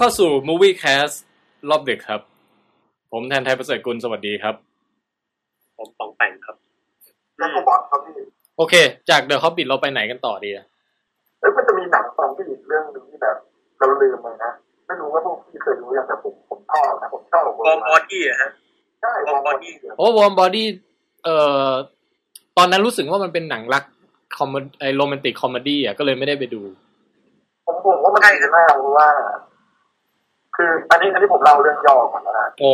เข้าสู่ Movie Cast รอบดึกครับ ผมแทนไทยประเสริฐกุลสวัสดีครับ ผมปองแปงครับแล้วก็บอสครับพี่โอเค จากเดอะ o b บ i t เราไปไหนกันต่อดีอะเอ้ยมันจะมีหนังซอมบี้อีกเรื่องหนึ่งที่แบบเราลืมไปนะไม่รู้ว่าพวกพี่เคยรู้ยังแต่ผมผมชอบนะผมชอบ Warm Bodies อะฮะใช่ Warm Bodiesโอ้ Warm Bodies เอ่อตอนนั้นรู้สึกว่ามันเป็นหนังรักคอมไอ romantic comedy อะก็เลยไม่ได้ไปดู ผมผมว่ามันดีมากเพราะว่า คืออันนี้อันนี้ผมเล่าเรื่องย่อก่อนนะโอ้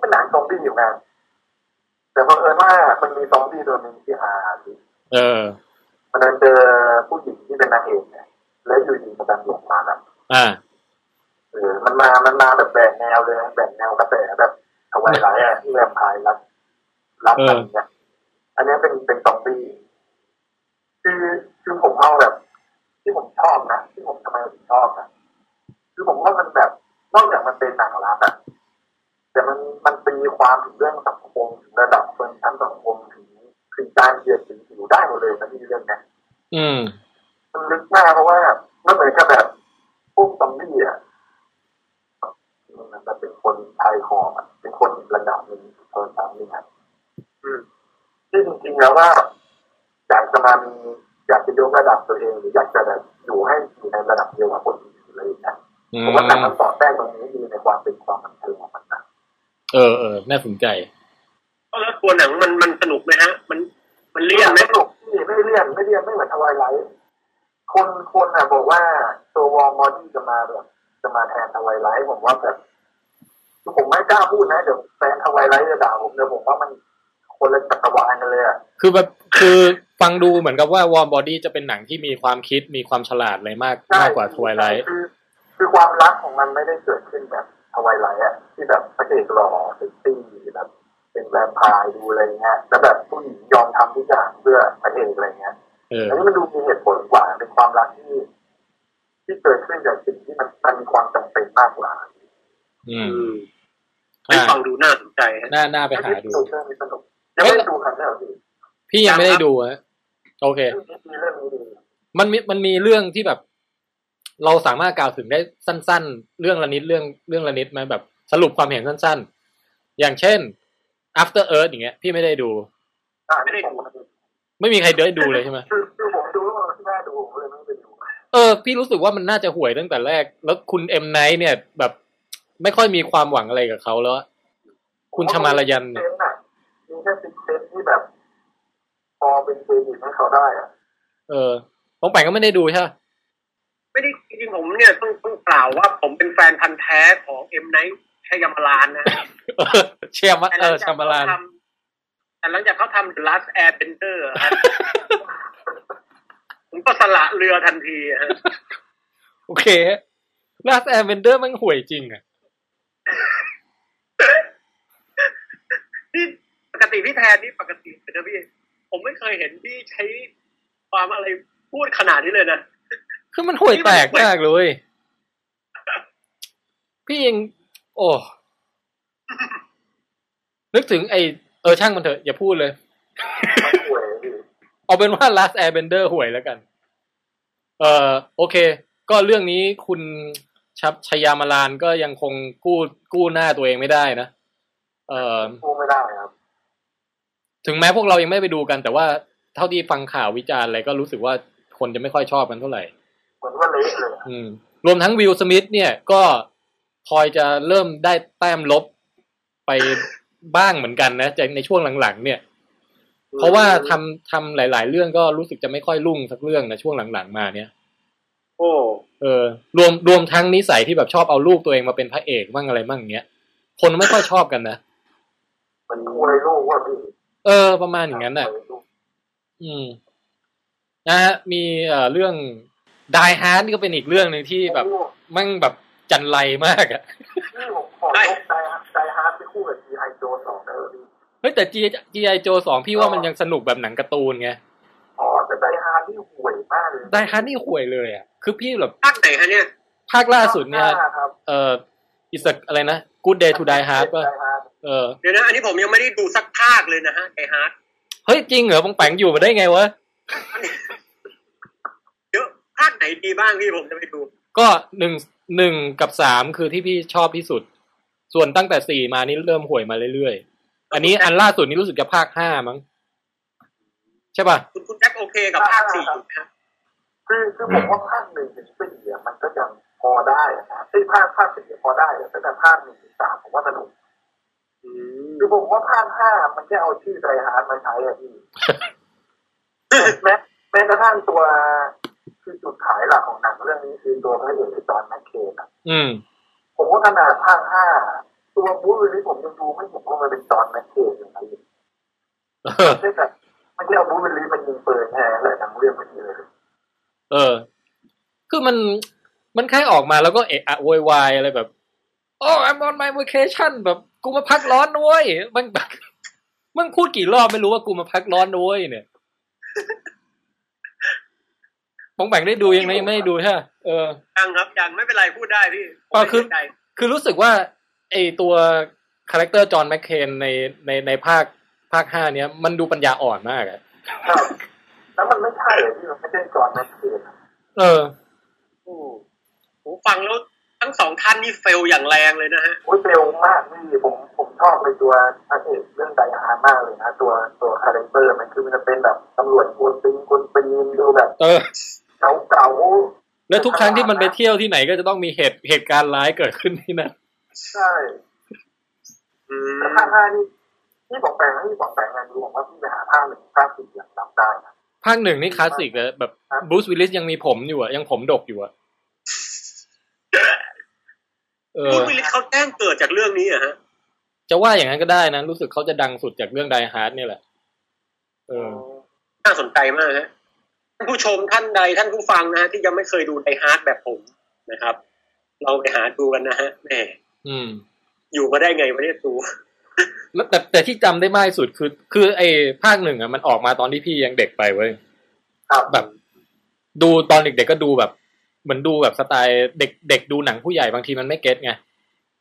เป็นหนังซอมบี้อยู่นะแต่เพอเอิญว่ามันมีซอมบี้ตัวหนึ่งที่หาดีเออ มันเจอผู้หญิงที่เป็นนางเอกเนี่ยแล้วอยู่ดีมันดันหลงมาแบบอ่าเออมันมา มันมาแบบแบ่งแนวเลยนะแบ่งแนวกระแสแบบทวายไลท์อะที่แวมไพร์รับรับกันเนี่ยอันนี้เป็นเป็นซอมบี้คือคือผมเอาแบบ ที่ผมชอบนะที่ผมทำไมถึงชอบนะคือผมว่ามันแบบ นอกจากมันเป็นหนังรักอะแต่มันมันตีความถึงเรื่องสังคมถึงระดับชนชั้นสังคมถึงถึงการเหยียดสีผิวได้หมดเลยนะที่เรื่องเนี้ยอืมมันลึกมากเพราะว่ามันเหมือนกับแบบพวกซอมบี้อะมันจะเป็นคนชายคอมอะเป็นคนระดับหนึ่งชนชั้นหนึ่งอะอืมที่จริงๆแล้วว่าอยากจะมามีอยากจะยกระดับตัวเองหรืออยากจะแบบอยู่ให้อยู่ในระดับเดียวกับคนอื่นอะไรอย่างเงี้ยอื ผมว่าหนังมันสอดแทรกตรงนี้ดีในความเป็นความบันเทิงของมันนะเออเออน่าสนใจแล้วตัวหนังมันมันสนุกไหมฮะ มันมันเลี่ยนไหมไม่สนุกที่ไม่เลี่ยนไม่เลี่ยนไม่เหมือน Twilight คนคนอะบอกว่าตัว Warm Bodies จะมาแบบจะมาแทน Twilight ผมว่าแบบผมไม่กล้าพูดนะเดี๋ยวแฟน Twilight จะด่าผมเดี๋ยวผมว่ามันคนละจักรวาลกันเลยอะคือแบบคือฟังดูเหมือนกับว่า Warm Bodies จะเป็นหนังที่มีความคิดมีความฉลาดอะไรมากมากกว่า Twilightคือความรักของมันไม่ได้เกิดขึ้นแบบ Twilight อะที่แบบพระเอกหล่อเซ็กซี่แบบเป็นแวมไพร์ดูอะไรเงี้ยแล้วแบบผู้หญิงยอมทำทุกอย่างเพื่อพระเอกอะไรเงี้ยเอออันนี้มันดูมีเหตุผลกว่าเป็นความรักที่ ที่เกิดขึ้นจากสิ่งที่มันมันมีความจำเป็นมากกว่า อือืมมไม่อ่าฟังดูน่าสนใจฮะน่าน่าไปหาดูโซเชียลมีสนุกยังไม่ได้ดูครับเนี่ยพี่พี่ยังไม่ได้ดูฮะโอเคเรื่องนี้ดีเรื่องนี้ดีมันมีมันมีเรื่องที่แบบ เราสามารถกล่าวถึงได้สั้น ๆ เรื่องละนิดเรื่องเรื่องละนิดไหมแบบสรุปความเห็นสั้น ๆ อย่างเช่น after earth อย่างเงี้ย พี่ไม่ได้ดูอ่าไม่ได้ดู ไม่มีใครได้ดูเลยใช่ไหมคือคือผมดูแล้วมันไม่น่าดูผมเลยไม่ได้ดู เออ พี่รู้สึกว่ามันน่าจะห่วยตั้งแต่แรก แล้วคุณ M. Night เนี่ยแบบไม่ค่อยมีความหวังอะไรกับเขาแล้วอะคุณ Shyamalan เนี่ยน่ะมีแค่ Sixth Sense ที่แบบพอเป็นเครดิตให้เขาได้อะเออปองแปงก็ไม่ได้ดูใช่ปะ ไม่ได้จริงๆผมเนี่ยต้องต้องกล่าวว่าผมเป็นแฟนพันธุ์แท้ของ M. Night Shyamalan นะฮะเออเชียร์มะแต่หเอลัองจาชากมาลานเขาทแต่หลังจากเขาทำ The Last Airbender อะฮะผมก็สละเรือทันทีอะฮะโอเค Last Airbender มันห่วยจริงอะนี่ปกติพี่แทนนี่ปกติเป็นนะพี่ ผมไม่เคยเห็นพี่ใช้ความอะไรพูดขนาดนี้เลยนะ คือมันห่วยแตกมากเลย พี่ยังโอ้นึกถึงไอเออช่างมันเถอะ อย่าพูดเลยมันป่วยดิเอาเป็นว่า Last Airbender ห่วยแล้วกัน เออโอเค ก็เรื่องนี้คุณชับชยามาลานก็ยังคงกู้กู้หน้าตัวเองไม่ได้นะ เออพูดไม่ได้ครับ ถึงแม้พวกเรายังไม่ไปดูกัน แต่ว่าเท่าที่ฟังข่าววิจารณ์อะไรก็รู้สึกว่าคนจะไม่ค่อยชอบกันเท่าไหร่ เหมือนว่าเละเลยอะอืมรวมทั้งวิลสมิธเนี่ยก็พลอยจะเริ่มได้แต้มลบไปบ้างเหมือนกันนะในช่วงหลังๆ เนี่ย เพราะว่าทำทำหลาย ๆ เรื่องก็รู้สึกจะไม่ค่อยรุ่งสักเรื่องนะช่วงหลังๆ มาเนี่ยโอ้เออ รวมรวมทั้งนิสัยที่แบบชอบเอาลูกตัวเองมาเป็นพระเอกบ้างอะไรบ้างอย่างเงี้ยคนไม่ค่อยชอบกันนะมันคุยลูกว่าพี่เออ ประมาณอย่างนั้นน่ะ อืมนะฮะมีเอ่อเรื่อง Die Hard นี่ก็เป็นอีกเรื่องหนึ่งที่แบบมั่งแบบจันไรมากอะพี่ผมขอยก Die Die Hard ไปคู่กับ G.I. Joe สองได้เลยพี่เฮ้ยแต่ G G I Joe สองพี่ว่ามันยังสนุกแบบหนังการ์ตูนไงอ๋อแต่ Die Hard นี่ห่วยมากเลย Die Hard นี่ห่วยเลยอะคือพี่แบบภาคไหนฮะเนี่ยภาคล่าสุดเนี่ยครับเอ่อ It's อะไรนะ Good Day to Die Hard ป่ะ Die Hard เออเดี๋ยวนะอันนี้ผมยังไม่ได้ดูสักภาคเลยนะฮะ Die Hardเฮ้ยจริงเหรอปองแปงอยู่มาได้ไงวะเดี๋ยว ภาคไหนดีบ้างพี่ผมจะไปดู ก็หนึ่งหนึ่งกับสามคือที่พี่ชอบที่สุด ส่วนตั้งแต่สี่มานี่เริ่มห่วยมาเรื่อยๆ อันนี้อันล่าสุดนี่รู้สึกจะภาคห้ามั้งใช่ป่ะ คุณคุณแจ็คโอเคกับภาคสี่อยู่นะฮะคือคือผมว่าภาคหนึ่งถึงสี่อะมันก็ยังพอได้อะนะที่ภาคภาคสี่พอได้อะแต่แต่ภาคหนึ่งถึงสามผมว่าสนุกอืมคือผมว่าภาคห้ามันแค่เอาชื่อ Die Hard มาใช้อะพี่แม้แม้กระทั่งตัว คือจุดขายหลักของหนังเรื่องนี้คือตัวพระเอกคือ John McClane อะอืม ผมว่าขนาดภาคห้าตัว Bruce Willis ผมยังดูไม่เห็นว่ามันเป็น John McClane อย่างไรเออไม่ใช่แต่ไม่ใช่เอา Bruce Willis มันยิงปืนแค่เลยหนังเรื่องมันนี้เลยเออ คือมันมันแค่ออกมาแล้วก็เอะอะโวยวายอะไรแบบโอ้ I'm on my vacation แบบกูมาพักร้อนนะเว้ยมันแบบมึงพูดกี่รอบไม่รู้ว่ากูมาพักร้อนนะเว้ยเนี่ย ปองแบ่งได้ดูยังไงยังไม่ได้ดูใช่ปะเออยังครับยังไม่เป็นไรพูดได้พี่อ๋อคือไม่เป็นไรคือรู้สึกว่าไอตัว character John McClane ในในในภาคภาคห้าเนี้ยมันดูปัญญาอ่อนมากอะครับแล้วมันไม่ใช่อะที่มันไม่ใช่ John McClane อะเออโอ้ผมฟังแล้วทั้งสองท่านนี่ fail อย่างแรงเลยนะฮะโอ้ยเร็วมากนี่ผมผมชอบในตัวพระเอกเรื่อง Die Hard มากเลยนะตัวตัว character มันคือมันจะเป็นแบบตำรวจกวนตีนกวนตีนดูแบบ เออเก่าเก่าแล้วทุกครั้งที่มันไปเที่ยวที่ไหนก็จะต้องมีเหตุเหตุการณ์ร้ายเกิดขึ้นที่นั่นใช่อืมแต่ภาคห้านี่ที่บอกแปลงที่บอกแปลงงานดูผมว่าพี่ไปหาภาคหนึ่งภาคสี่อย่างจำได้นะภาคหนึ่งนี่คลาสสิกเลยแบบ Bruce Willis ยังมีผมอยู่อะยังผมดกอยู่อะเออคุณวิลลิสเขาแจ้งเกิดจากเรื่องนี้เหรอะฮะ จะว่าอย่างนั้นก็ได้นะ รู้สึกเขาจะดังสุดจากเรื่อง Die Hard นี่แหละ เออน่าสนใจมากฮะท่านผู้ชมท่านใดท่านผู้ฟังนะฮะที่ยังไม่เคยดู Die Hard แบบผมนะครับ เราไปหาดูกันนะฮะแหมอืมอยู่มาได้ไงไม่ได้ดูแล้วแต่แต่ที่จำได้มากที่สุดคือ คือไอ้ภาคหนึ่งอะมันออกมาตอนที่พี่ยังเด็กไปเว้ยครับแบบ ดูตอนเด็กๆก็ดูแบบเหมือนดูแบบสไตล์เด็กเด็กดูหนังผู้ใหญ่บางทีมันไม่ get ไง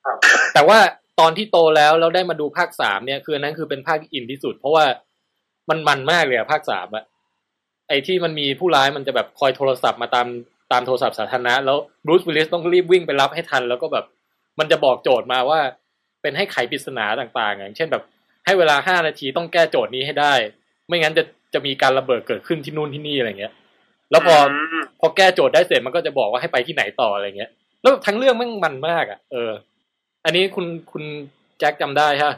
ครับแต่ว่าตอนที่โตแล้วเราได้มาดูภาคสามเนี่ย คืออันนั้นคือเป็นภาคที่ in ที่สุด เพราะว่ามันมันมากเลยอะภาคสามอะ ไอ้ที่มันมีผู้ร้ายมันจะแบบคอยโทรศัพท์มาตามตามโทรศัพท์สาธารณะแล้ว Bruce Willis ต้องรีบวิ่งไปรับให้ทัน แล้วก็แบบมันจะบอกโจทย์มาว่า เป็นให้ไขปริศนาต่างๆ อย่างเช่นแบบ ให้เวลาห้านาทีต้องแก้โจทย์นี้ให้ได้ ไม่งั้นจะจะมีการระเบิดเกิดขึ้นที่นู่นที่นี่อะไรเงี้ย แล้วพอมพอแก้โจทย์ได้เสร็จมันก็จะบอกว่าให้ไปที่ไหนต่ออะไรเงี้ย แล้วแบบทั้งเรื่องแมันมันมากอะ เออ อันนี้คุณคุณแจ็คจำได้ใช่ปะ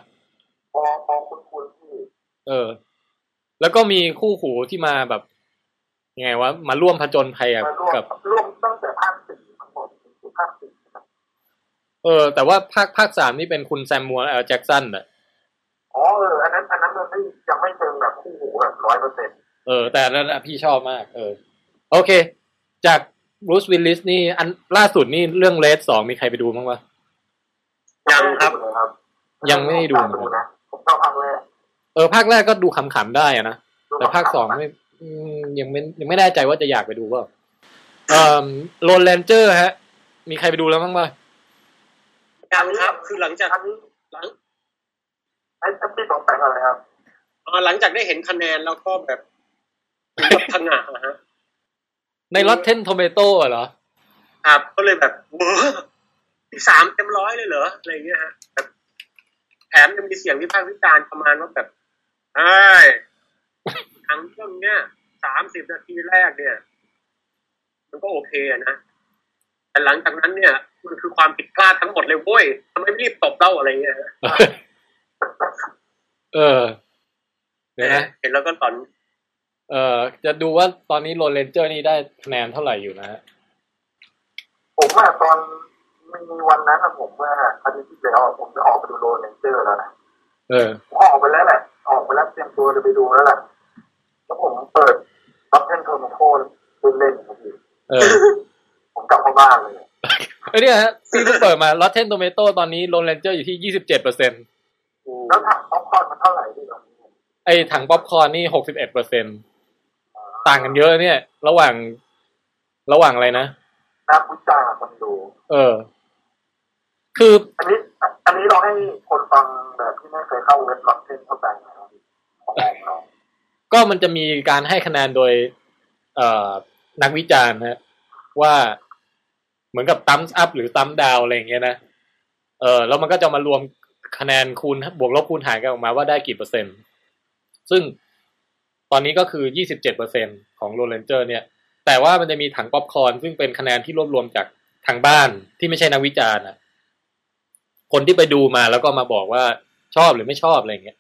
พอพอคุณคุณที่เออ แล้วก็มีคู่หูที่มาแบบ ยังไงวะมาร่วมผจญภัยอะมาร่วมกับร่วมตั้งแต่ภาคสี่ทั้งหมดคือภาคสี่ครับเออ แต่ว่าภาคภาคสามนี่เป็นคุณ Samuel L. Jackson อะอ๋อเอออันนั้นอันนั้นมันไม่ยังไม่เชิงแบบคู่หูแบบร้อยเปอร์เซ็นต์เออ แต่อันนั้นอะพี่ชอบมาก เออ โอเค จาก Bruce Willis นี่อันล่าสุดนี่เรื่อง RED สองมีใครไปดูบ้างวะยังครับครับยังไม่ได้ดูผมนะผมชอบภาคแรกเออภาคแรกก็ดูขำๆได้อะนะแต่ภาคสองไม่อืม ยังไม่ยังไม่แน่ใจว่าจะอยากไปดูเปล่าเอ่อโลนแลนเจอร์ฮะ มีใครไปดูแล้วบ้างป่ะยังครับ คือหลังจากอันนี้หลังไอ้ไอ้ที่สองแปลงอะไรครับอ่าหลังจากได้เห็นคะแนนแล้วก็แบบถึงกับพังงะนะฮะ ใน Rotten Tomato อะเหรอ ครับ ก็เลยแบบเบอร์ที่สามเต็มร้อยเลยเหรอ อะไรอย่างเงี้ยฮะแบบแถมยังมีเสียงวิพากษ์วิจารณ์ประมาณว่าแบบไอ้ย หนังเรื่องเนี้ยสามสิบนาทีแรกเนี่ย มันก็โอเคอะนะแต่หลังจากนั้นเนี่ย มันคือความผิดพลาดทั้งหมดเลยเว้ยทำไมไม่รีบตบเล่าอะไรเงี้ยฮะเออเดี๋ยวนะเห็นแล้วก็ตอน เออจะดูว่าตอนนี้โรเลนเจอร์นี่ได้คะแนนเท่าไหร่อยู่นะฮะผมว่าตอนมีวันนั้นอะผมว่าอาทิตย์ที่แล้วอะผมจะออกไปดู Lone Ranger แล้วนะเออผมออกไปแล้วแหละออกไปแล้วเตรียมตัวจะไปดูแล้วแหละ แล้วผมเปิด Rotten Tomatoes เล่นๆครับพี่เออ ผมกลับเข้าบ้านเลยเอ้ยเนี่ยฮะพี่เพิ่งเปิดมา Rotten Tomato ตอนนี้ Lone Ranger อยู่ที่ยี่สิบเจ็ดเปอร์เซ็นแล้วถังป๊อปคอร์นมันเท่าไหร่พี่ตอนนี้ไอถังป๊อปคอร์นนี่หกสิบเอ็ดเปอร์เซ็นต่างกันเยอะเนี่ย ระหว่างระหว่างอะไรนะนักวิจารณ์คนดู เออ คืออันนี้ อันนี้เราให้คนฟังแบบที่ไม่เคยเข้าเว็บ Rotten เข้าใจนะครับของเรา ก็มันจะมีการให้คะแนนโดยเออนักวิจารณ์ฮะว่าเหมือนกับ thumbs up หรือ thumbs down อะไรอย่างเงี้ยนะเออแล้วมันก็จะมารวมคะแนนคูณบวกลบคูณหารกันออกมาว่าได้กี่เปอร์เซ็นต์ ซึ่งตอนนี้ก็คือยี่สิบเจ็ดเปอร์เซ็นของ Lone Ranger เนี่ย แต่ว่ามันจะมีถังป๊อปคอร์นซึ่งเป็นคะแนนที่รวบรวมจากทางบ้านที่ไม่ใช่นักวิจารณ์อะคนที่ไปดูมาแล้วก็มาบอกว่าชอบหรือไม่ชอบอะไรอย่างเงี้ย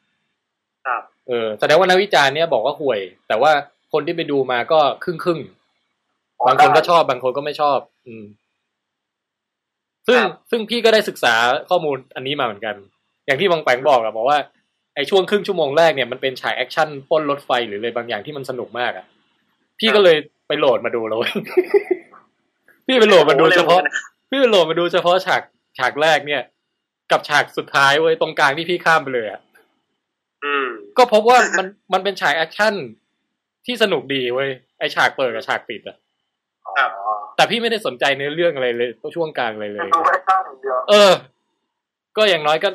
ครับ เออแสดงว่านักวิจารณ์เนี่ยบอกว่าห่วย แต่ว่าคนที่ไปดูมาก็ครึ่งครึ่งๆบางคนก็ชอบบางคนก็ไม่ชอบ อืม ซึ่งซึ่งพี่ก็ได้ศึกษาข้อมูลอันนี้มาเหมือนกัน อย่างที่บางแปงบอกอะบอกว่าไอ้ช่วงครึ่งชั่วโมงแรกเนี่ยมันเป็นฉากแอคชั่นปล้นรถไฟหรืออะไรบางอย่างที่มันสนุกมากอะพี่ก็เลยไปโหลดมาดูเลยพี่ไปโหลดมาดูเฉพาะ พี่ไปโหลดมาดูเฉพาะฉากฉากแรกเนี่ย กับฉากสุดท้ายเว้ยตรงกลางที่พี่ข้ามไปเลยอะอืม ก็พบว่ามันมันเป็นฉากแอคชั่นที่สนุกดีเว้ยไอฉากเปิดกับฉากปิดอะครับแต่พี่ไม่ได้สนใจเนื้อเรื่องอะไรเลยช่วงกลางเลยเลยจะดูแค่ข้างอย่างเดียวเออ ก็อย่างน้อยก็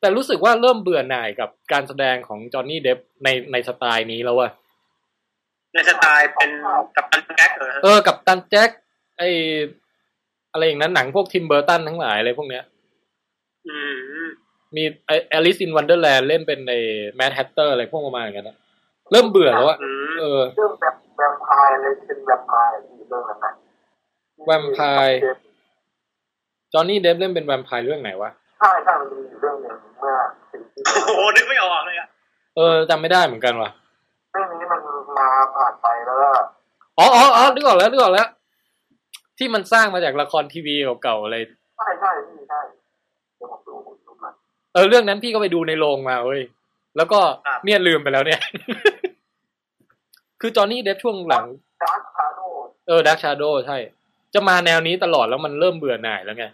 แต่รู้สึกว่าเริ่มเบื่อหน่ายกับการแสดงของ Johnny Depp ในในสไตล์นี้แล้วอะในสไตล์เป็นกับตันแจ็คเหรอฮะเออ กับตันแจ็คไออะไรอย่างนั้นหนังพวก Tim Burton ทั้งหลายอะไรพวกเนี้ย อืม มีไอแอลิซ in นวันเดอร์แลนด์เล่นเป็นไอ Mad Hatter อะไรพวกประมาณอย่างนั้นอะเริ่มเบื่อแล้วอะอืมเออเรื่องแบบแวมไพร์เลยที่เป็นแวมไพร์ที่เรื่องนั้นนะแวมไพร์จอห์นนี่เดฟเล่นเป็นแวมไพร์เรื่องไหนวะใช่ใช่มันจะมีอยู่เรื่องหนึ่งเมื่อสี่ปีโอ้โหนึกไม่ออกเลยอะเออจำไม่ได้เหมือนกันว่ะเรื่องนี้มันมาผ่านไปแล้วก็อ๋ออ๋ออ๋อนึกออกแล้วนึกออกแล้ว ที่มันสร้างมาจากละครทีวีเก่าๆอะไรใช่ใช่พี่ใช่เดี๋ยวผมดูผมดูมัน เออเรื่องนั้นพี่ก็ไปดูในโรงมาเว้ยแล้วก็เนี่ยลืมไปแล้วเนี่ย คือ Johnny Depp ช่วงหลัง Dark Shadows เออ Dark Shadows ใช่ จะมาแนวนี้ตลอดแล้วมันเริ่มเบื่อหน่ายแล้วไง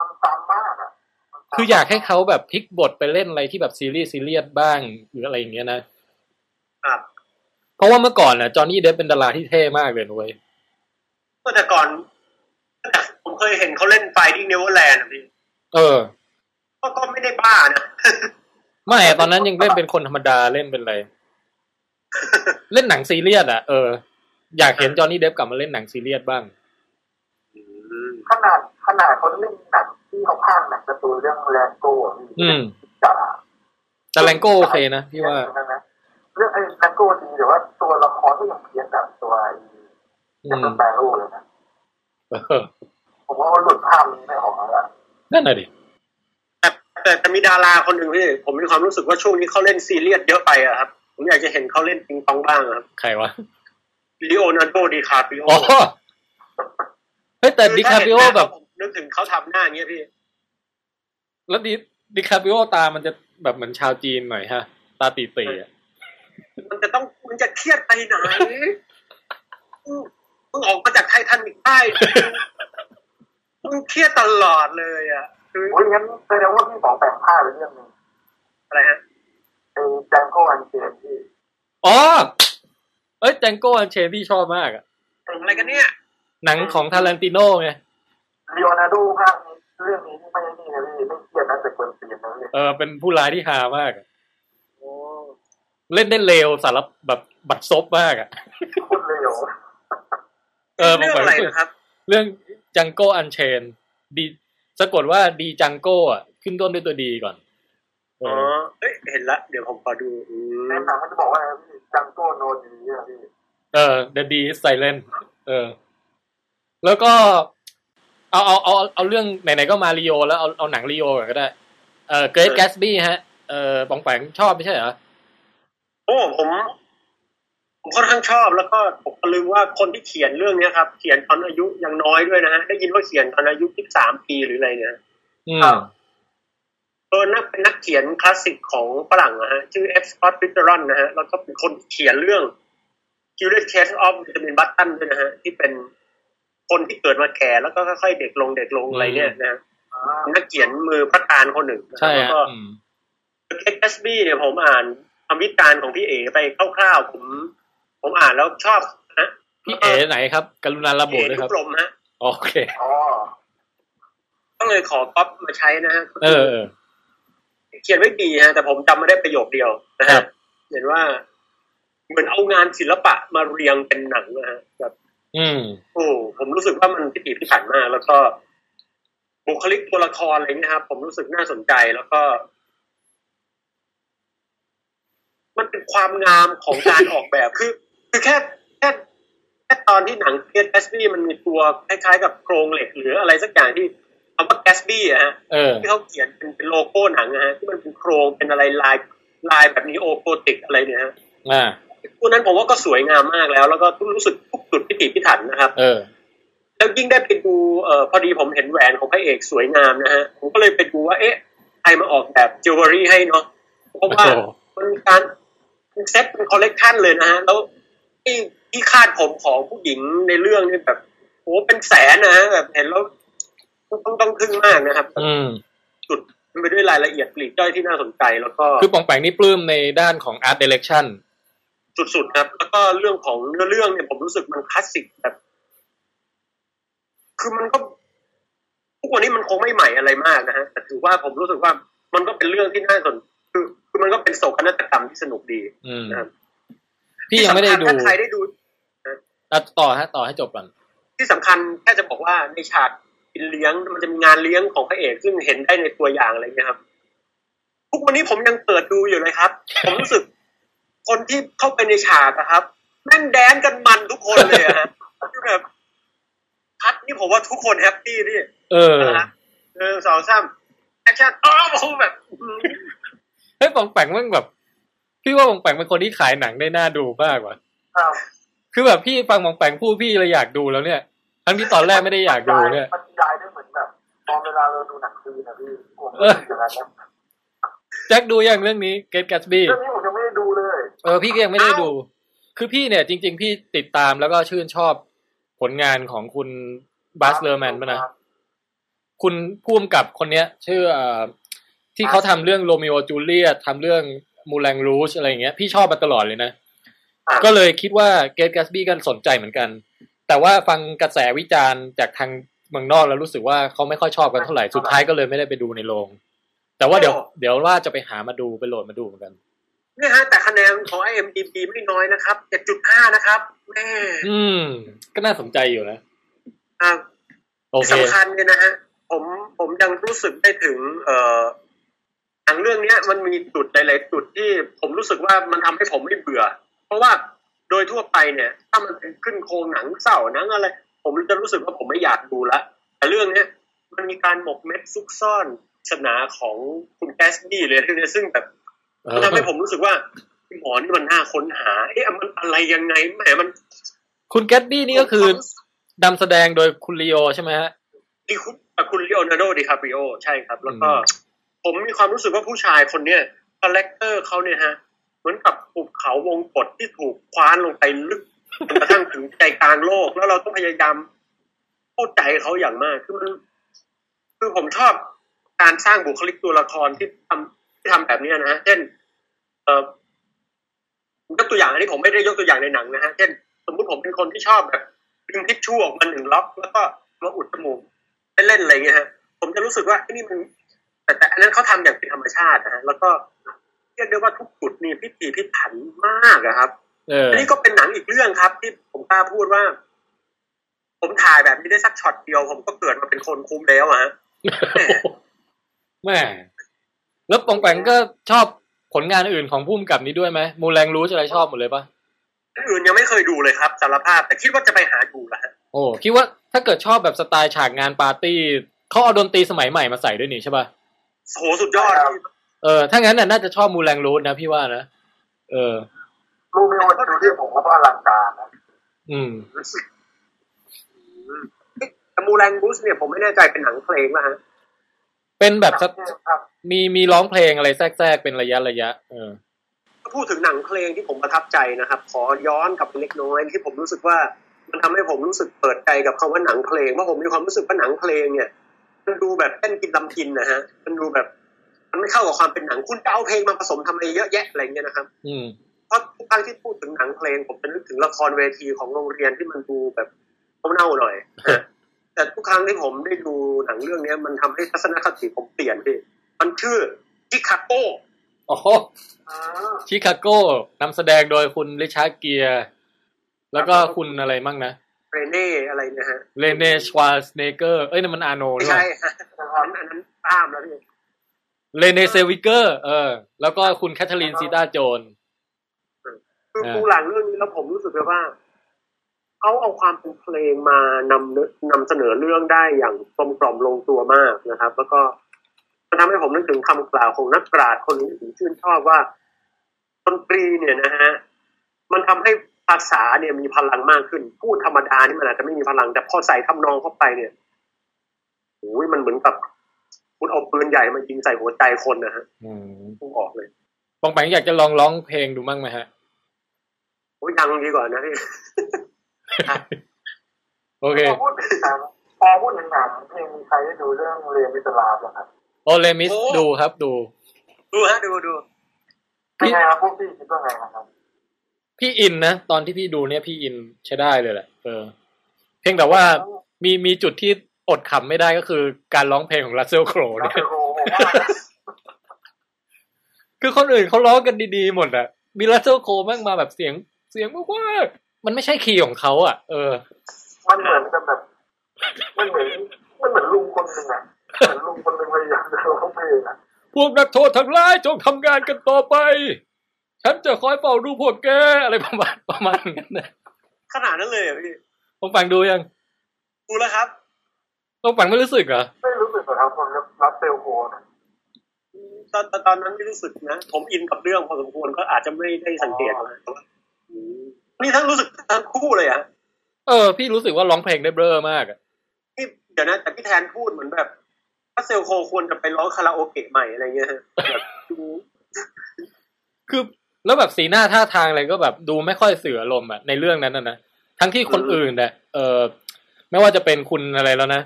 มันซ้ำมากอะมันซ้ำคืออยากให้เขาแบบพลิกบทไปเล่นอะไรที่แบบซีเรียสซีเรียสบ้างหรืออะไรอย่างเงี้ยนะครับเพราะว่าเมื่อก่อนน่ะ Johnny Depp เป็นดาราที่เท่มากเลยนะเว้ยก็แต่ก่อน ผมเคยเห็นเขาเล่น Finding Neverland พี่ เออ ก็ก็ไม่ได้บ้านะไม่อะตอนนั้นยังเล่นเป็นคนธรรมดาเล่นเป็นอะไรเล่นหนังซีเรียสอะเอออยากเห็นจอห์นนี่เดปป์กลับมาเล่นหนังซีเรียสบ้างอืมขนาดขนาดเขาเล่นหนังที่เขาพากย์หนังการ์ตูนเรื่อง Rango อะพี่อืมจ๋าแต่ Rango โอเคนะพี่ว่าเรื่องไอ้ Rango ดีแต่ว่าตัวละครก็ยังเพี้ยนแบบตัวไอ้อืเจ็มบแปรรูปเลยนะเออผมว่ามันหลุดภาพนี้ไม่ออกแล้วอะนั่นน่ะดิ แต่แต่แต่มีดาราคนหนึ่งพี่ผมมีความรู้สึกว่าช่วงนี้เขาเล่นซีเรียสเยอะไปอะครับ ผมอยากจะเห็นเขาเล่นปิ๊งป่องบ้างอะครับ ใครวะลีโอนาร์โดดีคาปิโออ๋อเฮ้ยแต่ดิคาปิโอแบบผมนึกถึงเขาทำหน้าอย่างเงี้ยพี่ แล้วดิดิคาปิโอตามันจะแบบเหมือนชาวจีนหน่อยฮะ ตาตี่ตี่ๆอะมันจะต้องมันจะเครียดไปไหนมึงมึงออกมาจากไททันอีกได้มึงเครียดตลอดเลยอะ คือโอ้ยงั้นแสดงว่าพี่บอกแปลงผ้าไปเรื่องหนึงอะไรฮะไอ้แจงโก้อันเจนที่อ๋อเอ้ยแจงโก้อันเชนพี่ชอบมากอะอะไรกันเนี่ย หนังของทารันติโนไงลีโอนาร์โดภาคนี้เรื่องนี้ไม่นี่นะพี่ไม่เครียดนะแต่ควรเปลี่ยนนะพี่เออเป็นผู้ร้ายที่ฮามากอะโอ้เล่นได้เร็วสารบแบบบัดซบมากอะโคตรเร็วเออเรื่องอะไรนะครับ เรื่องจังโก้อันเชนดี สะกดว่าดีจังโก้อะขึ้นต้นด้วยตัวดีก่อนเออ๋ออเอ้ยเห็นละ เดี๋ยวผมขอดูอืมในหนังมันจะบอกว่าพี่จังโก้โนดีอะพี่เออ The D is Silent เออ แล้วก็ เอาเอาเอาเอาเรื่องไหนๆก็มารีโอแล้วเอาเอาหนังรีโอก่อนก็ได้ เออ Great Gatsby ฮะ เออปองแปงชอบไม่ใช่เหรอโอ้ผมผม ค่อนข้างชอบแล้วก็ผมก็ลืมว่าคนที่เขียนเรื่องเนี้ยครับ เขียนตอนอายุยังน้อยด้วยนะฮะได้ยินว่าเขียนตอนอายุที่สามปีหรืออะไรเนี่ยอืครัมบเออนักเป็นนักเขียนคลาสสิกของฝรั่งนะฮะชื่อ F. Scott Fitzgerald นะฮะแล้วก็เป็นคนที่เขียนเรื่อง Curious Case of Benjamin Button ด้วยนะฮะที่เป็นคนที่เกิดมาแก่แล้วก็ค่อยๆเด็กลงเด็กลงอะไรเนี่ยนะฮะอ่านักเขียนมือพระกาฬคนหนึ่งนะใช่แล้วฮะก็อืม Great Gatsby เนี่ยผมอ่านคำวิจารณ์ของพี่เอ๋ไปคร่าวๆผม ผมอ่านแล้วชอบนะพี่เอ๋ไหนครับ กรุณาระบุพี่เอ๋ด้วยทุครับกลมฮะโอเคอ๋อก็เลยขอก๊อปมาใช้นะฮะเออเออเขียนไว้ดีฮะแต่ผมจำไม่ได้ประโยคเดียวนะครัฮะบเห็นว่า เหมือนเอางานศิลปะมาเรียงเป็นหนังนะฮะแบบอืมโอ้ผมรู้สึกว่ามันพิถีพิถันมาก แล้วก็บุคลิกตัวละครอะไรเงี้ยครับผมรู้สึกน่าสนใจแล้วก็ มันเป็นความงามของการออกแบบคือ คือแค่แค่แค่ตอนที่หนังเกตแกสบี้มันมีตัวคล้ายๆ กับโครงเหล็กหรืออะไรสักอย่างที่คำว่าแกสบี้อะฮะเออที่เขาเขียนเป็นเป็นโลโก้หนังนะฮะที่มันเป็นโครงเป็นอะไรลายลายแบบนี้โอโกติกอะไรเนี่ยฮะอ่าตัวนั้นผมว่าก็สวยงามมากแล้ว แล้วก็รู้สึกทุกจุดพิถีพิถันนะครับ เออ แล้วยิ่งได้ไปดูเอ่อพอดีผมเห็นแหวนของพระเอกสวยงามนะฮะผมก็เลยไปดูว่าเอ๊ะใครมาออกแบบจิวเวลรี่ให้เนาะเพราะว่าโอ้โหมันการเป็นเซ็ตเป็นคอลเลกชันเลยนะฮะแล้ว ที่ที่คาดผมของผู้หญิงในเรื่องนี่แบบโอ้เป็นแสนนะฮะแบบเห็นแล้วต้องต้องทึ่งมากนะครับ อืมจุดมันไปด้วยรายละเอียดปลีกย่อยที่น่าสนใจแล้วก็คือปองแปงนี่ปลื้มในด้านของ art direction สุดๆครับ แล้วก็เรื่องของเนื้อเรื่องเนี่ยผมรู้สึกมันคลาสสิกแบบคือมันก็ทุกวันนี้มันคงไม่ใหม่อะไรมากนะฮะแต่ถือว่าผมรู้สึกว่ามันก็เป็นเรื่องที่น่าสนคือคือมันก็เป็นโศกนาฏกรรมที่สนุกดีอืมนะครับ พี่ยังไม่ได้ดูที่สำคัญถ้าใครได้ดูอะต่อฮะต่อให้จบก่อนที่สำคัญแค่จะบอกว่าในฉากกินเลี้ยงมันจะมีงานเลี้ยงของพระเอกซึ่งเห็นได้ในตัวอย่างอะไรเงี้ยครับทุกวันนี้ผมยังเปิดดูอยู่เลยครับ ผมรู้สึก คนที่เข้าไปในฉากอะครับแม่ง dance กันมันทุกคนเลยอะฮะคือแบบพัดนี่ผมว่าทุกคน happy นี่เออนะฮะหนึ่งสองสาม action อ๋อผมแบบอื้อหือเฮ้ยปองแปงมันแบบ พี่ว่าปองแปงเป็นคนที่ขายหนังได้น่าดูมากว่ะครับคือแบบพี่ฟังปองแปงพูดพี่เลยอยากดูแล้วเนี่ย ทั้งที่ตอนแรกไม่ได้อยากดูเนี่ยมันยายได้เหมือนแบบตอนเวลาเราดูหนังจีนนะพี่ผมเอออย่างนั้นนะแจ็คดูอย่างเรื่องนี้ Great Gatsby เรื่องนี้ผมยังไม่ได้ดูเลย เออพี่ก็ยังไม่ได้ดู คือพี่เนี่ย จริง ๆ พี่ติดตามแล้วก็ชื่นชอบผลงานของคุณบาซ เลอร์มานน์ป่ะนะคุณผู้กำกับคนเนี้ย ชื่อเอ่อที่เขาทำเรื่องโรมิโอจูเลียตทำเรื่อง มูแลงรูชอะไรอย่างเงี้ยพี่ชอบมาตลอดเลยนะอะก็เลยคิดว่าเกต g ก t สบี้กันสนใจเหมือนกัน แต่ว่าฟังกระแสวิจารณ์จากทางเมืองนอกแล้วรู้สึกว่าเขาไม่ค่อยชอบกันเท่าไหร่สุดท้ายก็เลยไม่ได้ไปดูในโรง แต่ว่าเดี๋ยวเดี๋ยวว่าจะไปหามาดูไปโหลดมาดูเหมือนกันเนี่ยฮะแต่คะแนนของ IMDb ไม่น้อยนะครับเจ็ดจุดห้านะครับแม่อืม ก็น่าสนใจอยู่นะอะโอที่เคสำคัญเนี่ยนะฮะผมผมยังรู้สึกได้ถึง เอ่อ หนังเรื่องเนี้ยมันมีจุดหลายๆจุดที่ผมรู้สึกว่ามันทำให้ผมไม่เบื่อ เพราะว่าโดยทั่วไปเนี่ย ถ้ามันเป็นขึ้นโครงหนังเศร้าหนังอะไร ผมจะรู้สึกว่าผมไม่อยากดูละแต่เรื่องเนี้ยมันมีการหมกเม็ดซุกซ่อนศาสนาของคุณแกสบี้เลยที่เนี่ยซึ่งแบบเอมันอทำให้ผมรู้สึกว่าหมอนี่มันน่าค้นหาเอ๊ะมันอะไรยังไงแหมมัน คุณแกตบี้นี่ก็คือนำแสดงโดยคุณลีโอใช่ไหมฮะนี่คุณคุณลีโอนาร์โดดิคาปริโอใช่ครับ แล้วก็อืม ผมมีความรู้สึกว่าผู้ชายคนเนี้ย character เขาเนี่ยฮะ เหมือนกับภูเขาวงกฏที่ถูกคว้านลงไปลึกจนกระทั่งถึงใจกลางโลก แล้วเราต้องพยายามเข้าใจเขาอย่างมากคือมันคือผมชอบการสร้างบุคลิกตัวละครที่ทำที่ทำแบบนี้นะฮะเช่น เออยกตัวอย่างอันนี้ผมไม่ได้ยกตัวอย่างในหนังนะฮะเช่น สมมุติผมเป็นคนที่ชอบแบบดึงทิชชู่ออกมาหนึ่งล็อกแล้วก็มาอุดจมูกเล่นๆอะไรเงี้ยฮะผมจะรู้สึกว่าไอ้นี่มัน แต่แต่อันนั้นเขาทำอย่างเป็นธรรมชาตินะฮะแล้วก็เรียกได้ว่าทุกจุดนี่พิถีพิถันมากอะครับเอออันนี้ก็เป็นหนังอีกเรื่องครับ ที่ผมกล้าพูดว่า ผมถ่ายแบบนี้ได้สักช็อตเดียว ผมก็เกิดมาเป็นคนคุ้มแล้วอะฮะแม่แล้วปองแปงก็ชอบผลงานอื่นของพุ่มกับนี้ด้วยไหมมูแรงรู้อะไรชอบหมดเลยปะอันอื่นยังไม่เคยดูเลยครับสารภาพ แต่คิดว่าจะไปหาดูละฮะโอ้คิดว่าถ้าเกิดชอบแบบสไตล์ฉากงานปาร์ตี้เขาเอาดนตรีสมัยใหม่มาใส่ด้วยนี่ใช่ปะ โหสุดยอดเออถ้างั้นน่ะน่าจะชอบมูแรงรูทนะพี่ว่านะเออรู้ไหมว่าดูที่ผมว่าอลังการนะอืมแต่มูแรงบูสเนี่ยผมไม่แน่ใจเป็นหนังเพลงนะฮะเป็นแบบสักครับมีมีร้องเพลงอะไรแทรกๆเป็นระยะระยะ เออถ้าพูดถึงหนังเพลงที่ผมประทับใจนะครับ ขอย้อนกลับไปเล็กน้อยที่ผมรู้สึกว่ามันทำให้ผมรู้สึกเปิดใจกับคำว่าหนังเพลงเพราะผมมีความรู้สึกว่าหนังเพลงเนี่ย มันดูแบบเต้นกินลำกินนะฮะ มันดูแบบ มันไม่เข้ากับความเป็นหนังคุณจะเอาเพลงมาผสมทำอะไรเยอะแยะอะไรเงี้ยนะครับ อืมเพราะทุกครั้งที่พูดถึงหนังเพลง ผมจะนึกถึงละครเวทีของโรงเรียนที่มันดูแบบเน่าๆหน่อยนะแต่ทุกครั้งที่ผมได้ดูหนังเรื่องเนี้ย มันทำให้ทัศนคติผมเปลี่ยนพี่มันชื่อ Chicagoโอ้โหอืม Chicago นำแสดงโดยคุณริชาร์ดเกียร์ แล้วก็คุณอะไรมั่งนะ เรเน่อะไรนะฮะเรเนชวาสเนเกอร์เอ้ยนั่นมันอาโนไม่ด้วยใช่ฮะอันนั้นอันนั้นตามแล้วพี่เรเน่ เซลเวเกอร์เออ แล้วก็คุณแคทเธอรีนซีตาโจนคือเออปูหลังเรื่องนี้แล้วผมรู้สึกเลยว่าเขาเอาความเป็นเพลงมานำเนื้อนำเสนอเรื่องได้อย่างกลมกล่อมลงตัวมากนะครับ แล้วก็มันทำให้ผมนึกถึงคำกล่าวของนักปราชญ์คนหนึงที่ผมชื่นชอบว่าดนตรีเนี่ยนะฮะมันทำให้ ภาษาเนี่ยมีพลังมากขึ้น พูดธรรมดานี่มันอาจจะไม่มีพลัง แต่พอใส่ทำนองเข้าไปเนี่ยโอ้ยมันเหมือนกับคุณเอาปืนใหญ่มายิงใส่หัวใจคนนะฮะอืมพุ่งออกเลยปองแปงอยากจะลองร้องเพลงดูมั่งไหมฮะโอ้ยยังดีกว่านะพี่โอเคพอพูดถึงหนังพอพูดถึงหนังเพลงมีใครได้ดูเรื่อง Les Mis เหรอครับโอ Les Mis โอ้ดูครับดู ดูฮะดูดูเป็นไงครับพวกพี่คิดว่าไงครับ พี่อินนะตอนที่พี่ดูเนี่ยพี่อินใช้ได้เลยแหละเออ เพียงแต่ว่ามีมีจุดที่อดขำไม่ได้ก็คือการร้องเพลงของรัสเซลโครรัเนี่ยสโรผมว่าคือคนอื่นเขาร้องกันดีๆหมดอะมีรัสเซลโครแม่งมาแบบเสียงเสียงมากว่ามันไม่ใช่คีย์ของเขาอะเออ มันเหมือนกับแบบ มันเหมือนมันเหมือนลุงคนหนึ่งอะเหมือนลุงคนหนึ่งพยายามจะร้องเพลงอะพวกนักโทษทั้งหลายจงทำงานกันต่อไป ฉันจะคอยเฝ้าดูพวกแกอะไรประมาณประมาณนั้นนะขนาดนั้นเลยเหรอพี่ต้องฟังดูยังดูแล้วครับต้องฟังไม่รู้สึกเหรอไม่รู้สึกเหรอครับคนรัสเซลโคนะตอนตอนตอนนั้นไม่รู้สึกนะ ผมอินกับเรื่องพอสมควรก็อาจจะไม่ได้สังเกตนะแต่ว่าอืมนี่ทั้งรู้สึกทั้งคู่เลยอะเออ พี่รู้สึกว่าร้องเพลงได้เบ้อมากอะนี่เดี๋ยวนะแต่พี่แทนพูดเหมือนแบบถ้าเซลโคควรจะไปร้องคาราโอเกะใหม่อะไรเงี้ยฮะแบบดูคือ แล้วแบบสีหน้าท่าทางอะไรก็แบบดูไม่ค่อยสื่ออารมณ์อะในเรื่องนั้นนะนะทั้งที่คนอื่นเนี่ยเออไม่ว่าจะเป็นคุณอะไรแล้วนะ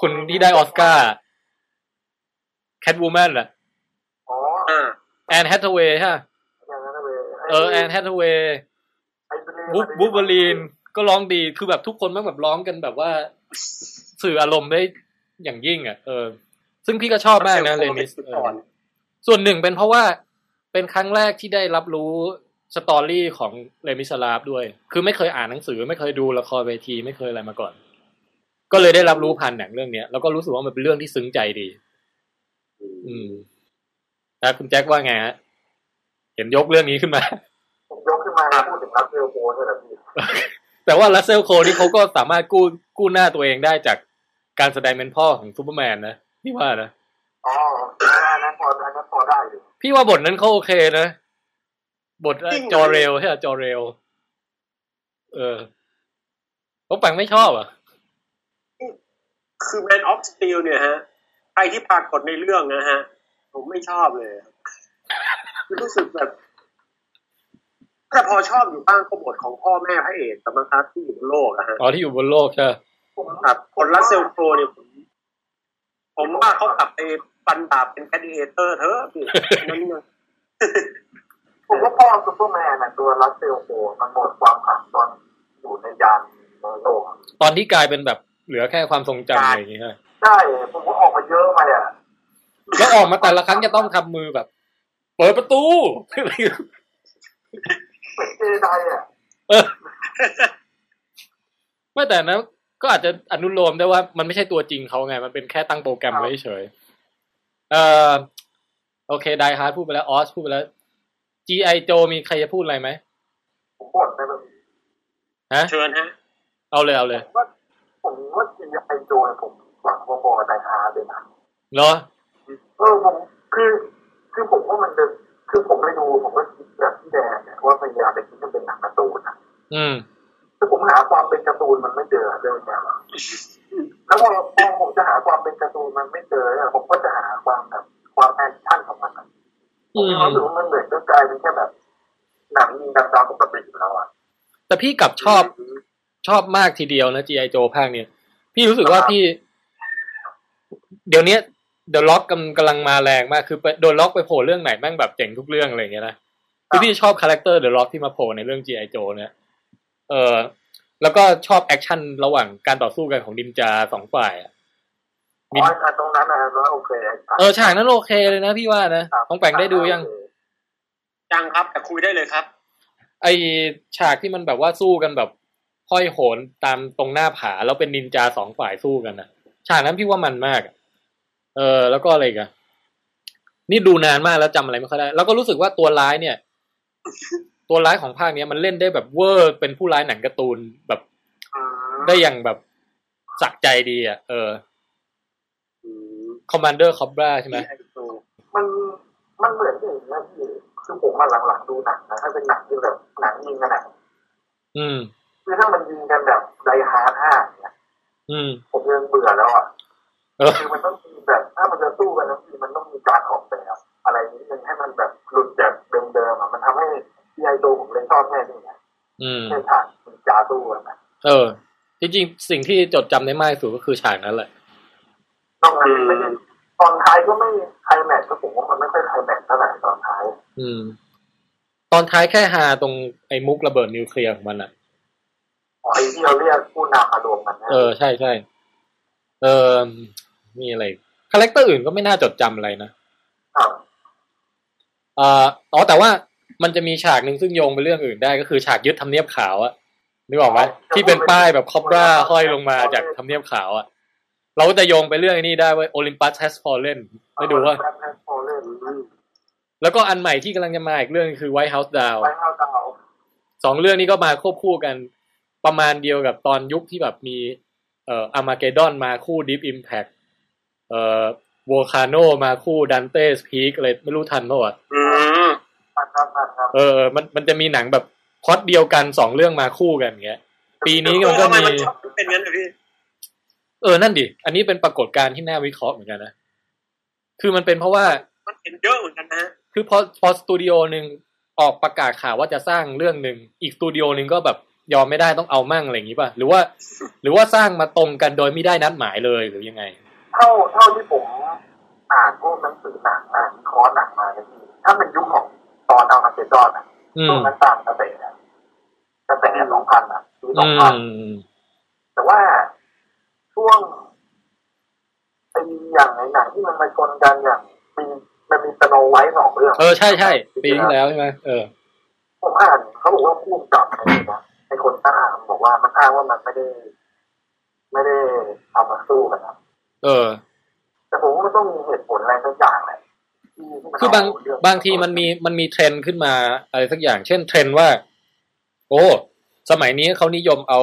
คุณที่ได้ออสการ์ Catwoman อะอ๋ออ่าแอนแฮทเวย์ฮะอย่างนั้นเลยเออแอนแฮทเวย์ไอ้เบลวูบูเบอรีนก็ร้องดีคือแบบทุกคนแมันแบบร้องกันแบบว่า สื่ออารมณ์ได้อย่างยิ่งอะเออ ซึ่งพี่ก็ชอบมากนะ Les Mis จุดเออ่ออนส่วนหนึ่งเป็นเพราะว่า เป็นครั้งแรกที่ได้รับรู้ story ของ Les Mis ด้วย คือไม่เคยอ่านหนังสือ ไม่เคยดูละครเวที ไม่เคยอะไรมาก่อน ก็เลยได้รับรู้ผ่านหนังเรื่องเนี้ยแล้วก็รู้สึกว่ามันเป็นเรื่องที่ซึ้งใจดี อืมแล้วคุณแจ็คว่าไงฮะเห็นยกเรื่องนี้ขึ้นมาผมยกขึ้นมาแล้วพูดถึงรัสเซลโครว์เนี่ยแหละพี่แต่ว่ารัสเซลโครว์นี่เขาก็สามารถกู้กู้หน้าตัวเองได้จากการแสดงเป็นพ่อของซูเปอร์แมนนะพี่ว่านะอ๋ออันนั้นพออันนั้นพอได้อยู่ พี่ว่าบทนั้นเขาโอเคนะ บทจริงเหรอจอเรลใช่ไหมจอเรลเออเขาแปลงไม่ชอบอะ คือ Man of Steel เนี่ยฮะใครที่ปรากฏในเรื่องนะฮะ ผมไม่ชอบเลยคือรู้สึกแบบแต่พอชอบอยู่บ้างก็บทของพ่อแม่พระเอกกับมังคับที่อยู่บนโลกอะฮะอ๋อที่อยู่บนโลกใช่ไหมผมครับคนรัสเซลโครว์เนี่ยผม ผมว่าเขากลับไป ฟันดาบเป็น Gladiator เถอะพี่นั่นนะผมว่าพ่อซูเปอร์แมนน่ะตัวรัสเซลโครว์มันหมดความขลังตอนอยู่ในยานโลกอะตอนที่กลายเป็นแบบเหลือแค่ความทรงจำอะไรอย่างเงี้ยใช่ผมว่าออกมาเยอะไปอะแล้วออกมาแต่ละครั้งจะต้องทำมือแบบ เปิดประตูเป็นเจไดอะเออไม่แต่นะก็อาจจะอนุโลมได้ว่ามันไม่ใช่ตัวจริงเขาไง มันเป็นแค่ตั้งโปรแกรมไว้เฉย เอ่อโอเค Die Hard พูดไปแล้ว Oz พูดไปแล้ว G.I. Joe มีใครจะพูดอะไรไหมผมบ่นไปแบบฮะเชิญฮะเอาเลยเอาเลยว่าผมว่า G.I. Joe เนี่ยผมหวังว่าพอ Die Hard เลยนะเหรอเออผมคือคือคือผมว่ามันจะคือผมไปดูผมก็คิดแบบพี่แดงเนี่ยว่าพยายามไปคิดว่าเป็นหนังการ์ตูนนะอืมคือผมหาความเป็นการ์ตูนมันไม่เจอเรื่องเนี้ย แล้วพอพอผมจะหาความเป็นการ์ตูนมันไม่เจอเนี่ยผมก็จะหาความแบบความแอคชั่นของมันอะผมมีความรู้สึกว่ามันเหมือนก็กลายเป็นแค่แบบหนังยิงกันตามปกติอยู่แล้วอะแต่พี่กลับชอบชอบมากทีเดียวนะ G.I. Joe ภาคเนี้ยพี่รู้สึกว่าพี่ เดี๋ยวนี้ The Rock กำกำลังมาแรงมากคือ The Rock ไปโผล่เรื่องไหนแม่งแบบเจ๋งทุกเรื่องอะไรอย่างเงี้ยนะคือพี่ชอบคาแรคเตอร์ The Rock ที่มาโผล่ในเรื่อง G.I. Joe เนี่ยเออ แล้วก็ชอบแอคชั่นระหว่างการต่อสู้กันของนินจาสองฝ่ายอะอ๋ออันตรงนั้นนะแล้วโอเคเออฉากนั้นโอเคเลยนะพี่ว่านะของแปงได้ดูยังยังครับแต่คุยได้เลยครับ ไอฉากที่มันแบบว่าสู้กันแบบห้อยโหนตามตรงหน้าผา แล้วเป็นนินจาสองฝ่ายสู้กันนะฉากนั้นพี่ว่ามันมากอะเออ แล้วก็อะไรอีกันนี่ดูนานมากแล้วจำอะไรไม่ค่อยได้ แล้วก็รู้สึกว่าตัวร้ายเนี่ย ตัวร้ายของภาคเนี้ยมันเล่นได้แบบเวอร์เป็นผู้ร้ายหนังการ์ตูนแบบอืมได้อย่างแบบสะใจดีอะ เอออืม Commander Cobra ใช่ไหมมันมันเหมือนอย่างนี้ยพี่คือผมมาหลังๆดูหนังนะถ้าเป็นหนังที่แบบหนังยิงกันอะอืมคือถ้ามันยิงกันแบบ Die Hard ห้าเนี่ยอืม ผมยังเบื่อแล้วอะเออคือมันต้องมีแบบถ้ามันจะสู้กันทั้งทีมันต้องมีการออกแบบอะไรนิดนึงให้มันแบบหลุดจากเดิมๆอะมันทำให้ ที่ไอโตผมเลยชอบแค่นี้ไงอืมแค่ฉากนินจาสู้กันนะเออจริงๆสิ่งที่จดจำได้มากที่สุดก็คือฉากนั้นแหละนอกนั้นไม่ได้ตอนท้ายก็ไม่ไคลแม็กซ์ก็ผมว่ามันไม่ค่อยไคลแม็กซ์เท่าไหร่ตอนท้าย อืม ตอนท้ายแค่ฮาตรงไอ้มุกระเบิดนิวเคลียร์ของมันอะอ๋อไอ้ที่เราเรียกผู้นำมารวมกันนะเออใช่ใช่เออมีอะไรคาแรคเตอร์อื่นก็ไม่น่าจดจำอะไรนะครับเอ่ออ๋อแต่ว่า มันจะมีฉากหนึ่งซึ่งโยงไปเรื่องอื่นได้ก็คือฉากยึดทำเนียบขาวอะนึกออกไหมที่เป็นป้ายแบบ Cobra ห้อยลงมาจากทำเนียบขาวอะเราก็จะโยงไปเรื่องไอ้นี้ได้ว่าโอลิมปัส has fallen ไม่ดูว่าแบ็คแพนโฟเล่นแล้วก็อันใหม่ที่กำลังจะมาอีกเรื่องคือ White House Down ไว้เอาดาวสองเรื่องนี้ก็มาควบคู่กันประมาณเดียวกับตอนยุคที่แบบมีเอ่อ Armageddon มาคู่ Deep Impact เอ่อ Volcano มาคู่ Dante's Peak อะไรไม่รู้ทันเปล่าวะอืม เออ มันมันจะมีหนังแบบพล็อตเดียวกันสองเรื่องมาคู่กันอย่างเงี้ย ปีนี้มันก็ทำไมมีมันชอบเป็นงั้นเหรอพี่เออ นั่นดิ อันนี้เป็นปรากฏการณ์ที่น่าวิเคราะห์เหมือนกันนะ คือมันเป็นเพราะว่า มันเห็นเยอะเหมือนกันนะฮะคือพอพอสตูดิโอหนึ่งออกประกาศข่าวว่าจะสร้างเรื่องหนึ่ง อีกสตูดิโอหนึ่งก็แบบยอมไม่ได้ต้องเอามั่งอะไรอย่างงี้ป่ะ หรือว่า หรือว่าสร้างมาตรงกันโดยไม่ได้นัดหมายเลยหรือยังไง เท่าเท่าที่ผมอ่านพวกหนังสือหนังอ่านคอร์สหนังมาเนี่ยพี่ถ้าเป็นยุคของ ตอนเอามาเกดอนอะอืช่วมงนั้นต่างกระแสอะกระแสสองพันอะปีสอืองพันมแต่ว่าช่วงไอ้อย่างไหนหนังที่มันมาชนกันอย่างมีมันมีสโนไวท์สองเรื่อง เออใช่ใช่ปีที่แล้วใช่ไหมเออผมอ่านเขาบอกว่าผู้กำกับอะไรนะไอ้คนอ้างบอกว่ามันอ้างว่ามันไม่ได้ ไม่ได้เอามาสู้กันนะเออ แต่ผมว่ามันต้องมีเหตุผลอะไรสักอย่างแหละที่ที่มัน คือบางบางทีมันมีมันมีเทรนด์ขึ้นมาอะไรสักอย่าง เช่นเทรนด์ว่า โอ้สมัยนี้เขานิยมเอา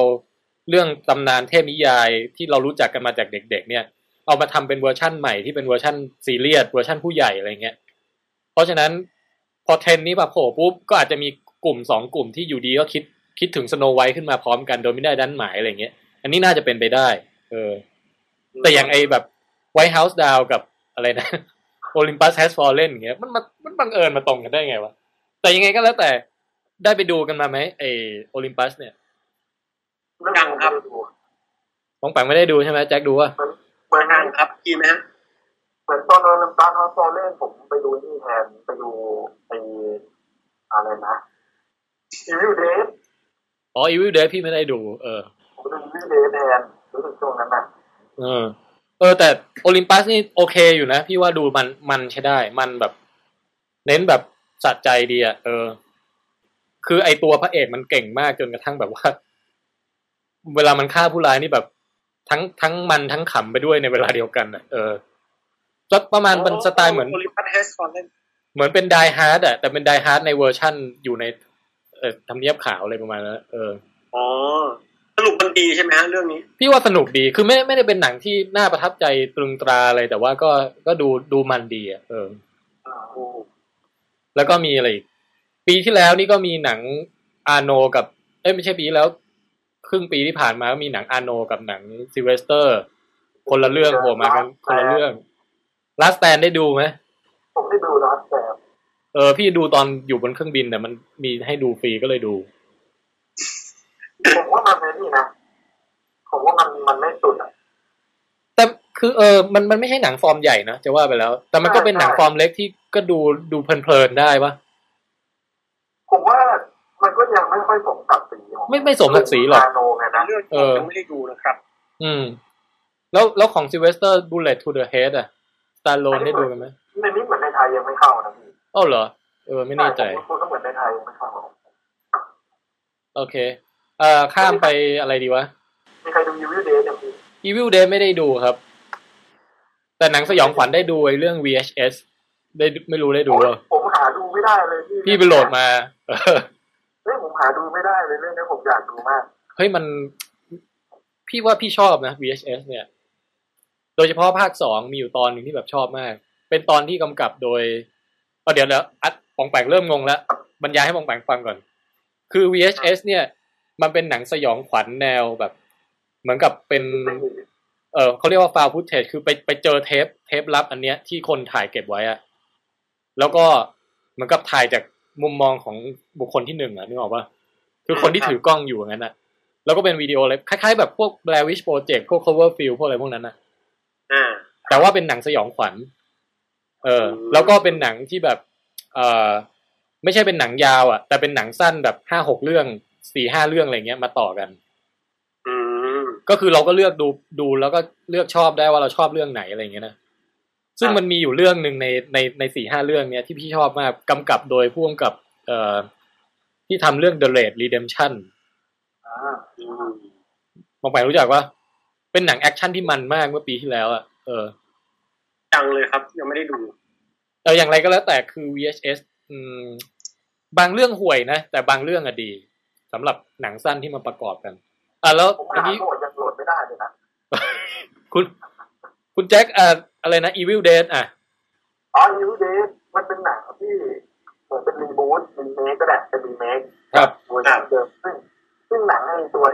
เรื่องตำนานเทพนิยายที่เรารู้จักกันมาจากเด็ก ๆ เนี่ย เอามาทำเป็นเวอร์ชั่นใหม่ที่เป็นเวอร์ชั่นซีเรียสเวอร์ชั่นผู้ใหญ่อะไรเงี้ย เพราะฉะนั้นพอเทรนด์นี้มาโผล่ปุ๊บก็อาจจะมีกลุ่มสองกลุ่มที่อยู่ดีก็คิดคิดถึง Snow White ขึ้นมาพร้อมกันโดยไม่ได้นัดหมายอะไรเงี้ย อันนี้น่าจะเป็นไปได้ เออ แต่อย่างไอแบบ White House Down กับอะไรนะ Olympus Has Fallen อย่างเงี้ยมันมามันบังเอิญมาตรงกันได้ไงวะแต่ยังไงก็แล้วแต่ได้ไปดูกันมาไหมไอโอลิมปัสเนี่ยยังครับของปังไม่ได้ดูใช่ไหมแจ็คดูว่าเหมือนทางครับพี่ไหมฮะเหมือนตอนนั้นตอนนั้นตอนเล่นผมไปดูนี่แทนไปดูไอ้อะไรนะอีวิวเดฟอ๋อ Evil Dead พี่ไม่ได้ดู เออผมดูอีวิวเดฟแทนรู้สึกช่วงนั้นน่ะเออ เออแต่โอลิมปัสนี่โอเคอยู่นะพี่ว่าดูมันมันใช้ได้ มันแบบ เน้นแบบสะใจดีอะเออ คือไอตัวพระเอกมันเก่งมากจนกระทั่งแบบว่า เวลามันฆ่าผู้ร้ายนี่แบบทั้งทั้งมันทั้งขำไปด้วยในเวลาเดียวกันอะเออแล้วประมาณเป็นสไตล์เหมือน Olympus Has Fallen เหมือนเป็น Die Hard อะแต่เป็น Die Hard ในเวอร์ชั่นอยู่ใน เอ่อทำเนียบขาวอะไรประมาณนั้นเอออ๋อ สรุปมันดีใช่ไหมฮะเรื่องนี้ พี่ว่าสนุกดีคือไม่ไม่ได้เป็นหนังที่น่าประทับใจตรึงตราอะไรแต่ว่าก็ก็ดูดูมันดีอะเอออ่าโอ้แล้วก็มีอะไรอีกปีที่แล้วนี่ก็มีหนังอาร์โนลด์กับ เอ้ยไม่ใช่ปีที่แล้วครึ่งปีที่ผ่านมาก็มีหนังอาร์โนลด์กับหนังซิลเวสเตอร์ คนละเรื่องโผล่มากันคนละเรื่อง Last Stand ได้ดูไหมผมได้ดูนะแต่เออพี่ดูตอนอยู่บนเครื่องบินแต่มันมีให้ดูฟรีก็เลยดู ผมว่ามันไม่นี่นะผมว่ามันมันไม่สุดอะแต่คือเออมันมันไม่ใช่หนังฟอร์มใหญ่นะจะว่าไปแล้ว แต่มันก็เป็นหนังฟอร์มเล็กที่ก็ดูดูเพลินๆได้ปะผมว่ามันก็ยังไม่ค่อยสมศักดิ์ศรีของไม่ไม่สมศักดิ์ศรีหรอกาโนไงนะเรื่องเอที่ผอมยังไม่ได้ดูนะครับ อืม แล้วแล้วของซิลเวสเตอร์ Bullet to the Head อะสตอลโลนได้ดูกันไหมในนี้เหมือนในไทยยังไม่เข้านะพี่อ้าวเหรอ เออ ไม่แน่ใจผมคุณก็เหมือนในไทยยังไม่เข้าโอเค เอ่อข้ามไปอะไรดีวะมีใครดูยูวิวเดย์ยังพี่ Evil Dead ไม่ได้ดูครับ แต่หนังสยองขวัญได้ดูไอ้เรื่อง VHS ได้ไม่รู้ได้ดูโอ้ยเปล่าผมหาดูไม่ได้เลยพี่พี่ไปโหลดมาเออเฮ้ยผมหาดูไม่ได้เลยเรื่องนี้ผมอยากดูมากเฮ้ยมัน พี่ว่าพี่ชอบนะ VHS เนี่ย โดยเฉพาะภาคสองมีอยู่ตอนหนึ่งที่แบบชอบมาก เป็นตอนที่กำกับโดยเอาเดี๋ยวแล้วอัดปองแปงเริ่มงงแล้วบรรยายให้ปองแปงฟังก่อน คือ VHS เนี่ย มันเป็นหนังสยองขวัญแนวแบบ เหมือนกับเป็น เออเขาเรียกว่าฟาวฟุตเทจคือไปไปเจอเทป เทปลับอันเนี้ยที่คนถ่ายเก็บไว้อะแล้วก็เหมือนกับถ่ายจากมุมมองของบุคคลที่หนึ่งอะนึกออกปะคือคนที่ถือกล้องอยู่อย่างนั้นอะแล้วก็เป็นวิดีโอเลยคล้ายๆแบบพวก Blair Witch Project พวก cover field พวกอะไรพวกนั้นอะอ่าแต่ว่าเป็นหนังสยองขวัญ เอออืมแล้วก็เป็นหนังที่แบบ เออไม่ใช่เป็นหนังยาวอะแต่เป็นหนังสั้นแบบห้าหกเรื่อง สี่ห้าเรื่องอะไรเงี้ยมาต่อกันอืมก็คือเราก็เลือกดูดูแล้วก็เลือกชอบได้ว่าเราชอบเรื่องไหนอะไรอย่างเงี้ยนะซึ่งครับมันมีอยู่เรื่องหนึ่งในในในสี่ห้าเรื่องเนี้ยที่พี่ชอบมากกำกับโดยผู้กำกับ เอ่อที่ทำเรื่อง The Raid Redemption อ่าอืมมองไปรู้จักว่า เป็นหนังแอคชั่นที่มันมากเมื่อปีที่แล้วอะเออจังเลยครับ ยังไม่ได้ดูเอออย่างไรก็แล้วแต่คือ VHS อืม บางเรื่องห่วยนะ แต่บางเรื่องอะดี สำหรับหนังสั้นที่มาประกอบกัน อะแล้วผมอันหานี้โหลดยังโหลดไม่ได้เลยนะคุณ คุณแจ็คอะอะไรนะ Evil Dead อะอ๋อยูวิวเดย์มันเป็นหนังที่เหมือนเป็น reboot remake ก็ได้เป็นรีเมคครับเวอร์ชันเดิมซึ่งซึ่งหนังไอ้ตัว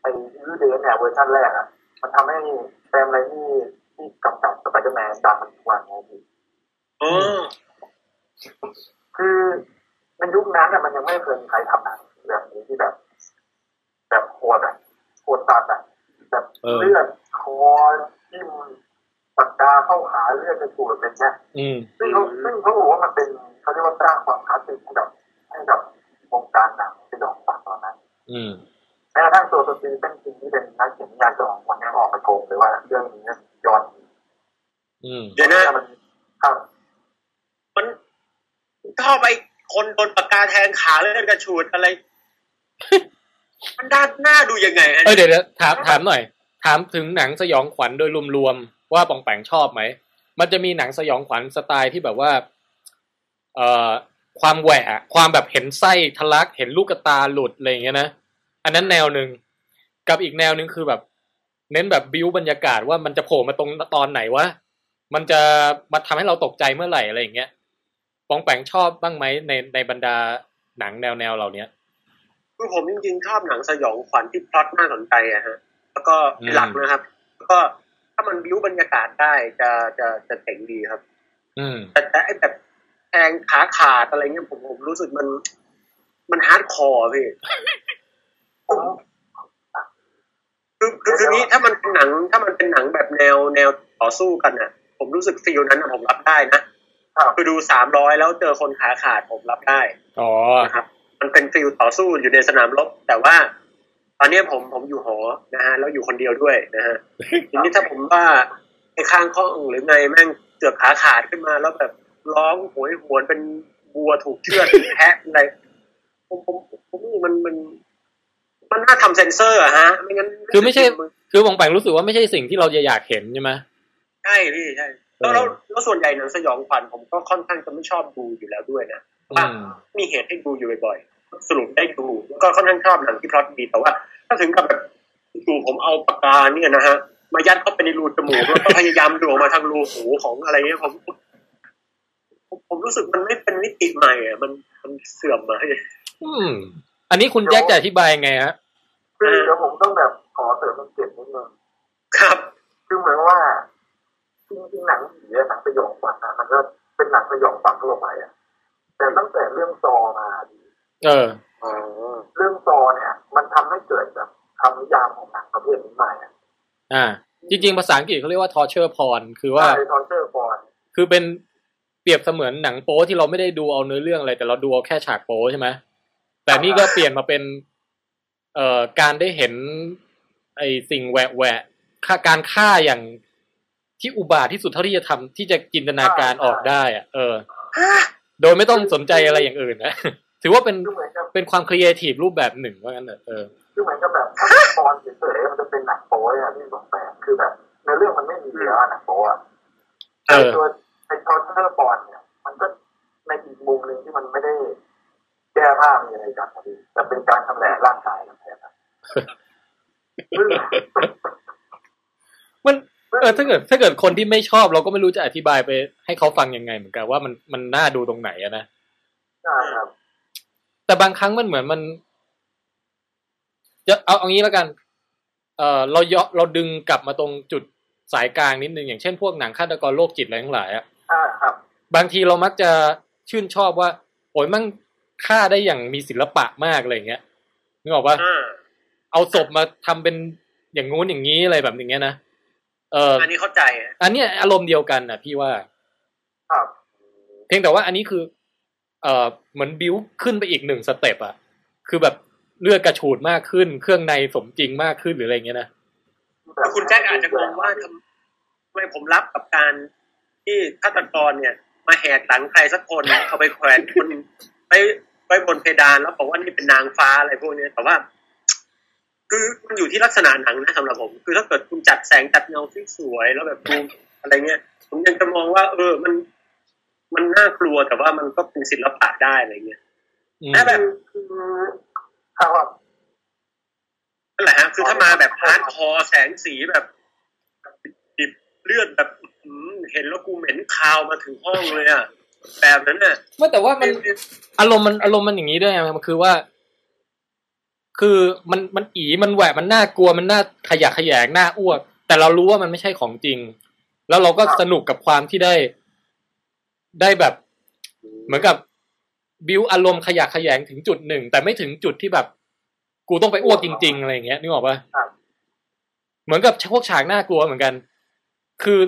ไอ้ยูวิวเดย์เนี่ยเวอร์ชันแรกอะมันทำให้แซมไรมี่ที่กำกับสไปเดอร์แมนดังมันทุกวันไงพี่อ๋อคือในยุคนั้นเนี่ยมันยังไม่เคยมีใครทำหนัง แบบนี้ที่แบบ แบบโหดอะโหดตัดอะแบบเออเลือดคอทิ่มปากกาเข้าขาเลือดในสูดเป็นเนี้ยอืมซึ่งเขาซึ่งเขาบอกว่ามันเป็นเขาเรียกว่าสร้างความคลาสสิกให้กับให้กับวงการหนังสยองขวัญตอนนั้น อืมแม้กระทั่งตัวสตีเฟนคิงที่เป็นนักเขียนนิยายสยองขวัญยังออกมาโชว์เลยว่าเรื่องนี้ย้อนอืมเดี๋ยวนะมันครับมันเข้าไปคนโดนปากกาแทงขาเลือดกระชูดอะไร มันด้านหน้าดูยังไงเออเดี๋ยวถามถามหน่อย ถามถึงหนังสยองขวัญโดยรวมๆว่าปองแปงชอบไหมมันจะมีหนังสยองขวัญสไตล์ที่แบบว่า เอ่อความแหวะความแบบเห็นไส้ทะลักเห็นลูกตาหลุดอะไรอย่างเงี้ยนะอันนั้นแนวหนึ่งกับอีกแนวหนึ่งคือแบบ เน้นแบบบิวบรรยากาศว่ามันจะโผล่มาตรงตอนไหนวะมันจะมาทำให้เราตกใจเมื่อไหร่อะไรอย่างเงี้ยปองแปงชอบบ้างไหมในในบรรดาหนังแนวแนวเหล่าเนี้ย คือผมจริงๆชอบหนังสยองขวัญที่พล็อตน่าสนใจอะฮะ แล้วก็อืมเป็นหลักนะครับ แล้วก็ถ้ามันบิวบรรยากาศได้จะจะจะเจ๋งดีครับ อืม แต่แต่ไอ้แบบแทงขาขาดอะไรเงี้ยผมผมรู้สึกมัน มัน hardcore พี่ผมคือคือคือนี้ถ้ามันเป็นหนัง ถ้ามันเป็นหนังแบบแนวแนวต่อสู้กันอะ ผมรู้สึกฟีลนั้นน่ะผมรับได้นะครับคือดูสามร้อยแล้วเจอคนขาขาดผมรับได้ อ๋อนะครับ มันเป็นฟีลต่อสู้อยู่ในสนามรบ แต่ว่า ตอนเนี้ยผมผมอยู่หอนะฮะแล้วอยู่คนเดียวด้วยนะฮะทีนี้ถ้าผมว่าไอ้ข้างห้องหรือไงแม่งเกือบขาขาดขึ้นมา แล้วแบบร้องโหยหวนเป็นบัวถูกเชือดแพะอะไรผมผมผมนี่มันมัน มันน่าทำเซ็นเซอร์อะฮะ ไม่งั้นคือไม่ใช่ คือปองแปงรู้สึกว่าไม่ใช่สิ่งที่เราจะอยากเห็นใช่ไหมใช่พี่ใช่แล้วแล้วแล้วส่วนใหญ่หนังสยองขวัญผมก็ค่อนข้างจะไม่ชอบดูอยู่แล้วด้วยนะอืมมีเหตุให้ดูอยู่บ่อยๆ สรุปได้ดูแล้วก็ค่อนข้างชอบหนังที่พล็อตดีแต่ว่า ถ้าถึงกับแบบจู่ผมเอาปากกาเนี่ยนะฮะมายัดเข้าไปในรูจมูกแล้วก็พยายามดูออกมาทางรูหูของอะไรเงี้ยผมผมผผมรู้สึกมันไม่เป็นมิติใหม่อะมันมันเสื่อมมาอืม อันนี้คุณแจ็คจะอธิบายไงฮะคือเดี๋ยวผมต้องแบบขอเสริมมันเก็บนิดนึงครับ คือเหมือนว่าจริงๆหนังผีอะหนังสยองขวัญอะมันก็เป็นหนังสยองขวัญทั่วไปอะแต่ตั้งแต่เรื่องซอมาดิ เอออ๋อเรื่องซอเนี่ย มันทำให้เกิดแบบคำนิยามของหนังประเภทนี้ใหม่อะอ่า จริง ๆ ภาษาอังกฤษเขาเรียกว่า torture porn คือว่าใช่ torture porn คือเป็นเปรียบเสมือนหนังโป๊ที่เราไม่ได้ดูเอาเนื้อเรื่องอะไรแต่เราดูเอาแค่ฉากโป๊ใช่ไหมแต่นี่ก็เปลี่ยนมาเป็น เอ่อการได้เห็น ไอสิ่งแหวะแหวะฆ่าการฆ่าอย่างที่อุบาทว์ที่สุดเท่าที่จะทำที่จะจินตนาการออกได้อะเออ โดยไม่ต้องสนใจอะไรอย่างอื่นนะ ถือว่าเป็นคือเหมือนกับเป็นความครีเอทีฟรูปแบบหนึ่งว่างั้นเถอะเออคือเหมือนกับแบบถ้าฟอนเฉยๆมันจะเป็นหนังโป๊อะที่สองแปดคือแบบในเรื่องมันไม่มีเยอะหนังโป๊อะเออตัวไอ้ทอนเชอร์ฟอนเนี่ย มันก็ในอีกมุมหนึ่งที่มันไม่ได้แก้ผ้ามีอะไรกันพอดีแต่เป็นการทำแหลกร่างกายกันแทนอะซึ่งมันเออถ้าเกิด ถ้าเกิดคนที่ไม่ชอบเราก็ไม่รู้จะอธิบายไปให้เขาฟังยังไงเหมือนกันว่ามันมันน่าดูตรงไหนอะนะใช่ครับ แต่บางครั้งมันเหมือนมันจะเอาเอางี้แล้วกัน เออเราเยาะเราดึงกลับมาตรงจุดสายกลางนิดนึงอย่างเช่นพวกหนังฆาตกรโรคจิตอะไรทั้งหลายอะอ่าครับบางทีเรามักจะชื่นชอบว่า โอ้ยมั่งฆ่าได้อย่างมีศิลปะมากอะไรอย่างเงี้ยนึกออกปะอ่าเอาศพมาทำเป็นอย่างงู้นอย่างนี้อะไรแบบอย่างเงี้ยนะเอออันนี้เข้าใจอะอันเนี้ยอารมณ์เดียวกันอะพี่ว่าครับเพียงแต่ว่าอันนี้คือ เอ่อเหมือนบิวขึ้นไปอีกหนึ่งสเต็ปอะคือแบบเลือดกระฉูดมากขึ้น เครื่องในสมจริงมากขึ้นหรืออะไรเงี้ยนะแต่คุณแจ็คอาจจะงงว่าทำไมผมรับกับการที่ฆาตกรเนี่ย มาแหกหลังใครสักคนเอาไปแขวนคนไปไปบนเพดานแล้วบอกว่านี่เป็นนางฟ้าอะไรพวกนี้แต่ว่า คือมันอยู่ที่ลักษณะหนังนะสำหรับผม คือถ้าเกิดคุณจัดแสงจัดเงาที่สวยแล้วแบบดูอะไรเงี้ยผมยังจะมองว่า เออ มัน มันน่ากลัวแต่ว่ามันก็เป็นศิลปะได้อะไรเงี้ยอืมถ้าแบบคือถ้าว่านั่นแหละฮะคือถ้ามาแบบ hardcore แสงสีแบบดิบเลือดแบบอื้อหือเห็นแล้วกูเหม็นคาวมาถึงห้องเลยอะแบบนั้นน่ะไม่แต่ว่ามันอารมณ์มันอารมณ์มันอย่างนี้ด้วยไงมันคือว่า คือมันมันอีมันแหวะมันน่ากลัวมันน่าขยะแขยงน่าอ้วก แต่เรารู้ว่ามันไม่ใช่ของจริง แล้วเราก็สนุกกับความที่ได้ ได้แบบ เหมือนกับบิวอารมณ์ขยะแขยงถึงจุดหนึ่งแต่ไม่ถึงจุดที่แบบ กูต้องไปอ้วกจริง ๆ อะไรอย่างเงี้ยนึกออกปะครับเหมือนกับพวกฉากน่ากลัวเหมือนกัน คือ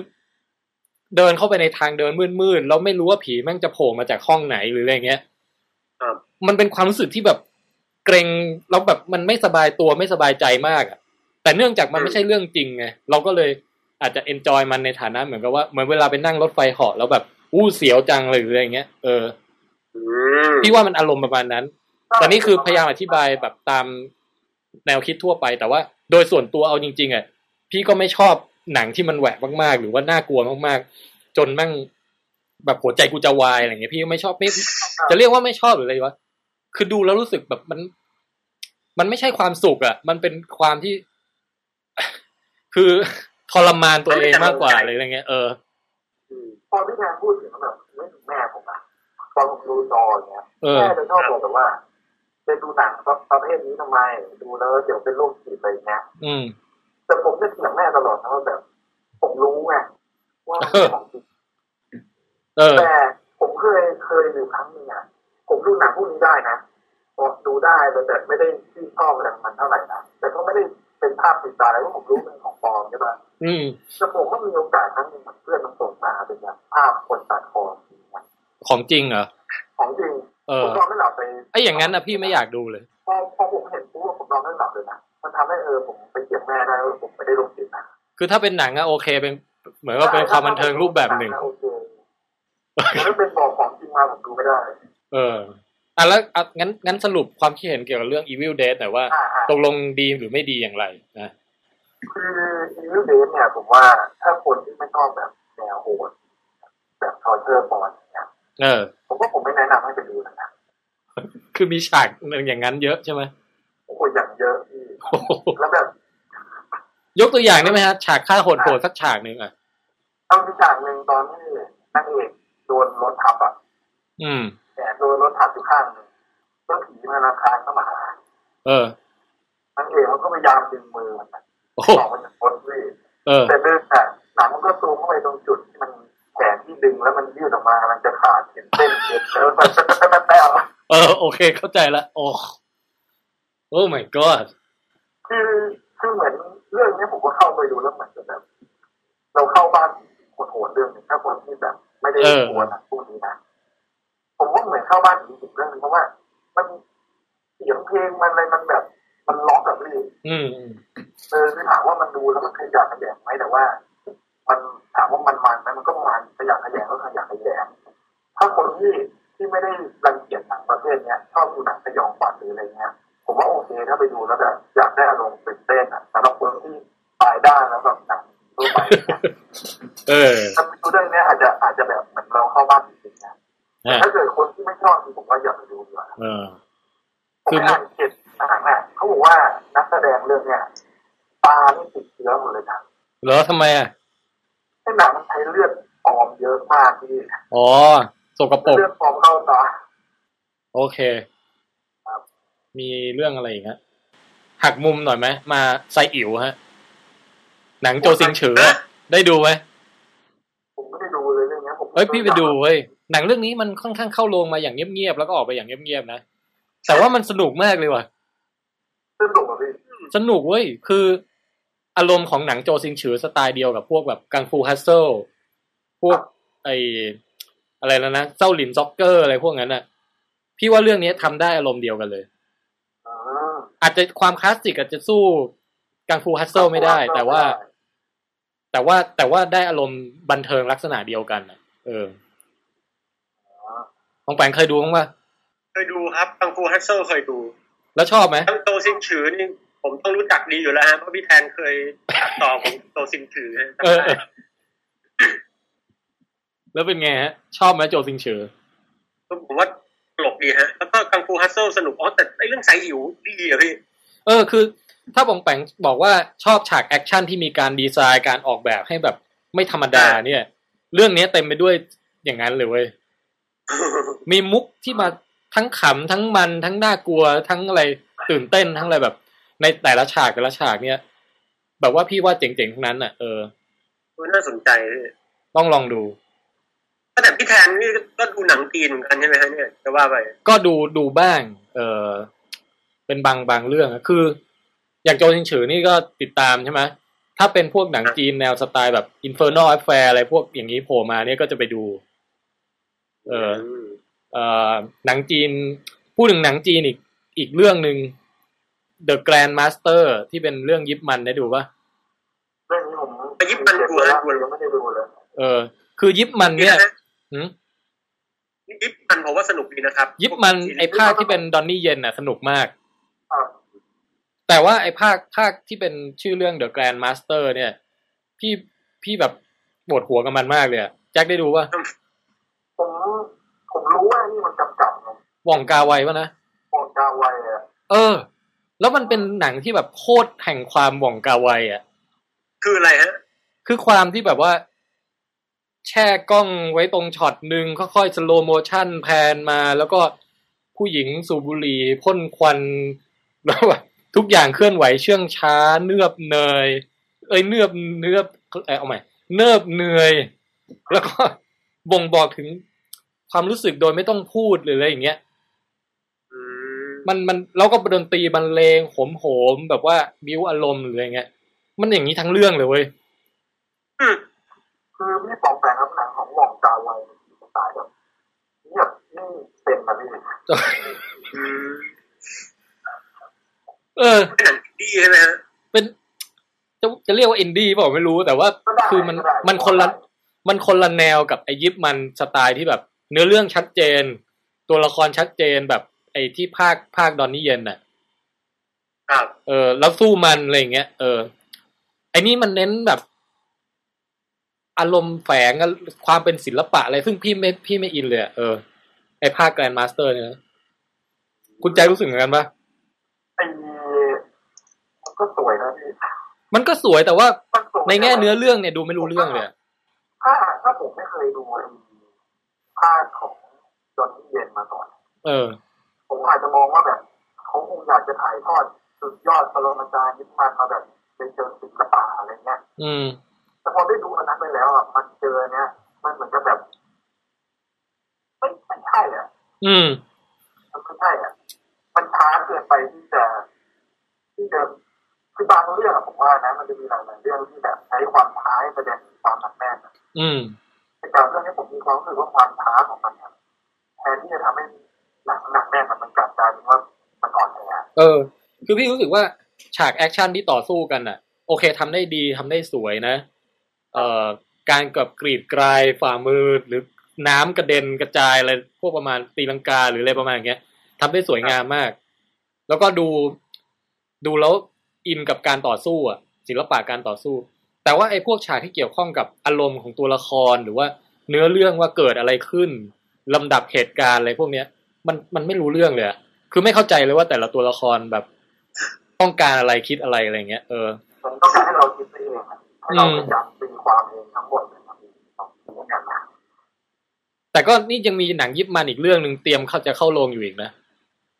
เดินเข้าไปในทางเดินมืดๆแล้วไม่รู้ว่าผีแม่งจะโผล่มาจากห้องไหนหรืออะไรเงี้ยครับมันเป็นความรู้สึกที่แบบเกรงแล้วแบบมันไม่สบายตัวไม่สบายใจมากอะแต่เนื่องจากมันไม่ใช่เรื่องจริงไงเราก็เลยอาจจะเอนจอยมันในฐานะเหมือนกับว่าเหมือนเวลาไปนั่งรถไฟเหาะแล้วแบบ อู้เสียวจังเลยหรืออะไรเงี้ยเอออืมพี่ว่ามันอารมณ์ประมาณนั้น แต่นี่คือพยายามอธิบายแบบตามแนวคิดทั่วไป แต่ว่าโดยส่วนตัวเอาจริง ๆอะพี่ก็ไม่ชอบหนังที่มันแหวกมากๆ หรือว่าน่ากลัวมากๆ จนแม่งแบบหัวใจกูจะวายอะไรเงี้ยพี่ก็ไม่ชอบไม่จะเรียกว่าไม่ชอบหรืออะไรวะคือดูแล้วรู้สึกแบบมัน มันไม่ใช่ความสุขอะมันเป็นความที่ คือทรมานตัวเองมากกว่าอะไรอะไรเงี้ยเออ อืมพอพี่แทนพูดถึงแบบไม่ถึงแม่ผมอะตอนผมดูจออย่างเงี้ยเออแม่จะชอบบอกแบบว่าจะดูหนังประเภทนี้ทำไม ดูแล้วเดี๋ยวเป็นโรคจิตอะไรเงี้ยอืมแต่ผมจะเถียงแม่ตลอดนะว่าแบบ ผมรู้ไงว่ามันเป็นของจริงเออแต่ผมเคยเคยอยู่ครั้งหนึงอะผมดูหนังพวกนี้ได้นะพอดูได้แต่แบบไม่ได้ที่ชอบอะไรมันเท่าไหร่นะแต่ก็ไม่ได้ เป็นภาพติดตาอะไรเพราะผมรู้มันของปลอมใช่ปะอืมแต่ผมก็มีโอกาสครั้งหนึ่งเพื่อนมันส่งมาเป็นแบบภาพคนตัดคอจริงนะของจริงเหรอของจริงเอผอมนอนไม่หลับไปไอ้อย่างนั้นนะพี่ไม่อยากดูเลยพอพอผมเห็นปุ๊บผมนอนไม่หลับเลยนะมันทำให้เออผมไปเถียงแม่ได้ว่าผมไม่ได้ลงจิตนะคือถ้าเป็นหนังอะโอเคเป็น เหมือนว่าเป็นความบันเทิงรูปแบบหนึ่งโอเคถ้าเป็นบอกของจริงมาผมดูไม่ได้ เออ อะแล้วอะงั้นงั้นสรุปความคิดเห็นเกี่ยวกับเรื่อง Evil Dead หน่อยว่าอ่าอ่าตกลงดีหรือไม่ดีอย่างไรนะคืออีวิลเดนเนี่ยผมว่าถ้าคนที่ไม่ชอบแบบแนวโหดแบบ torture porn เนี่ยเออ ผมว่าผมไม่แนะนำให้ไปดูนะคือมีฉากอย่างนั้นเยอะใช่ไหมโอ้โหอย่างเยอะพี่โอ้โหแล้วแบบยกตัวอย่างได้ไหมฮะฉากฆ่าโหดๆสักฉากหนึ่งอะเอาที่ฉากหนึ่งตอนที่นางเอกโดนรถทับอะอืม แขนโดนรถทับอยู่ข้างหนึ่งก็ผีมันราคานเข้ามาหาเออนางเอกมันก็พยายามดึงมือมันนะโอ้โหออกมาจากคนที่เออแต่ดึงอะหนังมันก็ซูมเข้าไปตรงจุดที่มันแขนที่ดึงแล้วมันยืดออกมามันจะขาดเห็นเส้นเอ็นแล้วมันแป๊ะแป๊ะแป๊ะแป๊ะแป๊ะเออโอเค เข้าใจละโอ้โอ้ my god คือคือเหมือนเรื่องเนี้ยผมก็เข้าไปดูแล้วเหมือนกับแบบเราเข้าบ้านโหดๆเรื่องหนึงถ้าคนที่แบบ ไม่ได้เออกลัวหนะพวกนี้นะ ผมว่าเหมือนเข้าบ้านผีสิบเรื่องนึงเพราะว่า มันเสียงเพลงมันอะไรมันแบบ มันล็อกแบบนี้อืมอืมเออคือถามว่ามันดูแล้วมันขยันขยงไหมแต่ว่า มันถามว่ามันมันไหมมันก็มันขยันขยงก็ขยันขยงถ้าคนที่ที่ไม่ได้รังเกียจหนังประเภทเนี้ยชอบดูหนังสยองขวัญหรืออะไรเงี้ยผมว่าโอเคถ้าไปดูแล้วแบบอยากได้อารมณ์ตื่นเต้นอะสำหรับคนที่ตายด้านแล้วแบบหนังทั่วไปเนี่ยเออถ้าไปดูเรื่องเนี้ยอาจจะอาจจะแบบเหมือนเราเข้าบ้านจริงๆนะ แต่ฮะถ้าเกิดคนที่ไม่ชอบจริงผมว่าอย่าไปดูดีกว่าเออผมไปอ่านเขียนหนังอะเขาบอกว่านักแสดงเรื่องเนี้ยตานี่ติดเชื้อหมดเลยนะเหรอทำไมอะให้หนังมันใช้เลือดปลอมเยอะมากที่อ๋อสกปรกเลือดปลอมเข้าตาโอเคมีเรื่องอะไรอีกฮะหักมุมหน่อยไหมมาไซอิ๋วฮะ หนังโจซิงฉืออะได้ดูไหมผมไม่ได้ดู เลยเรื่องเนี้ยผมเฮ้ยพี่ไปดูเว้ยหนังเรื่องนี้มันค่อนข้างเข้าโรงมาอย่างเงียบๆแล้วก็ออกไปอย่างเงียบๆนะแต่ว่ามันสนุกมากเลยว่ะสนุกอะพี่สนุกเว้ยคืออารมณ์ของหนังโจวซิงฉือสไตล์เดียวกับพวกแบบ Kung Fu Hustle พวกไออะไรแล้วนะเส้าหลิน soccer อะไรพวกนั้นอะพี่ว่าเรื่องนี้ทำได้อารมณ์เดียวกันเลยอืมอาจจะความคลาสสิกอาจจะสู้ Kung Fu Hustle ไม่ได้ แต่ว่า แต่ว่าแต่ว่าได้อารมณ์บันเทิงลักษณะเดียวกันอะเออของแปงเคยดูบ้างปะเคยดูครับ Kung Fu Hustle เคยดู แล้วชอบไหมทั้งโจวซิงฉือนี่ผมต้องรู้จักดีอยู่แล้วฮะเพราะพี่แทนเคยตัดต่อของโจวซิงฉือฮะเออเออแล้วเป็นไงฮะ ชอบไหมโจวซิงฉือผมว่าตลกดีฮะ แล้วก็ Kung Fu Hustle สนุกอ๋อแต่ไอเรื่องไซอิ๋วดีอะพี่ เออคือ ถ้าบองแปงบอกว่าชอบฉากแอคชั่นที่มีการดีไซน์การออกแบบให้แบบไม่ธรรมดาเนี่ย เรื่องนี้เต็มไปด้วยอย่างนั้นเลยเว้ยมีมุกที่มาทั้งขำทั้งมันทั้งน่ากลัวทั้งอะไรตื่นเต้นทั้งอะไรแบบ ในแต่ละฉากแต่ละฉากเนี่ย แบบว่าพี่ว่าเจ๋งๆทั้งนั้นอะเออน่าสนใจพี่ต้องลองดูแต่พี่แทนนี่ก็ดูหนังจีนเหมือนกันใช่ไหมฮะเนี่ยจะว่าไปก็ดูดูบ้าง เออ เป็นบางบางเรื่องอะคือ อย่างโจชิงฉือนี่ก็ติดตามใช่ไหมถ้าเป็นพวกหนังจีนแนวสไตล์แบบ Infernal Affair อะไรพวกอย่างนี้โผล่มาเนี่ยก็จะไปดู เออมเอ่อหนังจีน พูดถึงหนังจีนอีกอีกเรื่องหนึ่ง The Grand Master ที่เป็นเรื่องยิปมันได้ดูปะเรื่องนี้ผมไปยิบมันดูฮะดูยังไม่ได้ดูเลยเออ คือยิปมันนี่เนี่ยนะฮะหืมยิบมันผมว่าสนุกดีนะครับ ยิปมันไอภาคที่เป็นดอนนี่เย็นน่ะ สนุกมากครับ แต่ว่าไอ้ภาคภาคที่เป็นชื่อเรื่อง The Grand Master เนี่ย พี่พี่แบบปวดหัวกับมันมากเลยอะแจ็คได้ดูว่าผมผมรู้ว่านี่มันกำกับไงหว่องกาไวปะนะหว่องกาไวอะเออ แล้วมันเป็นหนังที่แบบโคตรแห่งความหว่องกาไวอะคืออะไรฮะ คือความที่แบบว่า แช่กล้องไว้ตรงช็อตหนึ่งค่อยๆ slow motion pan มา แล้วก็ผู้หญิงสูบบุหรี่พ่นควันแล้วแบบ ทุกอย่างเคลื่อนไหวเชื่องช้า เนือบเนย เอ้ยเนือบเนือบเอยเอาใหม่เนิบเนยแล้วก็บ่งบอกถึงความรู้สึกโดยไม่ต้องพูดหรืออะไรอย่างเงี้ยอืมมันมันแล้วก็ดนตรีบรรเลงโหมโหมๆแบบว่าบิ้วอารมณ์หรืออะไรเงี้ย มันอย่างนี้ทั้งเรื่องเลยเว้ยอืมคือพี่ปองแปงครับหนังของวองกาไวสไตล์แบบเงียบนิ่งเป็นมาพี่อืม เออเป็นหนังดีใช่ไหมฮะเป็นจะจะเรียกว่าอินดี้เปล่าไม่รู้แต่ว่าก็ได้คือมันก็ได้มันคนละมันคนละแนวกับไอยิปมันสไตล์ที่แบบ เนื้อเรื่องชัดเจน ตัวละครชัดเจนแบบ ไอที่ภาคภาคดอนนี่เย็นน่ะครับเออ แล้วสู้มันอะไรอย่างเงี้ยเออ ไอนี่มันเน้นแบบ อารมณ์แฝงกับความเป็นศิลปะอะไรซึ่งพี่ไม่พี่ไม่อินเลยอะเออไอภาค Grand Master เนี่ยนะคุณใจรู้สึกเหมือนกันปะไอ้มัน ก็สวยนะพี่มันก็สวยแต่ว่ามันสวยในแง่เนื้อเรื่องเนี่ยดูไม่รู้เรื่องเลยอะถ้าถ้าผมไม่เคยดูไอ้ภาคของดอนนี่เยนมาก่อน เออ ผมอาจจะมองว่าแบบเขาคงอยากจะถ่ายทอดสุดยอดปรมาจารย์ยิปมันมาแบบในเชิงศิลปะอะไรเงี้ย อืม แต่พอได้ดูอันนั้นไปแล้วอะมันเจอเนี้ยมันเหมือนกับแบบไม่ไม่ใช่อะ อืม มันไม่ใช่อะ มันช้าเกินไปที่จะที่จะ คือบางเรื่องอะผมว่านะมันจะมีหลายๆเรื่องที่แบบใช้ความท้าให้แสดงความหนักแน่นอะอืมแต่การเรื่องนี้ผมมีความรู้สึกว่าความท้าของมันอะแทนที่จะทำให้หนักหนักแน่นอะมันกลับกลายเป็นว่ามันอ่อนแอเออ คือพี่รู้สึกว่าฉากแอคชั่นที่ต่อสู้กันน่ะ โอเคทำได้ดีทำได้สวยนะ เอ่อการกับกรีดกรายฝ่ามือหรือน้ำกระเด็นกระจายอะไรพวกประมาณตีลังกาหรืออะไรประมาณอย่างเงี้ยทำได้สวยงามมาก แล้วก็ดูดูแล้ว อินกับการต่อสู้อะศิลปะการต่อสู้ แต่ว่าไอ้พวกฉากที่เกี่ยวข้องกับอารมณ์ของตัวละครหรือว่าเนื้อเรื่องว่าเกิดอะไรขึ้นลำดับเหตุการณ์อะไรพวกเนี้ย มันมันไม่รู้เรื่องเลยอะคือไม่เข้าใจเลยว่าแต่ละตัวละครแบบต้องการอะไรคิดอะไรอะไรเงี้ยเออมันต้องการให้เราคิดไปเองอะให้เราพยายามตีความเองทั้งหมดเลยครับต้องคิดกันนะแต่ก็นี่ยังมีหนังยิปมันอีกเรื่องหนึ่งเตรียมเข้าจะเข้าโรงอยู่อีกนะ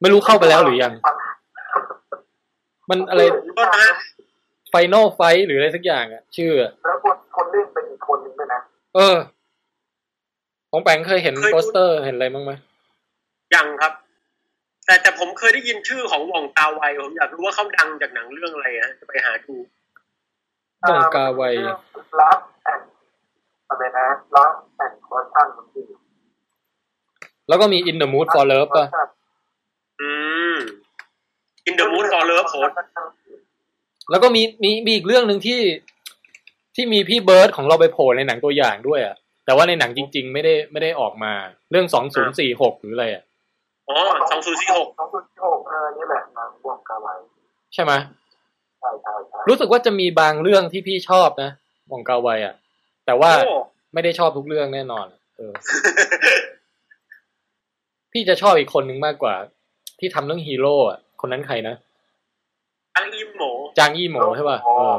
ไม่รู้เข้าไปแล้วหรือยัง มันอะไรก็นะไฟนอลไฟหรืออะไรสักอย่างอะชื่ออะแล้วคนคนเล่นเป็นอีกคนนึงด้วยนะเออ ของแปงเคยเห็นโปสเตอร์เห็นอะไรบ้างไหมยังครับ แต่แต่ผมเคยได้ยินชื่อของหว่องตาไวผมอยากรู้ว่าเขาดังจากหนังเรื่องอะไรฮะจะไปหาดูดงกาไวลับแอนอะไรนะลับแอนคอร์ชันมันคือแล้วก็มี In the Mood for Love ป่ะ อืม In the Mood for Love โหแล้วก็มีมีมีอีกเรื่องหนึ่งที่ที่มีพี่เบิร์ดของเราไปโผล่ในหนังตัวอย่างด้วยอะ แต่ว่าในหนังจริง ๆ ไม่ได้ไม่ได้ออกมา เรื่องสองศูนย์สี่หกหรืออะไรอะอ๋อสองศูนย์สี่หกสองศูนย์สี่หกเออนี่แหละหนังวงกาไวใช่ไหมใช่ใช่ใช่รู้สึกว่าจะมีบางเรื่องที่พี่ชอบนะมองกาไวอะ แต่ว่าโอ้ไม่ได้ชอบทุกเรื่องแน่นอน เออ พี่จะชอบอีกคนหนึ่งมากกว่า ที่ทำเรื่องฮีโร่อะ คนนั้นใครนะอังอิมโหมจางยี่หมูใช่ป่ะเออ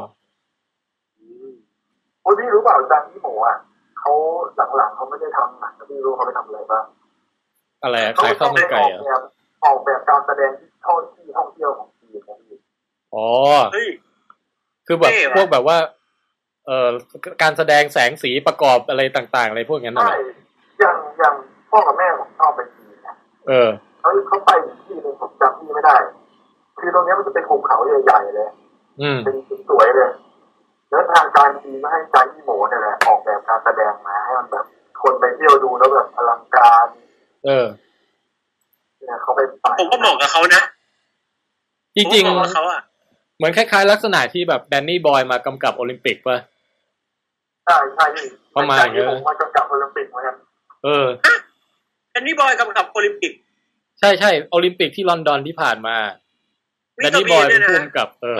โอ้ยพี่รู้เปล่าจางยี่หมูอะเขาหลังๆเขาไม่ได้ทำหนังนะพี่รู้เขาไปทำอะไรบ้างอะไรอะขายข้าวมันไก่อเหรอกอะแบบออกแบบการแสดงที่ท่องที่ท่องเที่ยวของจีนนะพี่อ๋อเฮ้ยคือแบบเท่ว่ะพวกแบบว่า เอ่อการแสดงแสงสีประกอบอะไรต่าง ๆ อะไรพวกนั้นน่ะใช่เหรออย่างอย่างพ่อกับแม่ผมชอบไปจีนนะเออ เขาเขาไปอีกที่หนึ่งผมจำที่ไม่ได้ คือตรงเนี้ยมันจะเป็นภูเขาใหญ่ๆเลยอืมเป็นสวยๆเลย แล้วทางการจีนก็ให้จางยี่หมูเนี่ยแหละออกแบบการแสดงมาให้มันแบบ คนไปเที่ยวดูแล้วแบบอลังการ เออเนี่ยเขาไปไปผมก็เหมาะกับเขานะจริงผมก็เหมาะกับเขาอะๆเหมือนคล้ายๆ ลักษณะที่แบบแดนนี่บอยมากำกับโอลิมปิกป่ะใช่ใช่พี่ประมาณอย่างเงี้จยงยี่หมูมากำกับโอลิมปิกเหมือนกันเอออันนี้บอยกำกับโอลิมปิก ใช่ใช่โอลิมปิกที่ลอนดอนที่ผ่านมาแดนนี่บอยเป็นผู้กำกับเออ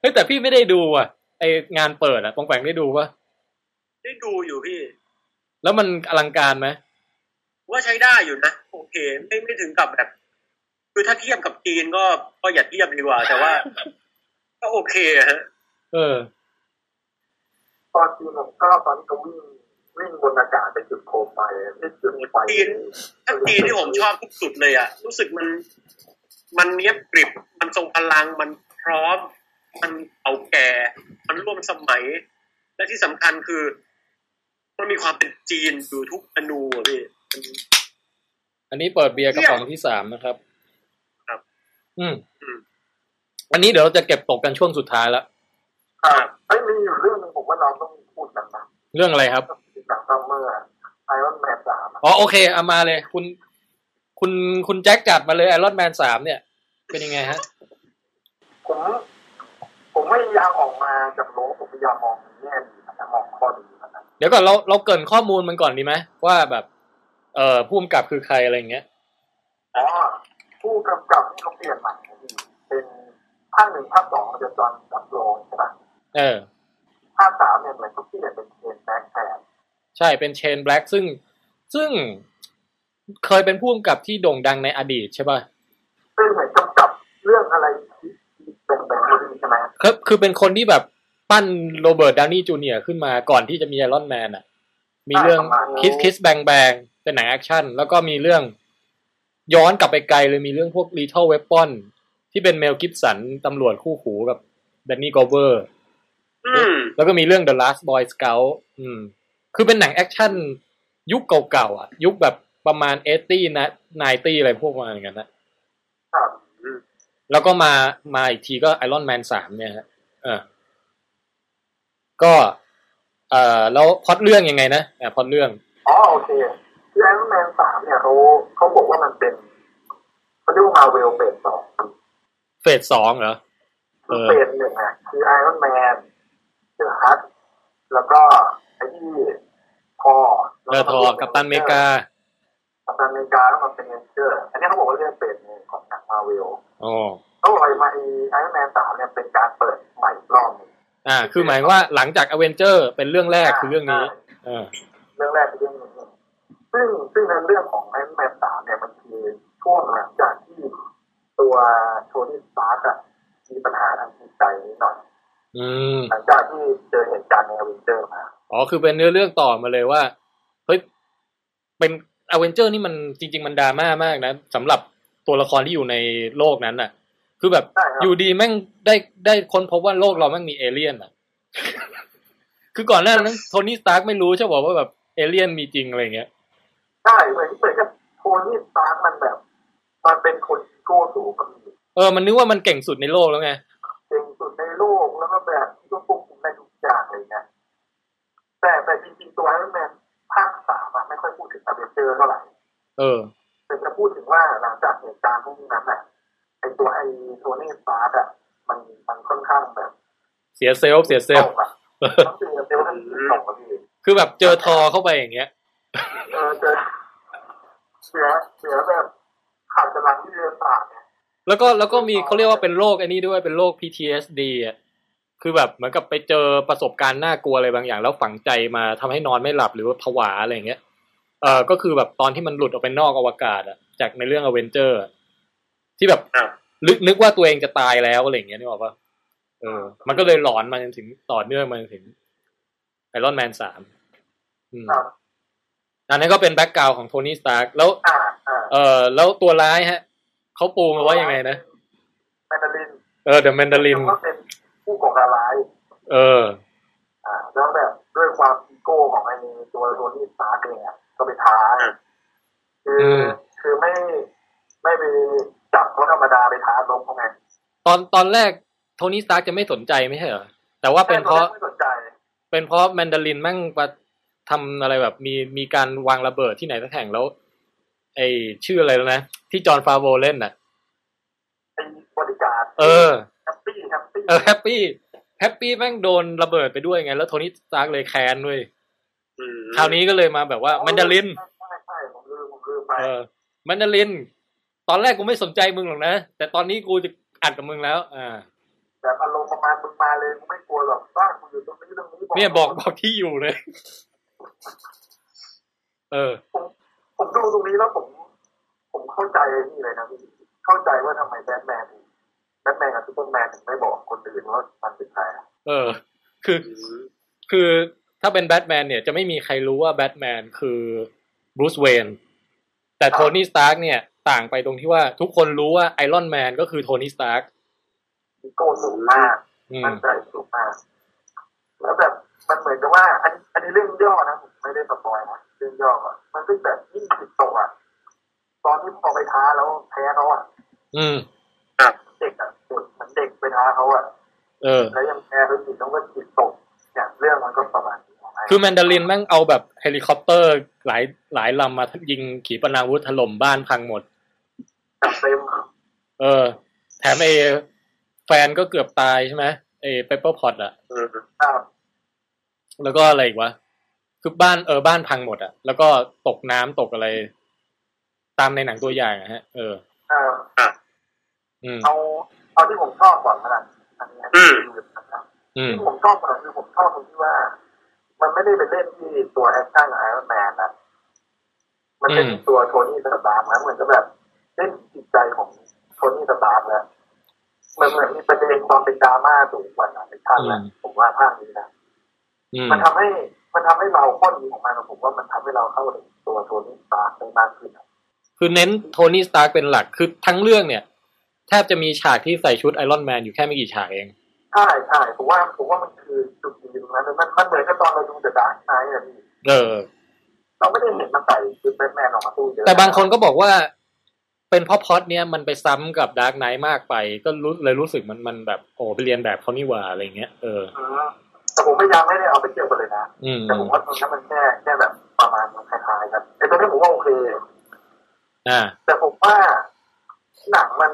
เฮ้ยแต่พี่ไม่ได้ดูอะ ไองานเปิดอะปองแปงได้ดูป่ะได้ดูอยู่พี่ แล้วมันอลังการไหมว่าใช้ได้อยู่นะโอเค ไม่ไม่ถึงกับแบบ คือถ้าเทียบกับจีนก็ก็อย่าเทียบดีกว่า แต่ว่า ก็โอเคอะฮะเออ ตอนจีนผมก็ตอนที่เขาวิ่ง วิ่งบนอากาศไปจุดโคมไฟที่จุดไฟจีนถ้าจีนที่ผมชอบที่สุดเลยอะรู้สึกมัน มันเนี้ยบกริบ มันทรงพลัง มันพร้อม มันเอาแก่ มันร่วมสมัย และที่สำคัญคือ มันมีความเป็นจีนอยู่ทุกอนูอะพี่มันอันนี้เปิดเบียร์กระป๋องที่สามนะครับ ครับอืมอืมอันนี้เดี๋ยวเราจะเก็บตกกันช่วงสุดท้ายแล้วครับเอ้ยมีอยู่เรื่องหนึงผมว่าเราต้องพูดกันนะเรื่องอะไรครับ หนัง summer Iron Man สามอ๋อโอเคเอามาเลย คุณ คุณคุณแจ็คจัดมาเลย Iron Man สามเนี่ย เป็นยังไงฮะ ผมผมพยายามออกมาจากโลกผมพยายามมองแง่ดีนะมองข้อดีนะเดี๋ยวก่อนเราเราเกรินข้อมูลมันก่อนดีไหมว่าแบบ เอ่อผู้กำกับคือใครอะไรอย่างเงี้ยอ๋อผู้กำกับที่เขาเปลี่ยนใหม่นะพี่เป็นภาคหนึ่งภาคสองมันจะจอห์นดับโลใช่ปะเออภาคสามเนี่ยเหมือนเขาเปลี่ยนเป็นเคนแบ็กแทน ใช่เป็นเชนแบล็กซึ่งซึ่งเคยเป็นผู้กำกับที่โด่งดังในอดีตใช่ป่ะเป็นเหมือนกำกับเรื่องอะไรที่เป็นแบบนี้ใช่ไหมคือคือเป็นคนที่แบบปั้นโรเบิร์ตดาวนี่จูเนียร์ขึ้นมาก่อนที่จะมี Iron Man อะ มีเรื่องประมาณนี้ Kiss Kiss Bang Bang เป็นหนังแอคชั่น แล้วก็มีเรื่องย้อนกลับไปไกลเลยมีเรื่องพวก Lethal Weapon ที่เป็นเมลกิบสันตำรวจคู่หูกับแดนนี่โกลเวอร์อืมแล้วก็มีเรื่อง The Last Boy Scout อืม คือเป็นหนังแอคชั่นยุคเก่าๆอะ ยุคแบบประมาณ eighty ninety อะไรพวกประมาณอย่างนั้นนะครับแล้วก็มามาอีกทีก็ Iron Man สามเนี่ยฮะเออก็เอ่อแล้วพล็อตเรื่องยังไงนะอ่าพล็อตเรื่องอ๋อโอเคคือ Iron Man สามเนี่ยเขาเขาบอกว่ามันเป็นเขาเรียกว่า Marvel phase สอง phase สองเหรอคือเออ phaseหนึ่งอะคือ Iron Man The Hulk แล้วก็ไอ้ ที่พอ The Thor กัปตันอเมริกากัปตันอเมริกาแล้วมาเป็นเอนเจอร์อันนี้เขาบอกว่าเรื่อง phase หนึ่งของหนังมาเวลอ๋อเขาบอกว่ามา Iron Man สามเนี่ยเป็นการเปิดใหม่อีกรอบหนึ่งอ่า คือหมายว่าหลังจากอเวนเจอร์เป็นเรื่องแรกคือเรื่องนี้เออเรื่องแรกคือเรื่องนี้ซึ่งซึ่งในเรื่องของ Iron Man สามเนี่ยมันคือช่วงหลังจากที่ตัวโทนี่สตาร์กอะมีปัญหาทางจิตใจนิดหน่อยอืมหลังจากที่เจอเหตุการณ์ในอเวนเจอร์มา อ๋อคือเป็นเนื้อเรื่องต่อมาเลยว่าเฮ้ยเป็นอเวนเจอร์นี่มันจริง ๆ มันดราม่ามากนะสำหรับตัวละครที่อยู่ในโลกนั้นน่ะ คือแบบใช่ครับอยู่ดีแม่งได้ได้ค้นพบว่าโลกเราแม่งมีเอเลี่ยนอะ คือก่อนหน้านั้นโทนี่สตาร์กไม่รู้ใช่บอกว่าแบบเอเลี่ยนมีจริงอะไรเงี้ยใช่เหมือนเหมือนกับโทนี่สตาร์กมันแบบ มันเป็นคนอีโก้สูงกับมีเออมันนึกว่ามันเก่งสุดในโลกแล้วไงเก่ง แต่แต่จริงๆตัวไอรอนแมนภาคสามอะไม่ค่อยพูดถึงอเวนเจอร์เท่าไหร่เออแต่จะพูดถึงว่าหลังจากเหตุการณ์พวกนั้นอะไอตัวไอโทนี่สตาร์กอะมันมันค่อนข้างแบบ เสียเซลล์เสียเซลตล์กอะทั้งเซลล์เซลล์ทั้งตกอะพี่คือแบบเจอทอเข้าไปอย่างเงี้ยเออเจอเสียเสียแบบขาดกำลังวิทยาศาสตร์เนี่ยแล้วก็แล้วก็มีเขาเรียกว่าเป็นโรคไอ้นี้ด้วยเป็นโรค PTSD อะ คือแบบเหมือนกับไปเจอประสบการณ์น่ากลัวอะไรบางอย่าง แล้วฝังใจมาทำให้นอนไม่หลับหรือว่าผวาอะไรอย่างเงี้ยเออก็คือแบบตอนที่มันหลุดออกไปนอกอวกาศอะจากในเรื่องอเวนเจอร์ที่แบบอะลึกนึกว่าตัวเองจะตายแล้วอะไรอย่างเงี้ยนึกออกปะเออ มันก็เลยหลอนมาจนถึงต่อเนื่องมาจนถึงไอรอนแมนสามอืมครับอันนั้นก็เป็น background ของโทนี่สตาร์กแล้วอ่าอ่าเออแล้วตัวร้ายฮะเขาปูมาว่ายังไงนะแมนดารินเออเดอะแมนดารินก็เป็น ผู้ก่อการร้าย เออ อ่า แล้วแบบด้วยความอีโก้ของไอ้ตัวโทนี่สตาร์กเองอะก็ไปท้าคือมคือไม่ไม่ไปจับเขาธรรมดาไปท้ารบเขาไงตอนตอนแรกโทนี่สตาร์กจะไม่สนใจไม่ใช่เหรอแต่ว่าเป็นเพราะไม่สนใจเป็นเพราะแมนดารินแม่งมาทำอะไรแบบมีมีการวางระเบิดที่ไหนสักแห่งแล้ว ไอชื่ออะไรแล้วนะ ที่จอนฟาฟโรเล่นน่ะไอ้บอดี้การ์ดเออแฮ ปปี้แฮปปี้เออแฮปปี้แฮปปี้แม่งโดนระเบิดไปด้วยไง แล้วโทนี่สตาร์กเลยแค้นด้วยอืมคราวนี้ก็เลยมาแบบว่าแมนดารินใช่ใช่ผมลืมผมลืมไปเออแมนดาริน ตอนแรกกูไม่สนใจมึงหรอกนะ แต่ตอนนี้กูจะอัดกับมึงแล้ว อ่าแบบอารมณ์ประมาณมึงมาเลยมึงไม่กลัวหรอกบ้านมึงอยู่ตรงนี้ตรงนี้เนี่ยบอกบอกที่อยู่เลย เออ ผมผมดูตรงนี้แล้วผม ผมเข้าใจไอ้นี่เลยนะพี่เข้าใจว่าทำไมแบทแมน แบทแมนกับซูเปอร์แมนถึงไม่บอกคนอื่นว่ามันเป็นใครอะเออ คือ คือถ้าเป็นแบทแมนเนี่ยจะไม่มีใครรู้ว่าแบทแมนคือบรูซเวน แต่โทนี่สตาร์กเนี่ยต่างไปตรงที่ว่าทุกคนรู้ว่าไอรอนแมนก็คือโทนี่สตาร์กอีโก้สูงมากอืมมั่นใจสูงมากแล้วแบบมันเหมือนกับว่า อันอันนี้เรื่องย่อนะผมไม่ได้สปอยนะเรื่องย่ออะมันเป็นแบบยิ่งผิดโตะอะตอนที่พอไปท้าแล้วแพ้เขาอะอืม เด็กอะเด็กเหมือนเด็กไปท้าเขาอะเออ แล้วยังแพ้ไปผิดต้องก็ผิดตกเนี่ยเรื่องมันก็ประมาณนี้ของไอ้คือแมนดารินแม่งเอาแบบเฮลิคอปเตอร์หลายหลายลำมายิงขีปนาวุธถล่มบ้านพังหมดจับเต็มเออ แถมเอแฟนก็เกือบตายใช่ไหมเอเปปเปอร์พอตส์อะอืมครับแล้วก็อะไรอีกวะคือบ้านเออบ้านพังหมดอะแล้วก็ตกน้ำตกอะไร ตามในหนังตัวอย่างอะฮะ เออ เอ่ออืมเอาเอาที่ผมชอบก่อนนะอันนี้อืมอืมที่ผมชอบก่อนคือผมชอบตรงที่ว่า มันไม่ได้เป็นเล่นที่ตัว action ไอรอนแมนนะมันเป็นอืมตัวโทนี่สตาร์กนะเหมือนกับแบบเล่นจิตใจของโทนี่สตาร์กแล้วมันเหมือนมีประเด็นความเป็นดราม่าสูงกว่าหนัง action นะผมว่าภาคนี้นะอืมมันทำให้มันทำให้เราข้อดีของมันผมว่ามันทำให้เราเข้าถึงตัวโทนี่สตาร์กได้มากขึ้นอะคือเน้นโทนี่สตาร์กเป็นหลักคือทั้งเรื่องเนี่ย แทบจะมีฉากที่ใส่ชุดไอรอนแมนอยู่แค่ไม่กี่ฉากเองใช่ใช่ผมว่าผมว่ามันคือจุดดีตรงนั้นมันมันเหมือนกับตอนเราดูเดอะดาร์กไนท์อะพี่เออเราไม่ได้เห็นมันใส่ชุดแบทแมนออกมาสู้เยอะแต่บางคนก็บอกว่า เป็นเพราะพล็อดเนี้ยมันไปซ้ำกับดาร์กไนท์มากไป ก็รู้เลยรู้สึกมันมันแบบโอ้ไปเลียนแบบเขานี่หว่าอะไรเงี้ยเอออืมแต่ผมพยายามไม่ได้เอาไปเทียบกันเลยนะอืมแต่ผมว่าตรงนั้นมันแค่แค่แบบประมาณมันคล้ายๆกันไอ้ตรงนี้ผมว่าโอเคอ่าแต่ผมว่าหนังมัน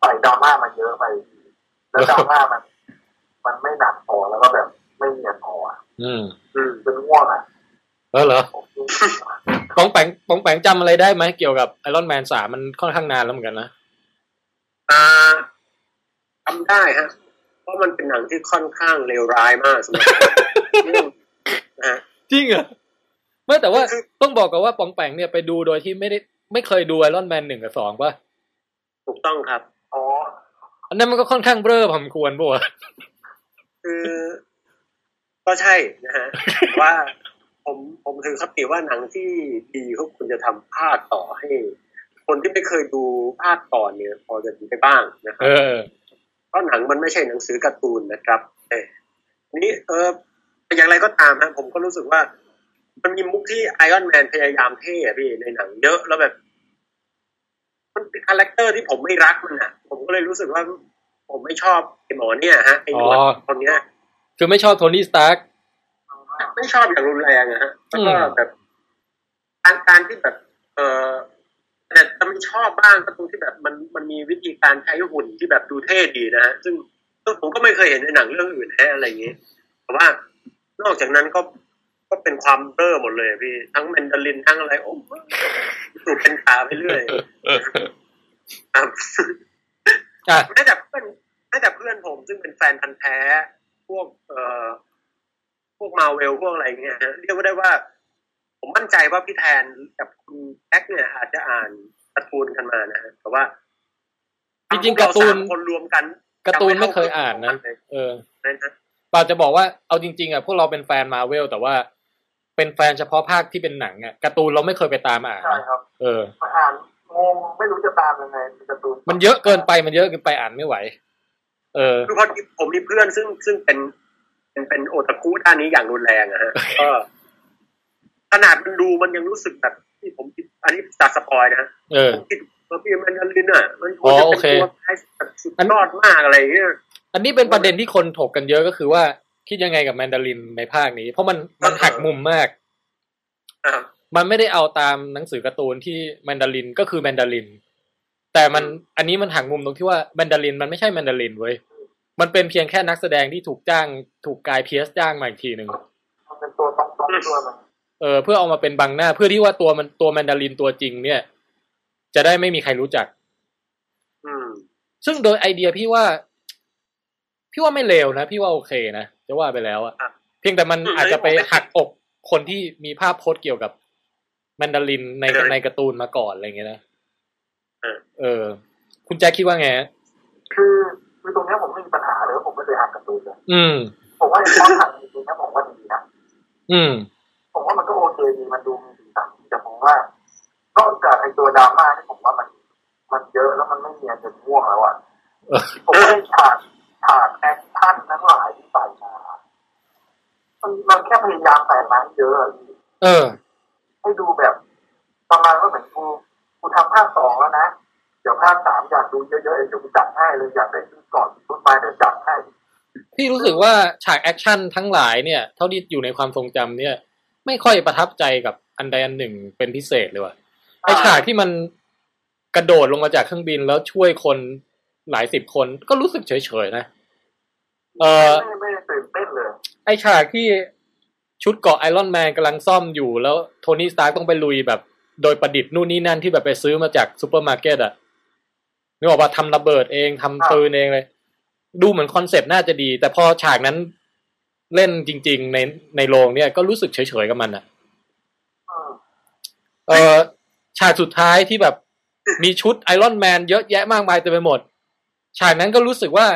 ใส่ดราม่ามาเยอะไป แล้วดราม่ามัน มันไม่หนักพอแล้วก็แบบไม่เนียนพออะอืมอืมจนง่วงอะเออเหรอผมปองแปงปองแปงจำอะไรได้ไหมเกี่ยวกับไอรอนแมนสามมันค่อนข้างนานแล้วเหมือนกันนะอ่าทำได้ฮะ เพราะมันเป็นหนังที่ค่อนข้างเลวร้ายมากสำหรับผมนะฮะจริงเหรอไม่แต่ว่าคือต้องบอกกันว่าปองแปงเนี่ยไปดูโดยที่ไม่ได้ไม่เคยดูไอรอนแมนหนึ่งกับสองป่ะ ถูกต้องครับ อ๋ออันนั้นมันก็ค่อนข้างเบ้อพอสมควรป่ะวะคือก็ใช่นะฮะว่าผมผมถือคติว่าหนังที่ดีเขาควรจะทำภาคต่อให้ คนที่ไม่เคยดูภาคก่อนเนี่ย พอจะดูได้บ้างนะครัเอบอเพราะหนังมันไม่ใช่หนังสือการ์ตูนนะครับเออนี้เออแต่อย่างไรก็ตามฮะผมก็รู้สึกว่า มันมีมุกที่ไอรอนแมนพยายามเท่อะพี่ในหนังเยอะแล้วแบบ มันเป็น character ที่ผมไม่รักมันอะ ผมก็เลยรู้สึกว่า ผมไม่ชอบไอ้หมอเนี่ยฮะไอ้หนวดอ๋อคนเนี้ยคือไม่ชอบโทนี่สตาร์กไม่ชอบอย่างรุนแรงอะฮะแล้วก็อืมแบบการการที่แบบ เออแต่แต่ไม่ชอบบ้างก็ตรงที่แบบมันมันมีวิธีการใช้หุ่นที่แบบดูเท่ดีนะฮะซึ่งซึ่งผมก็ไม่เคยเห็นในหนังเรื่องอื่นแฮะอะไรอย่างงี้แต่ว่านอกจากนั้นก็ก็เป็นความเบื่อหมดเลยอะพี่ทั้งแมนดารินทั้งอะไรโอ้ ดูเป็นตาไปเรื่อยครับอะแม้แต่เพื่อนแม้แต่เพื่อนผม ซึ่งเป็นแฟนพันธ์แท้ พวก เอ่อพวกมาเวลพวกอะไรเงี้ยฮะเรียกว่าได้ว่า ผมมั่นใจว่าพี่แทนกับคุณแจ็คเนี่ยอาจจะอ่านการ์ตูนกันมานะฮะแต่ว่าจริงๆการ์ตูนเสมคนรวมกันการ์ตูนไม่เคยอ่านนะเลยเออนะฮะป่าจะบอกว่าเอาจริง ๆอะพวกเราเป็นแฟนมาเวลแต่ว่า เป็นแฟนเฉพาะภาคที่เป็นหนังอะการ์ตูนเราไม่เคยไปตามอ่านใช่นะครับ เออมาอ่านงงไม่รู้จะตามยังไงมีการ์ตูนมันเยอะเกินไปมันเยอะเกินไปอ่านไม่ไหว เออคือพอดีผมมีเพื่อนซึ่งซึ่งเป็น เป็นเป็นโอตาคุด้านนี้อย่างรุนแรงอะฮะก็ขนาดมันดูมันยังรู้สึกแบบที่ผมคิดอันนี้ตัดสปอยนะฮะเออผมคิดว่าพี่แมนดารินอะ มันควอ๋รอจะโอเป็นเคตัวท้ายแบบสุดยอดมากอะไรอย่างเงี้ยอันนี้เป็นประเด็นที่คนถกกันเยอะก็คือว่า คิดยังไงกับแมนดารินในภาคนี้ เพราะมันมันหักมุมมากอ่ามันไม่ได้เอาตามหนังสือการ์ตูนที่แมนดารินก็คือแมนดาริน แต่มันอันนี้มันหักมุมตรงที่ว่าแมนดารินมันไม่ใช่แมนดารินเว้ยมันเป็นเพียงแค่นักแสดงที่ถูกจ้างถูกกายเพียร์ซจ้างมาอีกทีหนึ่งมันเป็นตัวต้องต้องตัวมันเออเพื่อเอามาเป็นบังหน้าเพื่อที่ว่าตัวมันตัวแมนดารินตัวจริง เนี่ย จะได้ไม่มีใครรู้จักอืมซึ่งโดยไอเดียพี่ว่า พี่ว่าไม่เลวนะ พี่ว่าโอเคนะ จะว่าไปแล้วอะครับเพียงแต่มันอืมอาจจะไปผมไม่หักอกคนที่มีภาพโพสต์เกี่ยวกับแมนดารินในแมนดารินในการ์ตูนมาก่อนอะไรอย่างเงี้ยนะเออเออ คุณแจ็คคิดว่าไงฮะคือคือตรงเนี้ยผมไม่มีปัญหาเลยว่าผมไม่เคยอ่านการ์ตูนเลยอืมผมว่าตอนอ่านจริงๆนะผมว่าดีนะอืม ผมว่ามันก็โอเคดีมันดูมีสีสันดีแต่ผมว่านอกจากไอ้ตัวดราม่าที่ผมว่ามัน มันเยอะแล้วมันไม่เนียนจนง่วงแล้วอะเออผมว่าไอ้ฉาก ฉาก action ทั้งหลายที่ใส่มามันมันแค่พยายามใส่มาให้เยอะอะเออ ให้ดูแบบ ประมาณว่าเหมือนกูกูทำภาคสองแล้วนะ เดี๋ยวภาคสามอยากดูเยอะๆเดี๋ยวกูจัดให้เลยอยากได้ดูก่อนต้นไปเดี๋ยวจัดให้พี่รู้สึกว่าฉาก action ทั้งหลายเนี่ย เท่าที่อยู่ในความทรงจำเนี่ย ไม่ค่อยประทับใจกับอันใดอันหนึ่งเป็นพิเศษเลยว่ะไอฉากที่มันกระโดดลงมาจากเครื่องบินแล้วช่วยคน หลายสิบคนก็รู้สึกเฉยๆนะเออไม่ไม่ได้ตื่นเต้นเลยไอฉากที่ชุดเกราะไอรอนแมนกำลังซ่อมอยู่แล้วโทนี่สตาร์กต้องไปลุยแบบ โดยประดิษฐ์นู่นนี่นั่นที่แบบไปซื้อมาจากซูเปอร์มาร์เก็ตอะนึกออกว่าทำระเบิดเองทำปืนเองเลย ดูเหมือน concept น่าจะดี แต่พอฉากนั้นเล่นจริง ๆ ในในโรงเนี่ยก็รู้สึกเฉยๆกับมันอะอืมเออฉากสุดท้ายที่แบบมีชุดไอรอนแมนเยอะแยะมากมายเต็มไปหมด ฉากนั้นก็รู้สึกว่า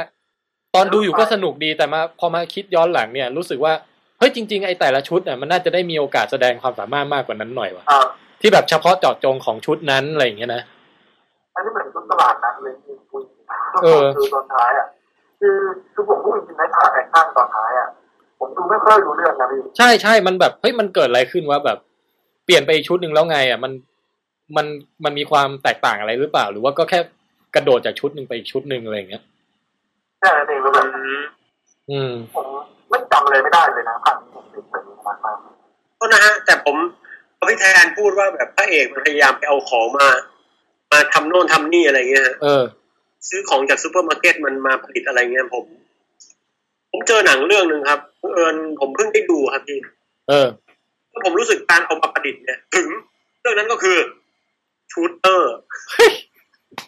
ตอนดูอยู่ก็สนุกดีแต่มาพอมาคิดย้อนหลังเนี่ย รู้สึกว่าเฮ้ยฮ้ยจริง ๆ ไอ้แต่ละชุดอะมันน่าจะได้มีโอกาสแสดงความสามารถมากกว่านั้นหน่อยว่ะอ่าที่แบบเฉพาะเจาะจงของชุดนั้นอะไรอย่างเงี้ยนะอันนี้เหมือนชุดตลาดนัดเลยจริงๆคุณเออคือตอนท้ายอะคือคือผมพูดจริงๆในฉากแอคชั่นตอนท้ายอะผมดูไม่ค่อยรู้เรื่องนะพี่ใช่ใช่มันแบบเฮ้ยมันเกิดอะไรขึ้นวะแบบ เปลี่ยนไปอีกชุดหนึ่งแล้วไง อะ มันมันมันมีความแตกต่างอะไรหรือเปล่า หรือว่าก็แค่ กระโดดจากชุดหนึ่งไปอีกชุดหนึ่งอะไรอย่างเงี้ยแค่นั้นเองแล้วแบบอืมผมไม่จำอะไรไม่ได้เลยนะภาคนี้ผมติดแบบนี้มากมากก็นะฮะแต่ผมพอพี่แทนพูดว่าแบบพระเอกมันพยายามไปเอาของมา มาทำโน่นทำนี่อะไรเงี้ยฮะเออ ซื้อของจากซูเปอร์มาร์เก็ตมันมาผลิตอะไรเงี้ยผม ผมเจอหนังเรื่องหนึ่งครับบังเอิญผมเพิ่งได้ดูครับพี่เออผมรู้สึกการเอามาประดิษฐ์เนี่ย ถึง เรื่องนั้นก็คือ Shooter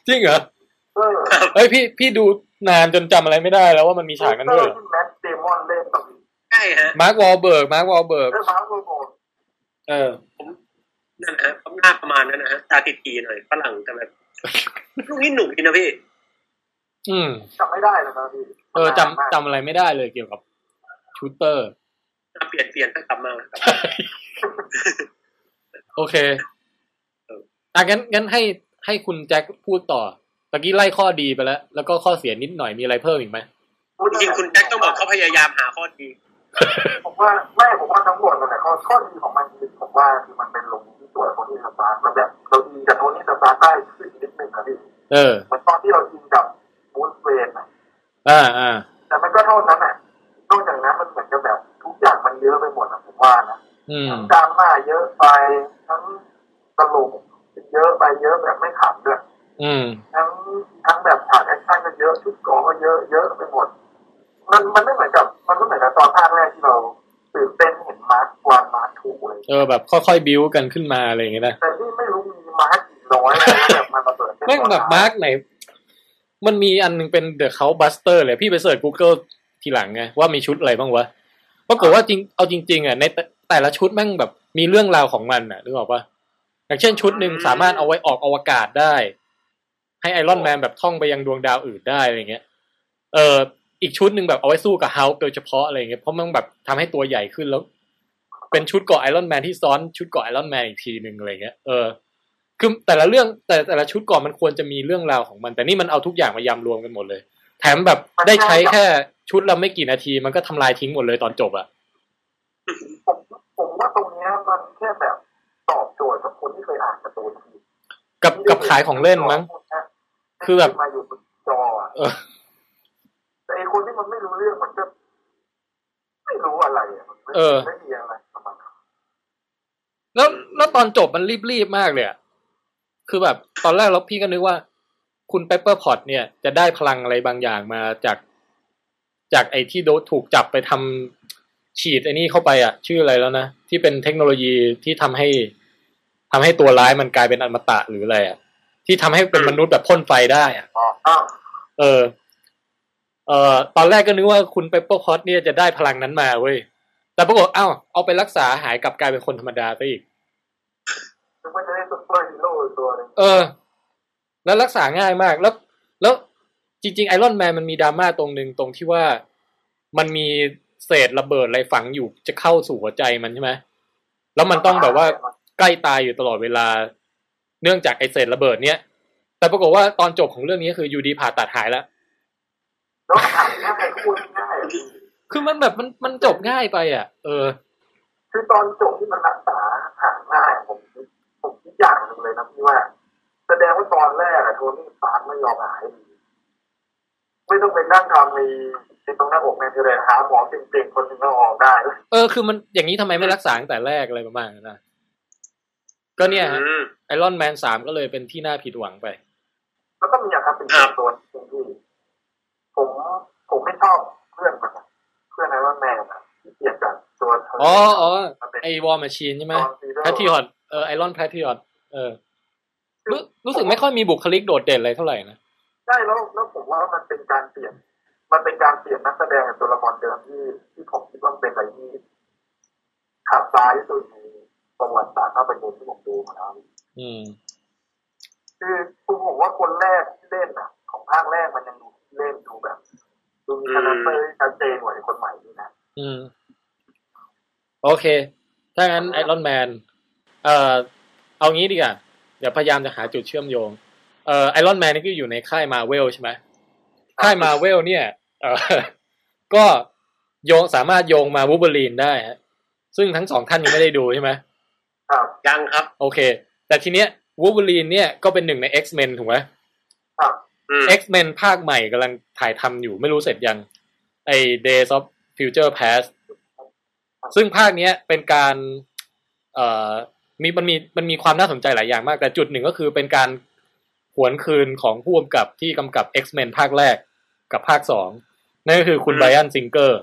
จริงเหรอ เออเฮ้ยพี่พี่ดูนานจนจำอะไรไม่ได้แล้วว่ามันมีฉากนั้นด้วยเหรอที่แมทเดมอนเล่นกับใช่ฮะมาร์ควอลเบิร์กมาร์ควอลเบิร์กเรื่องมาร์คโลโกเออนั่นนะฮะหน้าประมาณนั้นนะฮะตาตีๆหน่อยฝรั่งแต่แบบลูกนี้หนุกดีนะพี่ อืมจำไม่ได้แล้วนะพี่เออจำจำอะไรไม่ได้เลยเกี่ยวกับชูเตอร์เปลี่ยนเปลี่ยนตั้งกลับมาครับโอเคอะงั้นงั้นให้ให้คุณแจ็คพูดต่อ ตะกี้ไล่ข้อดีไปแล้ว แล้วก็ข้อเสียนิดหน่อยมีอะไรเพิ่มอีกไหมจริงๆคุณแจ็คต้องบอกเขาพยายามหาข้อดีผมว่าไม่ผมว่าทั้งหมดมันแหละข้อข้อดีของมันคือผมว่าคือมันเป็นลงที่ตัวโทนี่สตาร์กมันแบบเราอินกับโทนี่สตาร์กได้ขึ้นนิดนึงนะพี่เออเหมันตอนที่เรา in กับ Bruce Wayne อะอ่าอ่าแต่มันก็เท่านั้นอะนอกจากนั้นมันเหมือนกับแบบทุกอย่างมันเยอะไปหมดอะผมว่านะอืมทั้งดราม่าเยอะไปทั้งตลกเยอะไปเยอะแบบไม่ขำด้วย อืมทั้งทั้งแบบฉาก action ก็เยอะชุดเกราะก็เยอะเยอะไปหมด มันมันไม่เหมือนกับ มันไม่เหมือนกับตอนภาคแรกที่เราตื่นเต้นเห็น Mark One Mark Two เลยเออแบบค่อยๆบิ้วกันขึ้นมาอะไรอย่างเงี้ยนะแต่นี่ไม่รู้มี Mark กี่ร้อยนะแบบมันระเบิดเส้นแม่งแบบ Mark ไหน มันมีอันหนึ่งเป็นเดอะ Hulkbuster เลยพี่ไป search Google ทีหลังไงว่ามีชุดอะไรบ้างวะปรากฏว่าจริงเอาจริง ๆอะในแต่แต่ละชุดแม่งแบบมีเรื่องราวของมันอะนึกออกปะอย่างเช่นชุดหนึ่งสามารถเอาไว้ออกอวกาศได้ ให้ไอรอนแมนแบบท่องไปยังดวงดาวอื่นได้อะไรเงี้ย เอออีกชุดหนึ่งแบบเอาไว้สู้กับเฮาโดยเฉพาะอะไรเงี้ยเพราะมันแบบทำให้ตัวใหญ่ขึ้นแล้ว เป็นชุดเกราะไอรอนแมนที่ซ้อนชุดเกราะไอรอนแมนอีกทีหนึ่งอะไรเงี้ยเออคือแต่ละเรื่องแต่แต่ละชุดก่อนมันควรจะมีเรื่องราวของมัน แต่นี่มันเอาทุกอย่างมายำรวมกันหมดเลย แถมแบบได้ใช้แค่ชุดละไม่กี่นาที มันก็ทำลายทิ้งหมดเลยตอนจบอะผมผมว่าตรงเนี้ยมันแค่แบบตอบโจทย์กับคนที่เคยอ่านการ์ตูนทีกับกับขายของเล่นมั้ง คือแบบมาอยู่บนจออะเออแต่ไอคนที่มันไม่รู้เรื่องมันก็ไม่รู้อะไรอะมันไม่เออไม่มีอะไรประมาณนั้นแล้วแล้วตอนจบมันรีบๆมากเลยอะคือแบบ ตอนแรกเราพี่ก็นึกว่า คุณเปปเปอร์พอตส์เนี่ย จะได้พลังอะไรบางอย่างมาจากจากไอ้ที่โดนถูกจับไปทำฉีดไอ้นี่เข้าไปอะชื่ออะไรแล้วนะ ที่เป็นเทคโนโลยีที่ทำให้ทำให้ตัวร้ายมันกลายเป็นอมตะหรืออะไรอะ ที่ทำให้เป็นมนุษย์แบบพ่นไฟได้อะอ๋ออ้าวเออ เอ่อ ตอนแรกก็นึกว่าคุณเปปเปอร์พอตส์เนี่ยจะได้พลังนั้นมาเว้ย แต่ปรากฏอ้าวเอาไปรักษาหายกลับกลายเป็นคนธรรมดาไปอีกนึกว่าจะได้ซุปเปอร์ฮีโร่อีกตัวหนึ่งเออ แล้วรักษาง่ายมาก แล้ว แล้วจริงๆไอรอนแมนมันมีดราม่าตรงหนึ่งตรงที่ว่ามันมีเศษระเบิดอะไรฝังอยู่จะเข้าสู่หัวใจมันใช่ไหมแล้วมันต้องแบบว่าใกล้ตายอยู่ตลอดเวลา เนื่องจากไอเศษระเบิดเนี้ยแต่ปรากฏว่าตอนจบของเรื่องนี้คืออยู่ดีผ่าตัดหายแล้วแล้วอ่านง่ายพูดง่ายอะพี่คือมันแบบมันมันจบง่ายไป อะ เออ คือตอนจบที่มันรักษาหายง่ายผมคิดผมคิดอย่างหนึ่งเลยนะพี่ว่า แสดงว่าตอนแรกอะโทนี่สตาร์กไม่ยอมหายดีไม่ต้องไปนั่งทำในในตรงหน้าอกในทะเลหาหมอเก่งๆคนหนึ่งก็ออกได้แล้วเออคือมันอย่างนี้ทำไมไม่รักษาตั้งแต่แรกอะไรประมาณนั้นนะ ก็เนี่ยฮะอืมไอรอนแมนสามก็เลยเป็นที่น่าผิดหวังไป แล้วก็มีอะครับเป็นครับตัวหนึ่งที่ผมผมไม่ชอบเพื่อนมันอะเพื่อนไอรอนแมนอะที่เปลี่ยนจากตัวเธออ๋ออ๋อมาเป็นไอวอร์ม c ชีนใช่ไหมตอนซีโร่แพทริออตเออไอรอนแพทริออตเออรู้รู้สึกไม่ค่อยมีบุคลิกโดดเด่นอะไรเท่าไหร่นะใช่แล้วแล้วผมว่ามันเป็นการเปลี่ยน มันเป็นการเปลี่ยนนักแสดงกับตัวละครเดิมที่ที่ผมคิดว่ามันเป็นอะไรที่ขาดซ้ายที่สุดใน ประวัติศาสตร์ภาพยนตร์ที่ผมดูมาแล้วอืมคือคือผมว่าคนแรกที่เล่นอะ ของภาคแรกมันยังดูเล่นดูแบบดูมี character ที่ชัดเจนกว่าไอ้คนใหม่นี่นะอืม โอเค ถ้างั้นไอรอนแมนเอ่อเอางี้ดีกว่าเดี๋ยวพยายามจะหาจุดเชื่อมโยงเอ่อไอรอนแมนนี่ก็อยู่ในค่ายมาร์เวลใช่ไหมค่ายมาร์เวลเนี่ย เอ่อก็โยงสามารถโยงมาวูบ e รีนได้ฮะซึ่งทั้งสองท่านยังไม่ได้ดูใช่ไหม ครับยังครับ โอเค แต่ทีเนี้ยวูบ e รีนเนี่ยก็เป็นหนึ่งใน X-Men ถูกไหมครับอืม X-Men ภาคใหม่กำลังถ่ายทำอยู่ไม่รู้เสร็จยังไอ Days of Future Past ซึ่งภาคเนี้ยเป็นการเอ่อมีมันมีมันมีความน่าสนใจหลายอย่างมาก แต่จุดหนึ่งก็คือเป็นการหวนคืนของผู้กำกับที่กำกับ X-Men ภาคแรกกับภาคสองนั่นก็คือคุณไบรอันซิงเกอร์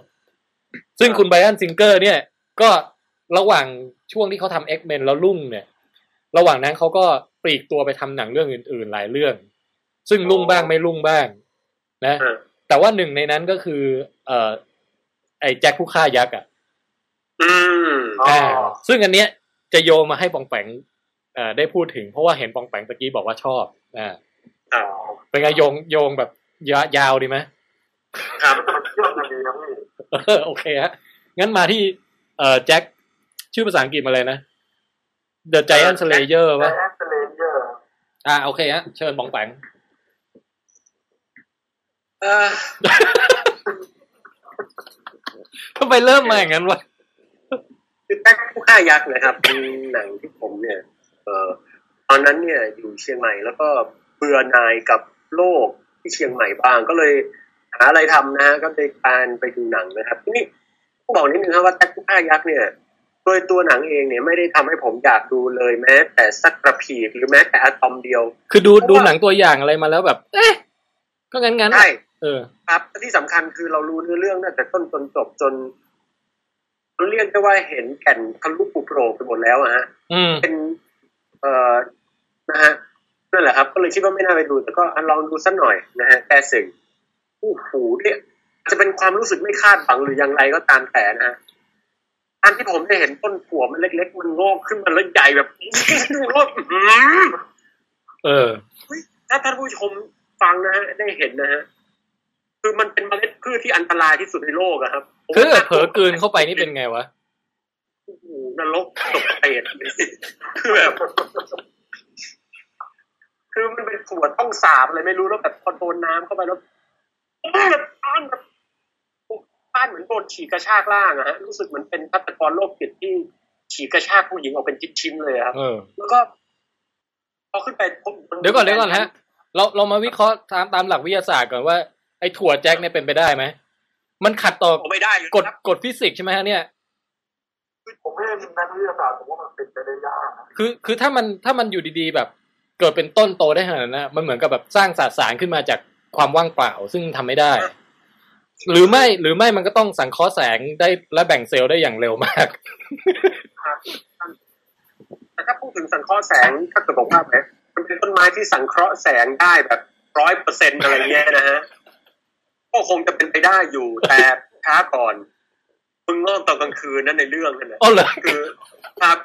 ซึ่งคุณไบรอันซิงเกอร์เนี่ยก็ ระหว่างช่วงที่เขาทำ X-Men แล้วรุ่งเนี่ย ระหว่างนั้นเขาก็ปลีกตัวไปทำหนังเรื่องอื่น ๆ หลายเรื่อง ซึ่งรุ่งบ้างไม่รุ่งบ้าง นะเออแต่ว่าหนึ่งในนั้นก็คือ เอ่อ ไอ้แจ็คผู้ฆ่ายักษ์อะอืมอ๋ออ่าซึ่งอันเนี้ยจะโยงมาให้ปองแปงเอ่อได้พูดถึง เพราะว่าเห็นปองแปงตะกี้บอกว่าชอบ อ่าครับเป็นไงโยงโยงแบบยายาวดีไหมครับมันเชื่อมกันดีนะพี่เออโอเคฮะงั้นมาที่เอ่อแจ็ค ชื่อภาษาอังกฤษมาเลยนะ The Giant Slayer และป่ะแอสเลเยอร์อ่าโอเคฮะเชิญปองแปงเออทำไมเริ่มมาอย่างนั้นวะคือแจ็คผู้ฆ่ายักษ์นะครับเป็นหนังที่ผมเนี่ย เออตอนนั้นเนี่ยอยู่เชียงใหม่แล้วก็เบื่อหน่ายกับโลกที่เชียงใหม่บ้างก็เลยหาอะไรทำนะฮะก็เลยการไปดูหนังนะครับ ทีนี่ต้องบอกนิดนึงครับว่าแจ็คผู้ฆ่ายักษ์เนี่ย โดยตัวหนังเองเนี่ยไม่ได้ทำให้ผมอยากดูเลยแม้ แต่สักกระผีหรือแม้แต่อะตอมเดียว คือดูเพราะว่าดูหนังตัวอย่างอะไรมาแล้วแบบ เอ๊ะก็งั้นงั้นๆใช่เออ ครับและที่สำคัญคือเรารู้เนื้อเรื่องตั้งแต่ต้นจนจบจนจนเรียกได้ว่าเห็นแก่นทะลุปุโปร่งไปหมดแล้วอะฮะอืมเป็นเอ่อนะฮะนั่นแหละครับ ก็เลยคิดว่าไม่น่าไปดู แต่ก็อะลองดูสักหน่อยนะฮะแก้สิ่งโอ้โหเนี่ยอาจจะเป็นความรู้สึกไม่คาดฝังหรืออย่างไรก็ตามแต่นะฮะ อันที่ผมได้เห็นต้นผัวมันเล็ก ๆ มันงอกขึ้นมาแล้วใหญ่แบบงอกอื้อหือเออถ้าท่านผู้ชมฟังนะฮะได้เห็นนะฮะคือมันเป็นเมล็ดพืชที่อันตรายที่สุดในโลกอะครับคือเผลอกลืนเข้าไปนี่เป็นไงวะโอ้โหนรกตกเตดคือแบบคือมันเป็นถั่วต้องสาบอะไรไม่รู้แล้วแบบพอโดนน้ำเข้าไปแล้วแบบอ้านแบบ อ้านเหมือนโดนฉีกกระชากล่างอะฮะรู้สึกเหมือนเป็นฆาตกรโรคจิตที่ฉีกกระชากผู้หญิงออกเป็นชิ้นๆเลยอะครับเออแล้วก็พอขึ้นไปพบเดี๋ยวก่อนเดี๋ยวก่อนฮะ เราเรามาวิเคราะห์ตามตามหลักวิทยาศาสตร์ก่อนว่าไอ้ถั่วแจ็คเนี่ยเป็นไปได้ไหมมันขัดต่อผมไม่ได้อยู่กฎนะครับกฎฟิสิกส์ใช่ไหมฮะเนี่ยผมไม่ได้เป็นนักวิทยาศาสตร์ผมว่ามันเป็นไปได้ยากนะคือคือถ้ามันถ้ามันอยู่ดีๆ แบบ เกิดเป็นต้นโตได้ขนาดนั้นนะมันเหมือนกับแบบสร้างสสารขึ้นมาจากความว่างเปล่าซึ่งทำไม่ได้ หรือไม่หรือไม่มันก็ต้องสังเคราะห์แสงได้และแบ่งเซลล์ได้อย่างเร็วมากแต่ถ้าพูดถึงสังเคราะห์แสงถ้าเกิดบอกว่าแบบมันเป็นต้นไม้ที่สังเคราะห์แสงได้แบบร้อยเปอร์เซ็นต์อะไรเงี้ยนะฮะก็คงจะเป็นไปได้อยู่แต่ช้าก่อนมึงงอกตอนกลางคืนนั่นในเรื่องนั่นแหละอ๋อเหรอคือครับ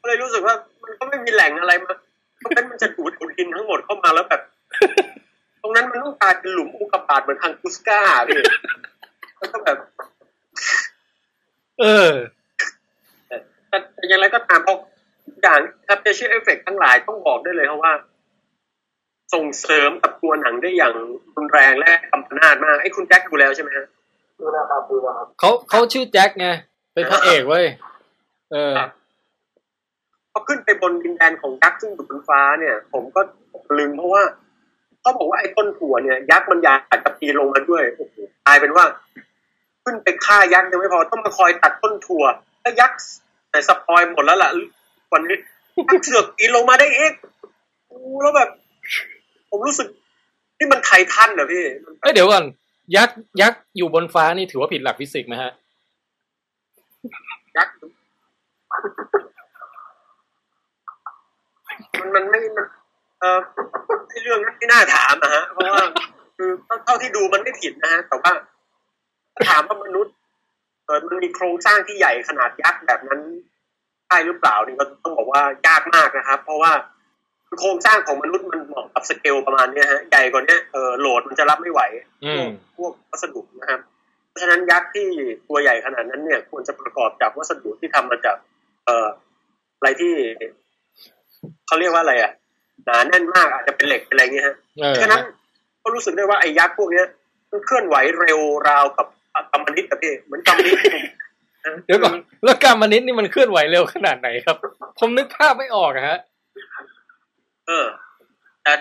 ก็เลยรู้สึกว่ามันก็ไม่มีแหล่งอะไรมาเพราะฉะนั้นมันจะดูดอุดดินทั้งหมดเข้ามาแล้วแบบ ตรงนั้นมันต้องกลายเป็นหลุมอุกกาบาตเหมือนทางกุสกาพี่แล้วก็แบบ เออแต่แต่อย่างไรก็ตามเพราะอย่างครับเชื่อเอฟเฟกทั้งหลายต้องบอกได้เลยครับว่า ส่งเสริมกับตัวหนังได้อย่างรุนแรงและกำปนาดมากไอ้คุณแจ็คดูแล้วใช่ไหมฮะดูแลครับดูแลครับเขาเขาชื่อแจ็คไงเป็นพระเอกเว้ยเออพอขึ้นไปบนดินแดนของยักษ์ซึ่งอยู่บนฟ้าเนี่ย ผมก็ลืมเพราะว่า เขาบอกว่าไอ้ต้นถั่วเนี่ยยักษ์มันอยากจะปีนลงมาด้วยโอ้โหกลายเป็นว่า ขึ้นไปฆ่ายักษ์ยังไม่พอต้องมาคอยตัดต้นถั่วแล้วยักษ์แต่สปอยหมดแล้วล่ะวันนี้ยักษ์เสือกปีนลงมาได้เองโอ้แล้วแบบ ผมรู้สึกนี่มันไททันเหรอพี่มันเอ้ยเดี๋ยวก่อนยักษ์ยักษ์อยู่บนฟ้านี่ถือว่าผิดหลักฟิสิกส์ไหมฮะยักษ์มันมันไม่มันเออไอ้เรื่องนั้นไม่น่าถามนะฮะเพราะว่าคือเท่าที่ดูมันไม่ผิดนะฮะแต่ว่าถามว่ามนุษย์เออมันมีโครงสร้างที่ใหญ่ขนาดยักษ์แบบนั้นใช่หรือเปล่านี่ก็ต้องบอกว่ายากมากนะครับ เพราะว่าโครงสร้างของมนุษย์มันเหมาะกับสเกลประมาณเนี้ยฮะใหญ่กว่าเนี้ยเออโหลดมันจะรับไม่ไหวอืมพวกวัสดุนะครับ เพราะฉะนั้นยักษ์ที่ตัวใหญ่ขนาดนั้นเนี่ย ควรจะประกอบจากวัสดุที่ทำมาจาก เอ่ออะไรที่เขาเรียกว่าอะไรอะ หนาแน่นมากอาจจะเป็นเหล็กเป็นอะไรเงี้ยฮะเออฉะนั้นก็รู้สึกได้ว่าไอ้ยักษ์พวกเนี้ยมันเคลื่อนไหวเร็วราวกับกำมะนิดอะพี่เหมือนกำมะนิดเดี๋ยวก่อนแล้วการมนิดนี่มันเคลื่อนไหวเร็วขนาดไหนครับ ผมนึกภาพไม่ออกอะฮะ เออ แต่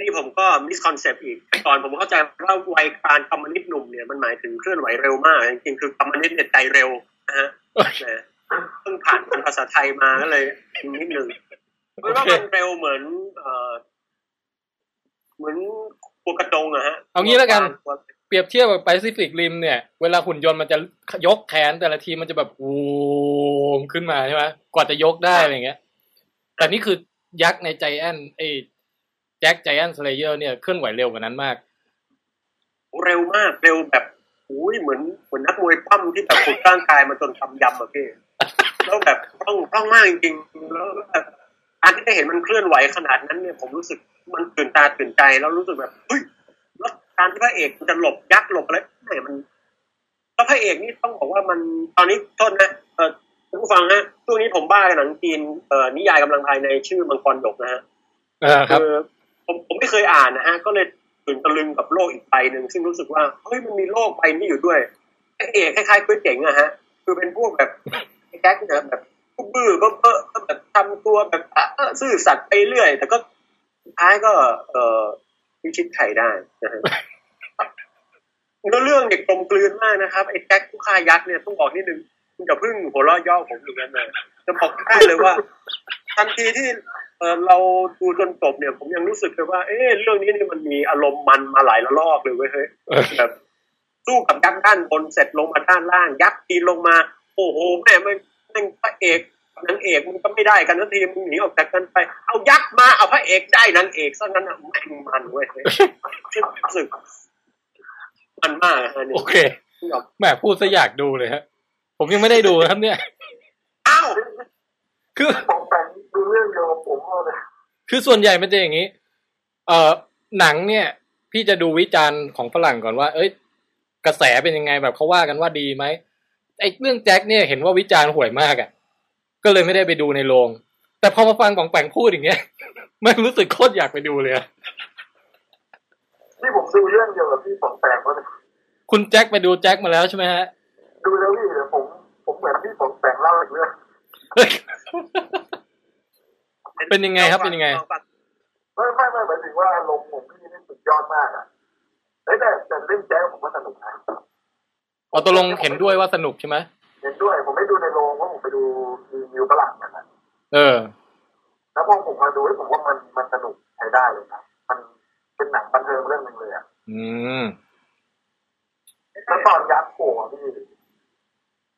นี่ผมก็มิสคอนเซปต์อีกแต่ก่อนผมเข้าใจว่าวัยการกำมะนิดหนุ่มเนี่ยมันหมายถึงเคลื่อนไหวเร็วมาก จริงๆคือกำมะนิดเนี่ยใจเร็วนะฮะนะเพิ่งผ่านภาษาไทยมาก็เลยนิดนึง เพราะว่ามันเร็วเหมือนเอ่อเหมือนกัวกระจงอะฮะ เอางี้แล้วกัน เปรียบเทียบกับ Pacific Rim เนี่ย เวลาหุ่นยนต์มันจะยกแขนแต่ละทีมันจะแบบวูมขึ้นมาใช่ไหมกว่าจะยกได้อะไรเงี้ย แต่นี่คือยักษ์ใน Giant ไอ้ Jack Giant Slayer เนี่ยเคลื่อนไหวเร็วกว่านั้นมาก เร็วมากเร็วแบบอุ้ยเหมือนเหมือนนักมวยปล้ำที่แบบฝึกร่างกายมาจนกำยำอะพี่แล้วแบบต้องต้องมากจริงๆแล้วแบบ การที่ได้เห็นมันเคลื่อนไหวขนาดนั้นเนี่ยผมรู้สึกมันตื่นตาตื่นใจแล้วรู้สึกแบบเฮ้ยแล้วการที่พระเอกมันจะหลบยักษ์หลบอะไรไหนมันแล้วพระเอกนี่ต้องบอกว่ามันตอนนี้โทษนะเออคุณผู้ฟังนะช่วงนี้ผมบ้ากับหนังจีนเอ่อนิยายกำลังภายในชื่อมังกรหยกนะฮะเออครับคือผมผมไม่เคยอ่านนะฮะก็เลยตื่นตะลึงกับโลกอีกใบหนึ่งซึ่งรู้สึกว่าเฮ้ยมันมีโลกใบนี้อยู่ด้วยไอ้เอกคล้ายๆก๋วยเจ๋งอะฮะ คือเป็นพวกแบบไอ้แก๊กเนี่ยแบบ บื้อๆก็เพ้อก็แบบทำตัวแบบเออซื่อสัตย์ไปเรื่อย แต่ก็ท้ายก็เออพิชิตไข่ได้นะฮะแล้วเรื่องเนี่ยกลมกลืนมากนะครับไอ้แจ็คผู้ฆ่ายักษ์เนี่ยต้องบอกนิดนึงคุณอย่าพิ่งหัวเราะย่อผมอยู่นั้นนะจะบอกได้เลยว่า ทันทีที่เออเราดูจนจบเนี่ย ผมยังรู้สึกเลยว่า เอ๊ะเรื่องนี้เนี่ยมันมีอารมณ์มันมาหลายระลอกเลยเว้ยเฮ้ยแบบสู้กับยักษ์ด้านบนเสร็จลงมาด้านล่าง ยักษ์ปีนลงมา โอ้โหแม่ไม่ แม่งพระเอกกับนางเอกมันก็ไม่ได้กันทันทีมึงหนีออกจากกันไป เอายักษ์มาเอาพระเอกได้นางเอกซะงั้นอะแม่งมันเว้ยเฮ้ยรู้สึกมันมากอะฮะเนี่โอยเคแหมพูดซะอยากดูเลยฮะ ผมยังไม่ได้ดูนะครับเนี่ยอ้าวคือผมแต่งดูเรื่องเดียวกับผมเลยคือส่วนใหญ่มันจะอย่างนี้ เอ่อหนังเนี่ย พี่จะดูวิจารณ์ของฝรั่งก่อนว่า เอ้ย กระแสเป็นยังไงแบบเขาว่ากันว่าดีไหม ไอ้เรื่องแจ็คเนี่ยเห็นว่าวิจารณ์ห่วยมากอะ่ะ ก็เลยไม่ได้ไปดูในโรงแต่พอมาฟังของแปงพูดอย่างเงี้ยไม่รู้สึกโคตรอยากไปดูเลยอะนี่ผมดูเรื่องเดียวกับพี่สองแปงว่าคุณแจ็คไปดูแจ็คมาแล้วใช่ไหมฮะ ดูแล้วพี่แต่ผมผมเหมือนพี่สองแปงเล่าอีกเรื่องเฮ้ยเป็นยังไงครับเป็นยังไงไม่ไม่ไม่หมายถึงว่าอารมณ์ผมพี่นี่สุดยอดมากอะเฮ้ยแต่แต่เรื่องแจ็คผมว่าสนุกนะ เอาตกลงเห็นด้วยว่าสนุกใช่ไหมเห็นด้วย ผมไม่ดูในโรงเพราะผมไปดูรีวิวฝรั่งกันนะเออ แล้วพอผมมาดูให้ผมว่ามันมันสนุกใช้ได้เลยนะมันเป็นหนังบันเทิงเรื่องหนึ่งเลยอะอืมแล้วตอนยักษ์โผล่อะพี่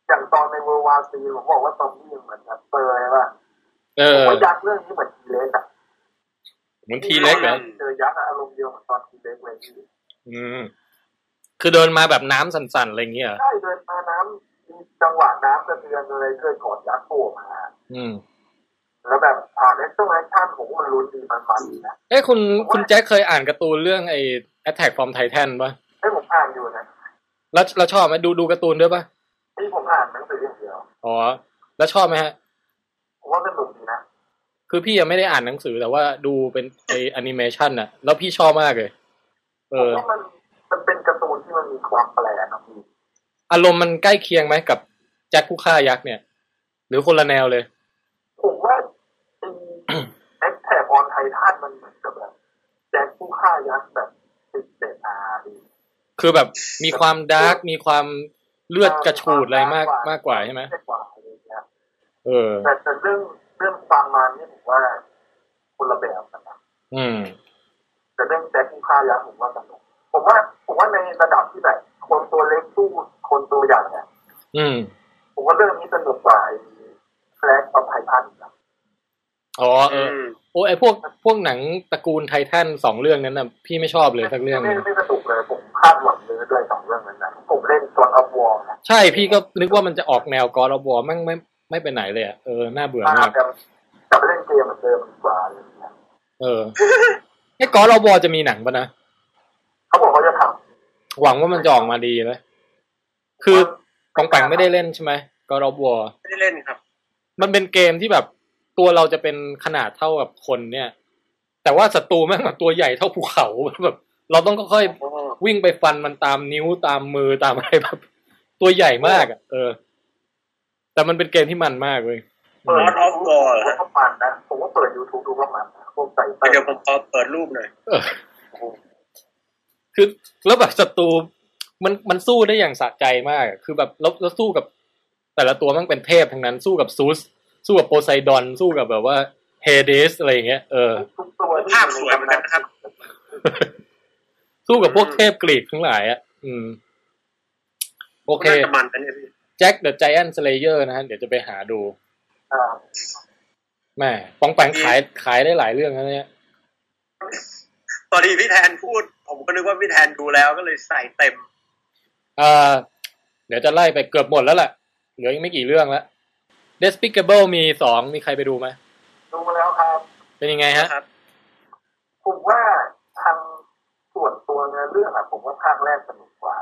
อย่างตอนใน World War Z ผมบอกว่าซอมบี้เหมือนแบบเปอร์เลยว่าเออผมว่ายักษ์เรื่องนี้เหมือน T-Rex อะเหมือน T-Rex เหรอเจอยักษ์อะอารมณ์เดียวกับตอน T-Rex เลยพี่อืม คือเดินมาแบบน้ำสั่นๆอะไรอย่างเงี้ยเหรอใช่เดินมาน้ำมีจังหวะน้ำกระเทือนอะไรเคยกอดยักษ์โผล่มาอืม แล้วแบบผ่านแอคชั่นแอคชั่นผมว่ามันลุ้นดีมันมันดีนะเอ้คุณคุณแจ็คเคยอ่านการ์ตูนเรื่องไอ้ Attack from Titan ป่ะให้ผมอ่านอยู่นะแล้วแล้วชอบไหมดูดูการ์ตูนด้วยป่ะที่ผมอ่านหนังสืออย่างเดียวอ๋อแล้วชอบไหมฮะผมว่าสนุกดีนะคือพี่ยังไม่ได้อ่านหนังสือแต่ว่าดูเป็นไอ้แอนิเมชันน่ะ แล้วพี่ชอบมากเลย เออผมว่ามันมันเป็นการ์ตูนที่ มันมีความแปลกนะพี่อารมณ์มันใกล้เคียงไหมกับแจ็คผู้ฆ่ายักษ์เนี่ย หรือคนละแนวเลยผมว่า Attack on Titan มันเหมือนกับแบบแจ็คผู้ฆ่ายักษ์แบบติดเรท R ดีคือแบบมีความดาร์กมีความเลือดกระฉูดอะไรมากมากกว่าใช่ไหมมากกว่าอะไรอย่างเงี้ยเออแต่แต่เรื่องเรื่องฟังมานี่ผมว่าคนละแบบกันนะอืม แต่เรื่องแจ็คผู้ฆ่ายักษ์ผมว่าสนุก ผมว่าผมว่าในระดับที่แบบคนตัวเล็กสู้คนตัวใหญ่เนี่ยอืม ผมว่าเรื่องนี้สนุกกว่าแฟลกออฟไททันนะอ๋อเออโอ้ไอพวกพวกหนังตระกูลไททันสองเรื่องนั้นน่ะพี่ไม่ชอบเลยสักเรื่องหไม่นึงไม่สนุกเลยผมคาดหวังเยอะด้วยสองเรื่องนั้นนะผมเล่น God of War นะใช่พี่ก็นึกว่ามันจะออกแนว God of War ไม่ไม่ไม่ไปไหนเลยอะเออน่าเบื่อมามากจะจะไปเล่นเกมเหมือนเดิมดีกว่าอะไรอย่างเงี้ยเออไอ้ God of War จะมีหนังปะนะ เขาบอกเขาจะทำหวังว่ามันจะออกมาดีนะคือปองแปงไม่ได้เล่นใช่ไหม God of War ไม่ได้เล่นครับ มันเป็นเกมที่แบบตัวเราจะเป็นขนาดเท่ากับคนเนี่ย แต่ว่าศัตรูแม่งแบบตัวใหญ่เท่าภูเขาแบบเราต้องค่อยโอ้ๆวิ่งไปฟันมันตามนิ้วตามมือตามอะไรแบบตัวใหญ่มากอะเออ แต่มันเป็นเกมที่มันมากเลยเปิด Lord of War เหรอฮะก็มันนะผมว่าเปิดยูทูบดูก็มันนะพวกใส่เต้เดี๋ยวผมขอเปิดรูปหน่อยเออ คือแล้วแบบศัตรูมันมันสู้ได้อย่างสะใจมากอะคือแบบแล้วแล้วสู้กับ แต่ละตัวมันเป็นเทพทั้งนั้น สู้กับซูส สู้กับโพไซดอน สู้กับแบบว่าเฮเดสอะไรอย่างเงี้ย เออทุกตัวที่ภาพสวยเหมือนกันนะครับ สู้กับพวกเทพกรีกทั้งหลายอะ อืม โอเคน่าจะมันกันเนี่ยพี่แจ็คเดอะ i จแอนสเลเยอร์นะฮะ เดี๋ยวจะไปหาดูอ่าแหมปองแปงขายขายได้หลายเรื่องนะเนี่ย ตอนที่พี่แทนพูด ผมก็นึกว่าพี่แทนดูแล้วก็เลยใส่เต็มเอ่อเดี๋ยวจะไล่ไปเกือบหมดแล้วแหละเหลืออีกไม่กี่เรื่องแล้ว Despicable มีสองมีใครไปดูไหมดูมาแล้วครับ เป็นยังไงฮะครับผมว่าทางส่วนตัวเนื้อเรื่องอะผมว่าภาคแรกสนุกกว่า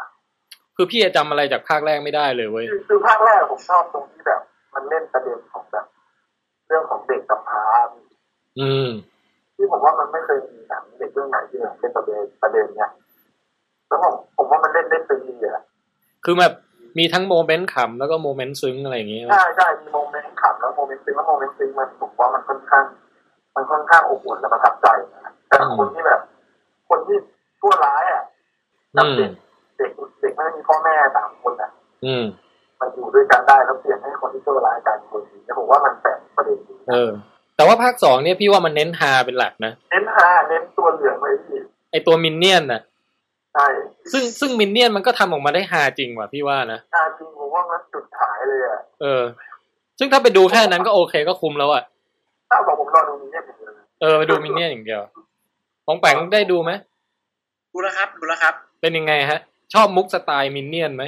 คือพี่จะจำอะไรจากภาคแรกไม่ได้เลยเว้ยคือคือภาคแรกผมชอบตรงที่แบบ มันเล่นประเด็นของแบบ เรื่องของเด็กกับพร้าอืม ที่ผมว่ามันไม่เคยมีหนังเด็กเรื่องไหนที่แบบเป็นประเด็นประเด็นเนี้ยแล้วผมผมว่ามันเล่นได้ซึ้งดีอะคือแบบมีทั้ง moment ขำแล้วก็ moment ซึ้งอะไรอย่างเงี้ยใช่ใช่มี moment ขำแล้ว moment ซึ้งแล้ว moment ซึ้งมันผมว่ามันค่อนข้าง มันค่อนข้างอบอุ่นและประทับใจนะแต่คนที่แบบ คนที่ชั่วร้ายอะกับอืมเด็กเด็กเด็กไม่มีพ่อแม่สามคนอะ อืมมาอยู่ด้วยกันได้แล้วเปลี่ยนให้คนที่ชั่วร้ายกลายเป็นคนดีเนี่ยผมว่ามันแปลกประเด็นดีเออ แต่ว่าภาคสองเนี่ยพี่ว่ามันเน้นฮาเป็นหลักนะ เน้นฮาเน้นตัวเหลืองไว้ที่ไอตัวมินเนี่ยนน่ะใช่ซึ่งซึ่งมินเนี่ยนมันก็ทำออกมาได้ฮาจริงว่ะพี่ว่านะฮาจริงผมว่ามันจุดขายเลยอะเออ ซึ่งถ้าไปดูแค่นั้นก็โอเคก็คุ้มแล้วอะถ้าบอกผมรอดูนี้เนี่ยผมเลยเออไปดูมินเนี่ยนอย่างเดียวของแปงได้ดูไหมดูแล้วครับดูแล้วครับ เป็นยังไงฮะ ชอบมุกสไตล์มินเนี่ยนไหม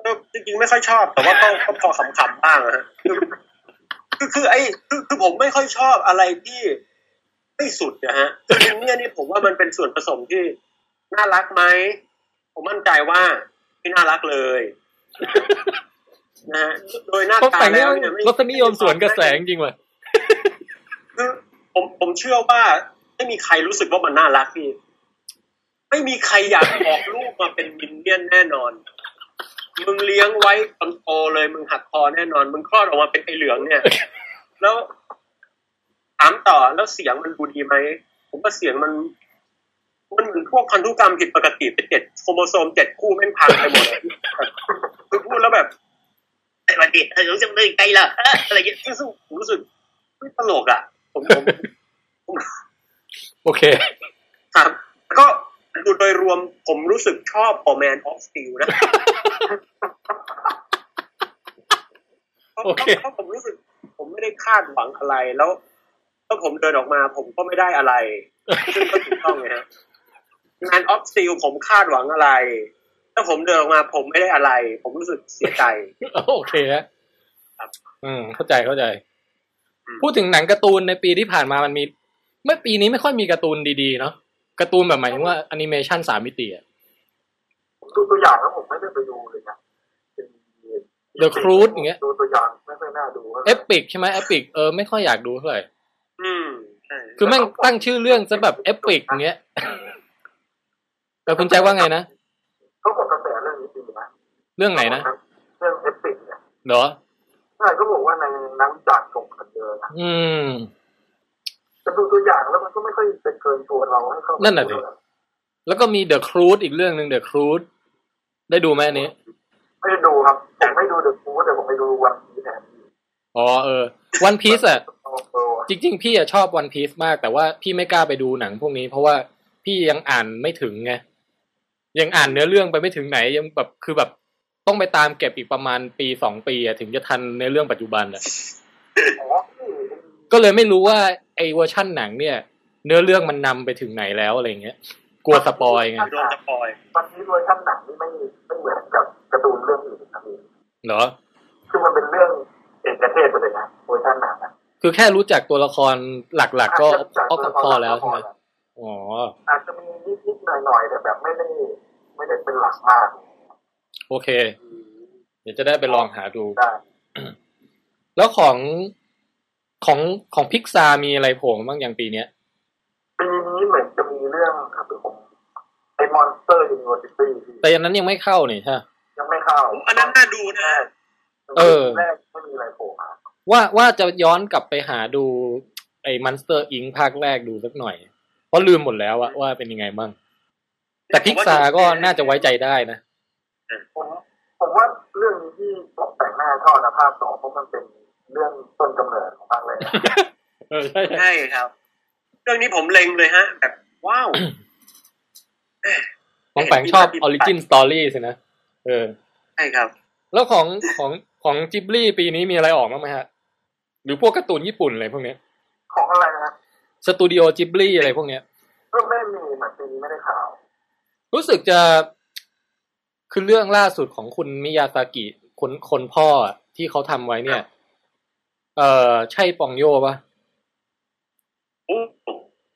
เออจริงๆไม่ค่อยชอบ แต่ว่าก็ก็พอขำๆบ้างนะฮะ คือคือคือไอ้คือคือผมไม่ค่อยชอบอะไรที่ไม่สุดนะฮะคือเนี่ยนี่ผมว่ามันเป็นส่วนผสมที่น่ารักไหมผมมั่นใจว่าไม่น่ารักเลยนะฮะโดยหน้าต้องตาแต่งแล้วเรื่องเนี่ยไม่รสนิยมสวนกระแสจริงๆว่ะคือผมผมเชื่อว่าไม่มีใครรู้สึกว่ามันน่ารักพี่ไม่มีใครอยากออกลูกมาเป็นมินเนี่ยนแน่นอน มึงเลี้ยงไว้ตอนโตเลยมึงหักคอแน่นอน มึงคลอดออกมาเป็นไอเหลืองเนี่ย แล้วถามต่อแล้วเสียงมันดูดีไหมผมว่าเสียงมันมันเหมือนพวกพันธุกรรมผิดปกติเป็นเจ็ดโครโมโซมเจ็ดคู่แม่งพังไปหมดอะคือพูดแล้วแบบไอ้วันเด็กเออรู้สึกเลยไกลละเอออะไรอย่างเงี้ยซึ่งผมรู้สึกไม่ตลกอะผมผมผมโอเค ครับแล้วก็ ดูโดยรวมผมรู้สึกชอบพอแมนออฟสตีลนะโอเคเพราะผมรู้สึก ผมไม่ได้คาดหวังอะไรแล้วแล้วผมเดินออกมาผมก็ไม่ได้อะไร ซึ่งก็ถูกต้องไงฮะงานออฟสตีลผมคาดหวังอะไร ถ้าผมเดินออกมาผมไม่ได้อะไร ผมรู้สึกเสียใจ โอเคฮะครับ อืม เข้าใจเข้าใจอืมพูดถึงหนังการ์ตูนในปีที่ผ่านมามันมี เมื่อปีนี้ไม่ค่อยมีการ์ตูนดีๆเนาะ การ์ตูนแบบหมายถึงว่าแอนิเมชันสามมิติอะผมดูตัวอย่างแล้วผมไม่ได้ไปดูเลยนะเป็น The Croods อย่างเงี้ย ดูตัวอย่างไม่ค่อยน่าดูเอ Epic ใช่ไหม Epic เออไม่ค่อยอยากดูเท่าไหร่อืมใช่คือแม่งตั้งชื่อเรื่องซะแบบ Epic อย่างเงี้ยแต่คุณแจ็คว่าไงนะเขาบอกกระแสเรื่องนี้ดีนะเรื่องไหนนะเรื่อง Epic เนี่ยเหรอใช่เขาบอกว่าในนักวิจารณ์ชมกันเยอะนะอืม แต่ดูตัวอย่างแล้วมันก็ไม่ค่อยเป็นเกินตัวเราให้เข้าไปนั่นน่ะดิแล้วก็มีเดอะครู e อีกเรื่องหนึ่งเดอะครู e ได้ดูไหมอันนี้ ไม่ได้ดูครับผมไม่ดูเดอะคูแต่ผมไปดูวันพีแทนอ๋อเออวันพีซอะโอ้โหจริง ๆ พี่อะชอบวันพีซมาก แต่ว่าพี่ไม่กล้าไปดูหนังพวกนี้ เพราะว่าพี่ยังอ่านไม่ถึงไงยังอ่านเนื้อเรื่องไปไม่ถึงไหนยังแบบคือแบบต้องไปตามเก็บอีกประมาณปีสองปีอะถึงจะทันในเรื่องปัจจุบันอะอ๋อพี่ ก็เลยไม่รู้ว่าไอ้เวอร์ชั่นหนังเนี่ย เนื้อเรื่องมันนำไปถึงไหนแล้วอะไรเงี้ย กลัว spoil ไงโดน spoil วันนี้เวอร์ชันหนังนี่ไม่ไม่เหมือนกับการ์ตูนเรื่องอื่นนะพี่เหรอคือมันเป็นเรื่องเอกเทศไปเลยนะเวอร์ชันหนังนะคือแค่รู้จักตัวละครหลัก ๆ ก็ก็ก็พอแล้วใช่ไหมอ๋ออาจจะมีนิดๆหน่อยๆแต่แบบไม่ได้ไม่ได้เป็นหลักมาก โอเค เดี๋ยวจะได้ไปลองหาดูได้แล้วของ ของของพิกซามีอะไรโผล่มาบ้างอย่างปีเนี้ยปีนี้เหมือนจะมีเรื่องครับผมไอ้ Monsters Universityแต่อันนั้นยังไม่เข้านี่ใช่ปะยังไม่เข้าอันนั้นน่าดูนะเออแรกไม่มีอะไรโผล่มาว่าว่าจะย้อนกลับไปหาดูไอ้ Monsters, Inc. ภาคแรกดูสักหน่อย เพราะลืมหมดแล้วอะว่าเป็นยังไงมั่งแต่พิกซาก็น่าจะไว้ใจได้นะผมผมว่าเรื่องนี้ที่ตกแต่งหน้าทอดนะภาคสองเพราะมันเป็น เรื่องต้นกำเนิดของภาคแรกเออใช่ใช่ครับ เรื่องนี้ผมเล็งเลยฮะ แบบว้าวปองแปงชอบ origin story สินะ เออ ใช่ครับ แล้วของของของจิบลี่ปีนี้มีอะไรออกบ้างไหมฮะ หรือพวกการ์ตูนญี่ปุ่นอะไรพวกเนี้ย ของอะไรนะสตูดิโอจิบลี่อะไรพวกเนี้ยก็ไม่มีเหมือนปีนี้ไม่ได้ข่าว รู้สึกจะคือเรื่องล่าสุดของคุณมิยาซากิคนคนพ่ออะที่เขาทำไว้เนี่ย เออใช่ปองโยปะโอ้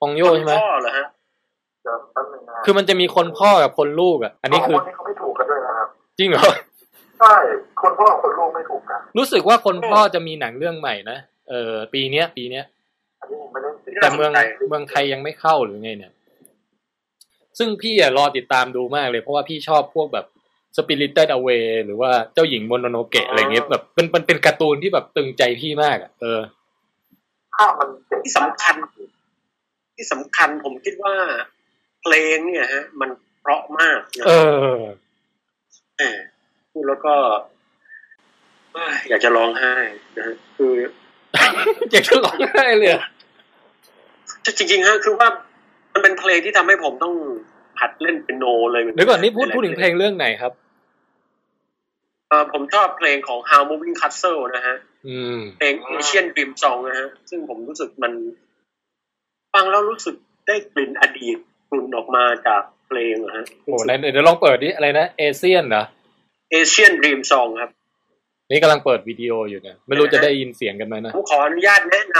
ปองโยใช่ไหมพ่อเหรอฮะเดี๋ยวแป๊บนึงนะคือมันจะมีคนพ่อกับคนลูกอะ อันนี้คือสงคนนี้เขาไม่ถูกกันด้วยนะครับ จริงเหรอ ใช่ คนพ่อกับคนลูกไม่ถูกกัน รู้สึกว่าคนพ่อจะมีหนังเรื่องใหม่นะ เออ ปีเนี้ย ปีเนี้ยอันนี้ผมไม่ได้ติดแต่เมืองเมืองไทยยังไม่เข้าหรือไงเนี่ย ซึ่งพี่อะรอติดตามดูมากเลยเพราะว่าพี่ชอบพวกแบบ Spirited Away หรือว่าเจ้าหญิงโมโนโนเกะอะไรเงี้ยแบบเป็นเป็นเป็นการ์ตูนที่แบบตึงใจพี่มากอะเออภาพมันเจ๋งที่สำคัญ ที่สำคัญผมคิดว่า เพลงเนี่ยฮะ มันเพราะมากนะเออเออพูดแล้วก็เอ้ยอยากจะร้องไห้นะฮะคืออยากจะร้องไห้เลยอะจริงๆฮะคือว่ามันเป็นเพลงที่ทำให้ผมต้องหัดเล่นเปียโนเลยเดี๋ยวก่อนนี่พูดพูดถึงเพลงเรื่องไหนครับเอ่อ ผมชอบเพลงของ How Moving Castle นะฮะอืมเพลง Asian Dream Song นะฮะ ซึ่งผมรู้สึกมัน ฟังแล้วรู้สึกได้กลิ่นอดีตกลุ่นออกมาจากเพลงอะฮะโอ้ไหนเดี๋ยวลองเปิดดิอะไรนะเอเชียนเหรอ Asian Dream Song ครับ นี่กำลังเปิดวิดีโออยู่เนี่ยไม่รู้จะได้ยินเสียงกันไหมนะผมขออนุญาตแนะน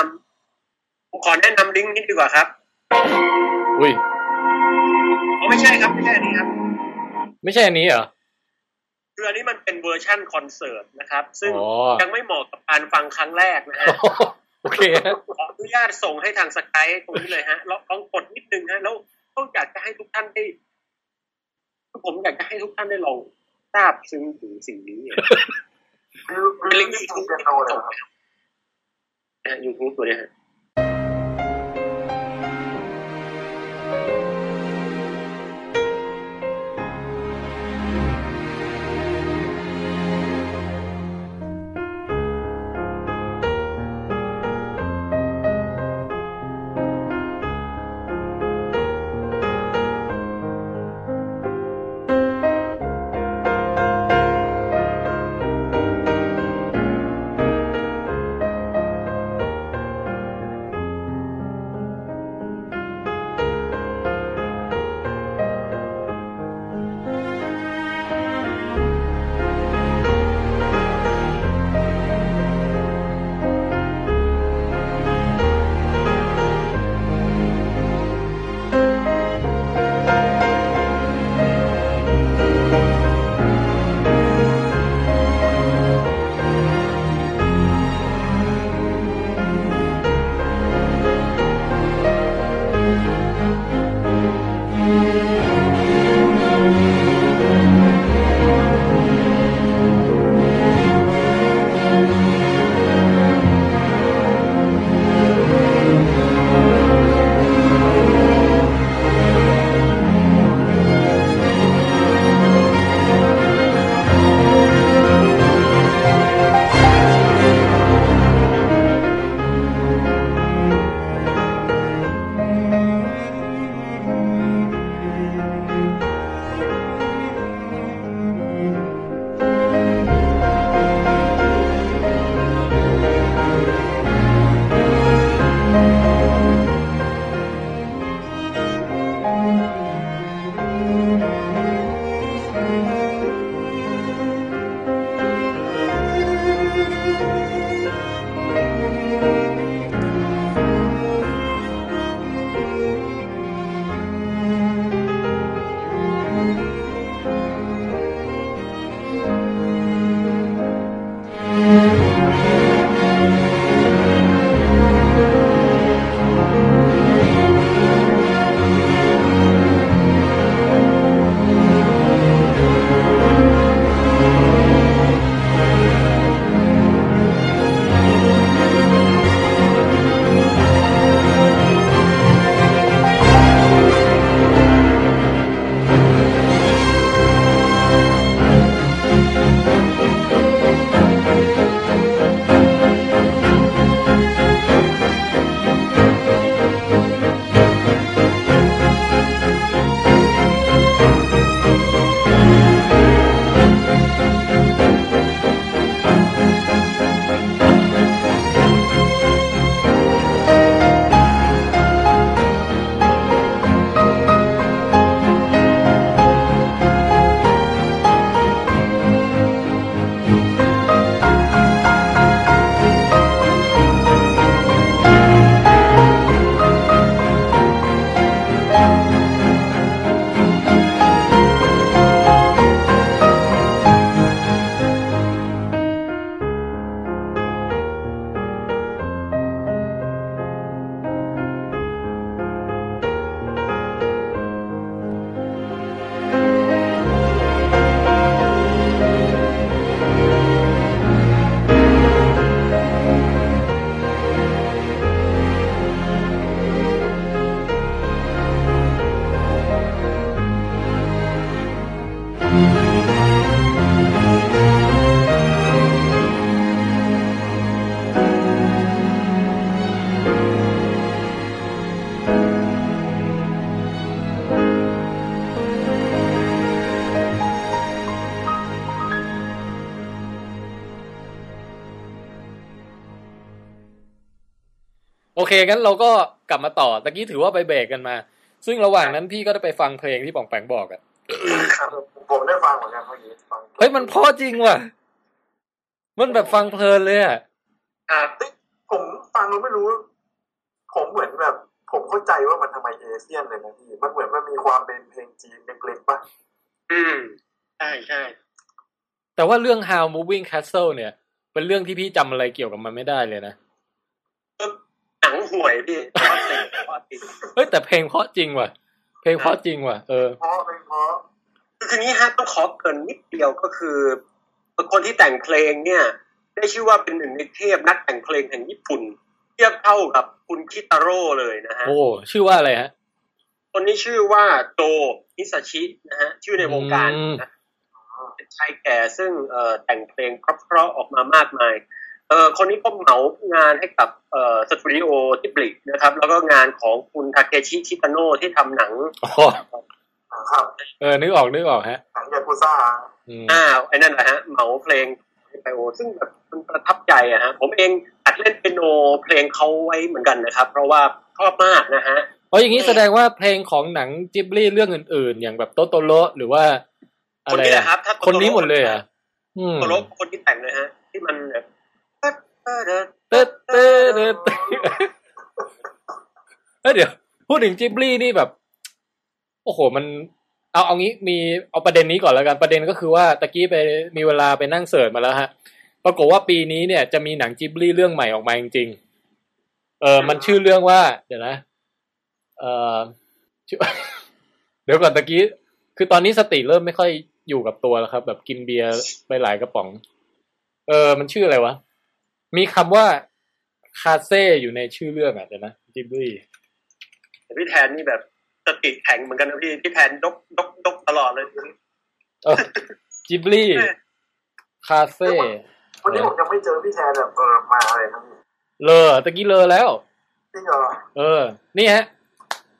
ำผมขอแนะนำลิงก์นี้ดีกว่าครับ อุ้ยอ๋อไม่ใช่ครับ ไม่ใช่อันนี้ครับ ไม่ใช่อันนี้เหรอ คืออันนี้มันเป็นเวอร์ชั่นคอนเสิร์ตนะครับ ซึ่งอ๋อยังไม่เหมาะกับการฟังครั้งแรกนะฮะโอเคฮะขออนุญาตส่งให้ทาง Skype ตรงนี้เลยฮะลองลองกดนิดนึงฮะแล้วก็อยากจะให้ทุกท่านได้คือผมอยากจะให้ทุกท่านได้ลองซาบซึ้งถึงสิ่งนี้อะคือเป็นลิงก์ที่ยูทูบเปียที่โนผมเลยส่งครับไปครับนะฮะยูทูบตัวเนี้ยฮะ เคงั้นเราก็กลับมาต่อตะกี้ถือว่าไปเบรกกันมา ซึ่งระหว่างนั้นพี่ก็ได้ไปฟังเพลงที่ป่องแปงบอกอะครับผมได้ฟังเหมือนกันเมื่อกี้ฟังเฮ้ยมันเพราะจริงว่ะ มันแบบฟังเพลินเลยอะครับเฮ้ยผมฟังแล้วไม่รู้ ผมเหมือนแบบ ผมเข้าใจว่ามันทำไมเอเชียนเลยนะพี่มันเหมือนมันมีความเป็นเพลงจีนเล็กๆป่ะอืมใช่ใช่แต่ว่าเรื่อง How Moving Castle เนี่ย เป็นเรื่องที่พี่จำอะไรเกี่ยวกับมันไม่ได้เลยนะ หนังห่วยพี่พอติดพอติดเฮ้ยแต่เพลงเพราะจริงว่ะ เพลงเพราะจริงว่ะ เออเพราะเป็นเพราะคือทีนี้ฮะต้องขอเกรินนิดเดียวก็คือคนที่แต่งเพลงเนี่ย ได้ชื่อว่าเป็นหนึ่งในเทพนักแต่งเพลงแห่งญี่ปุ่น เทียบเท่ากับคุณคิตาโร่เลยนะฮะโอ้ชื่อว่าอะไรฮะคนนี้ชื่อว่าโจฮิซาชินะฮะชื่อในวงการอืมนะเป็นชายแก่ซึ่งเอ่อแต่งเพลงเพราะๆออกมามากมาย เอ่อคนนี้ก็เหมางานให้กับเอ่อสตูดิโอที่บลิกนะครับ แล้วก็งานของคุณทาเคชิชิตาโนะที่ทำหนังอ๋อครับเออนึกออกนึกออกฮะหนังยากุซ่าอืมอ่าไอ้นั่นแหละฮะเหมาเพลงไปโอซึ่งแบบมันประทับใจอะฮะผมเองอัดเล่นเปียโนเพลงเขาไว้เหมือนกันนะครับ เพราะว่าชอบมากนะฮะเพราะอย่างนี้แสดงว่าเพลงของหนังจิบลี่เรื่องอื่น ๆ อย่างแบบโตโตโรหรือว่า อะคนไรนี้แหอะละครับ ถ้าคนนี้หมดเลยเหรอะอืมโตโรคนที่แต่งเลยฮะ ที่มันแบบเต้เต้เต้เต้เอ้เดี๋ยว พูดถึงจิบลี่นี่แบบ โอ้โห มัน เอาเอางี้มีเอาประเด็นนี้ก่อนแล้วกันประเด็นก็คือว่าตะกี้ไปมีเวลาไปนั่งเสิร์ชมาแล้วฮะปรากฏว่าปีนี้เนี่ยจะมีหนังจิบลี่เรื่องใหม่ออกมาจริงๆเออมันชื่อเรื่องว่า เดี๋ยวนะเออชื่อเดี๋ยวก่อนตะกี้ คือตอนนี้สติเริ่มไม่ค่อยอยู่กับตัวแล้วครับ แบบกินเบียร์ไปหลายกระป๋อง เออ มันชื่ออะไรวะ มีคำว่าคาเซ่อยู่ในชื่อเรื่องอะเดี๋ยวนะจิบลี่แต่พี่แทนนี่แบบสติแข็งเหมือนกันนะพี่พี่แทนดกดกดกตลอดเลยเออจิบลี่คาเฟ่วันนี้ผมยังไม่เจอพี่แทนแบบเออมาอะไรนะพี่เลอตะกี้เลอแล้วจริงเหรอเออ นี่ฮะ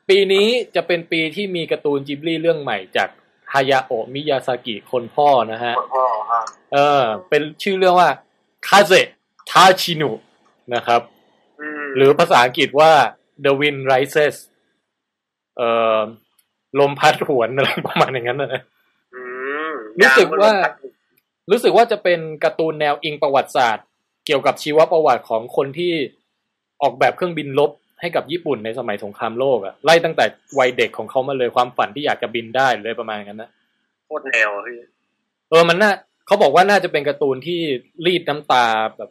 ปีนี้จะเป็นปีที่มีการ์ตูนจิบลี่เรื่องใหม่จากฮายาโอะมิยาซากิคนพ่อนะฮะคนพ่อฮะเออ เป็นชื่อเรื่องว่าคาเซ ทาชินุนะครับอืมหรือภาษาอังกฤษว่า The Wind Rises เอ่อลมพัดหวนอะไรประมาณอย่างนั้นนะอืมรู้สึกว่ายงมันรู้สึกว่าจะเป็นการ์ตูนแนวอิงประวัติศาสตร์ เกี่ยวกับชีวประวัติของคนที่ออกแบบเครื่องบินลบให้กับญี่ปุ่นในสมัยสงครามโลกอะไล่ตั้งแต่วัยเด็กของเขามาเลยความฝันที่อยากจะบินได้เลยประมาณนั้นนะโคตรแนวอะพี่เออมันน่าเขาบอกว่าน่าจะเป็นการ์ตูนที่รีดน้ำตาแบบ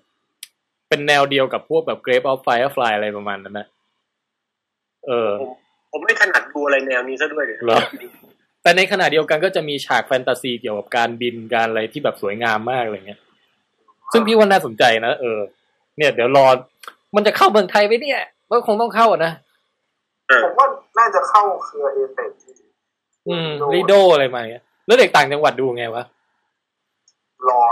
เป็นแนวเดียวกับพวกแบบ Grape of Firefly อะไรประมาณนั้นนะเออ ผมผมไม่ถนัดดูอะไรแนวนี้ซะด้วยเดี๋ยวเหรอแต่ในขณะเดียวกันก็จะมีฉากแฟนตาซีเกี่ยวกับการบินการอะไรที่แบบสวยงามมากอะไรเงี้ย ซึ่งพี่ว่าน่าสนใจนะเออ เนี่ย เดี๋ยวรอ มันจะเข้าเมืองไทยไหมเนี่ยก็คงต้องเข้าอะนะเออผมว่าน่าจะเข้าเครือเอเปกอืมลีโดอะไรมาเงี้ยแล้วเด็กต่างจังหวัดดูไงวะรอ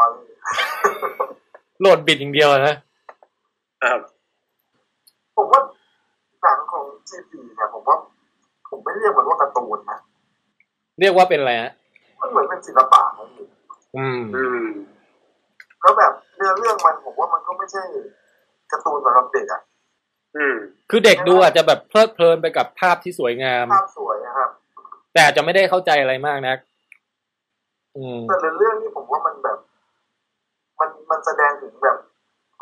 โหลดบิดอย่างเดียวอะนะ ครับผมว่าหนังของจีพีเนี่ยผมว่า ผมไม่เรียกมันว่าการ์ตูนนะเรียกว่าเป็นอะไรฮะมันเหมือนเป็นศิลปะนะพี่อืมอืมแล้วแบบเนื้อเรื่องมันผมว่ามันก็ไม่ใช่การ์ตูนสำหรับเด็กอะอืม คือเด็กดูอาจจะแบบเพลิดเพลินไปกับภาพที่สวยงาม ภาพสวยนะครับ แต่อาจจะไม่ได้เข้าใจอะไรมากนัก อืมแต่ในเรื่องนี้ผมว่ามันแบบ มันมันแสดงถึงแบบ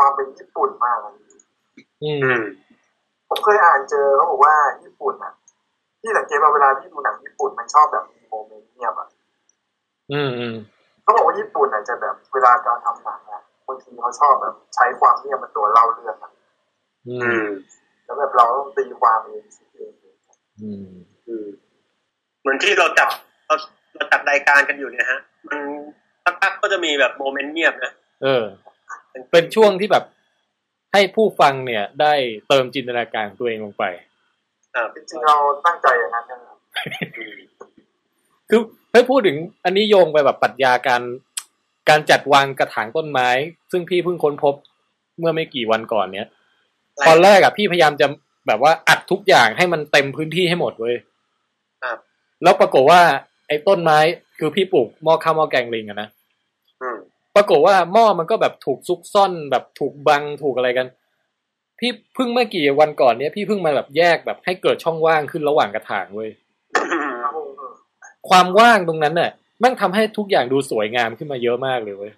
ความเป็นญี่ปุ่นมากอะอือืมมผมเคยอ่านเจอเขาบอกว่าญี่ปุ่นอะที่สังเกตว่าเวลาที่ดูหนังญี่ปุ่นมันชอบแบบมีโมเมนต์เงียบอะอืมอืมเขาบอกว่าญี่ปุ่นอะจะแบบเวลาการทำหนังอะบางทีเขาชอบแบบ ใช้ความเงียบเป็นตัวเล่าเรื่องอะอือืมมแล้วแบบเราต้องตีความเองคิดเองอืมอืมเหมือนที่เราจัดเราเราจัดรายการกันอยู่เนี่ยฮะ มันสักพักก็จะมีแบบโมเมนต์เงียบนะเออ เป็นช่วงที่แบบให้ผู้ฟังเนี่ย ได้เติมจินตนาการของตัวเองลงไปอ่าจริงๆเราตั้งใจอย่างนั้นนะครับคือให้พูดถึงอันนี้โยงไปแบบปรัชญาการการจัดวางกระถางต้นไม้ ซึ่งพี่เพิ่งค้นพบเมื่อไม่กี่วันก่อนเนี้ยตอนแรกอะพี่พยายามจะแบบว่าอัดทุกอย่างให้มันเต็มพื้นที่ให้หมดเว้ยครับแล้วปรากฏว่า ไอ้ต้นไม้คือพี่ปลูกหม้อข้าวหม้อแกงลิงอะนะอืม ปรากฏว่าหม้อมันก็แบบถูกซุกซ่อนแบบถูกบังถูกอะไรกัน พี่เพิ่งเมื่อกี่วันก่อนเนี้ยพี่เพิ่งมาแบบแยกแบบให้เกิดช่องว่างขึ้นระหว่างกระถางเว้ยครับผมความว่างตรงนั้นน่ะแม่งทำให้ทุกอย่างดูสวยงามขึ้นมาเยอะมากเลยเว้ย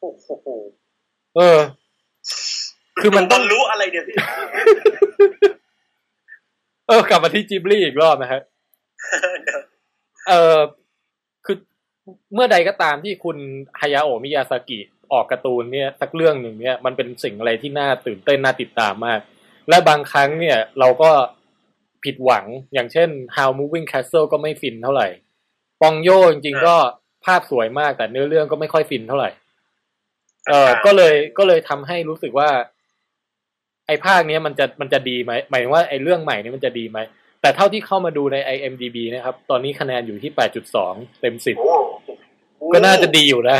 โอ้โหเออ คือมันต้องรู้อะไรเดี๋ยวพี่เออกลับมาที่จิบลี่อีกรอบนะฮะเออคือ เมื่อใดก็ตามที่คุณฮายาโอมิยาซากิออกการ์ตูนเนี่ยสักเรื่องหนึ่งเนี่ยมันเป็นสิ่งอะไรที่น่าตื่นเต้นน่าติดตามมาก และบางครั้งเนี่ยเราก็ผิดหวังอย่างเช่น How Moving Castle ก็ไม่ฟินเท่าไหร่ ปองโยจริงๆก็ภาพสวยมากแต่เนื้อเรื่องก็ไม่ค่อยฟินเท่าไหร่ เออก็เลยก็เลยทำให้รู้สึกว่า ไอ้ภาคเนี้ยมันจะมันจะดีไหมหมายถึงว่าไอ้เรื่องใหม่นี้มันจะดีไหมแต่เท่าที่เข้ามาดูใน IMDB นะครับ ตอนนี้คะแนนอยู่ที่ 8.2 เต็ม 10โอ้ ก็น่าจะดีอยู่นะ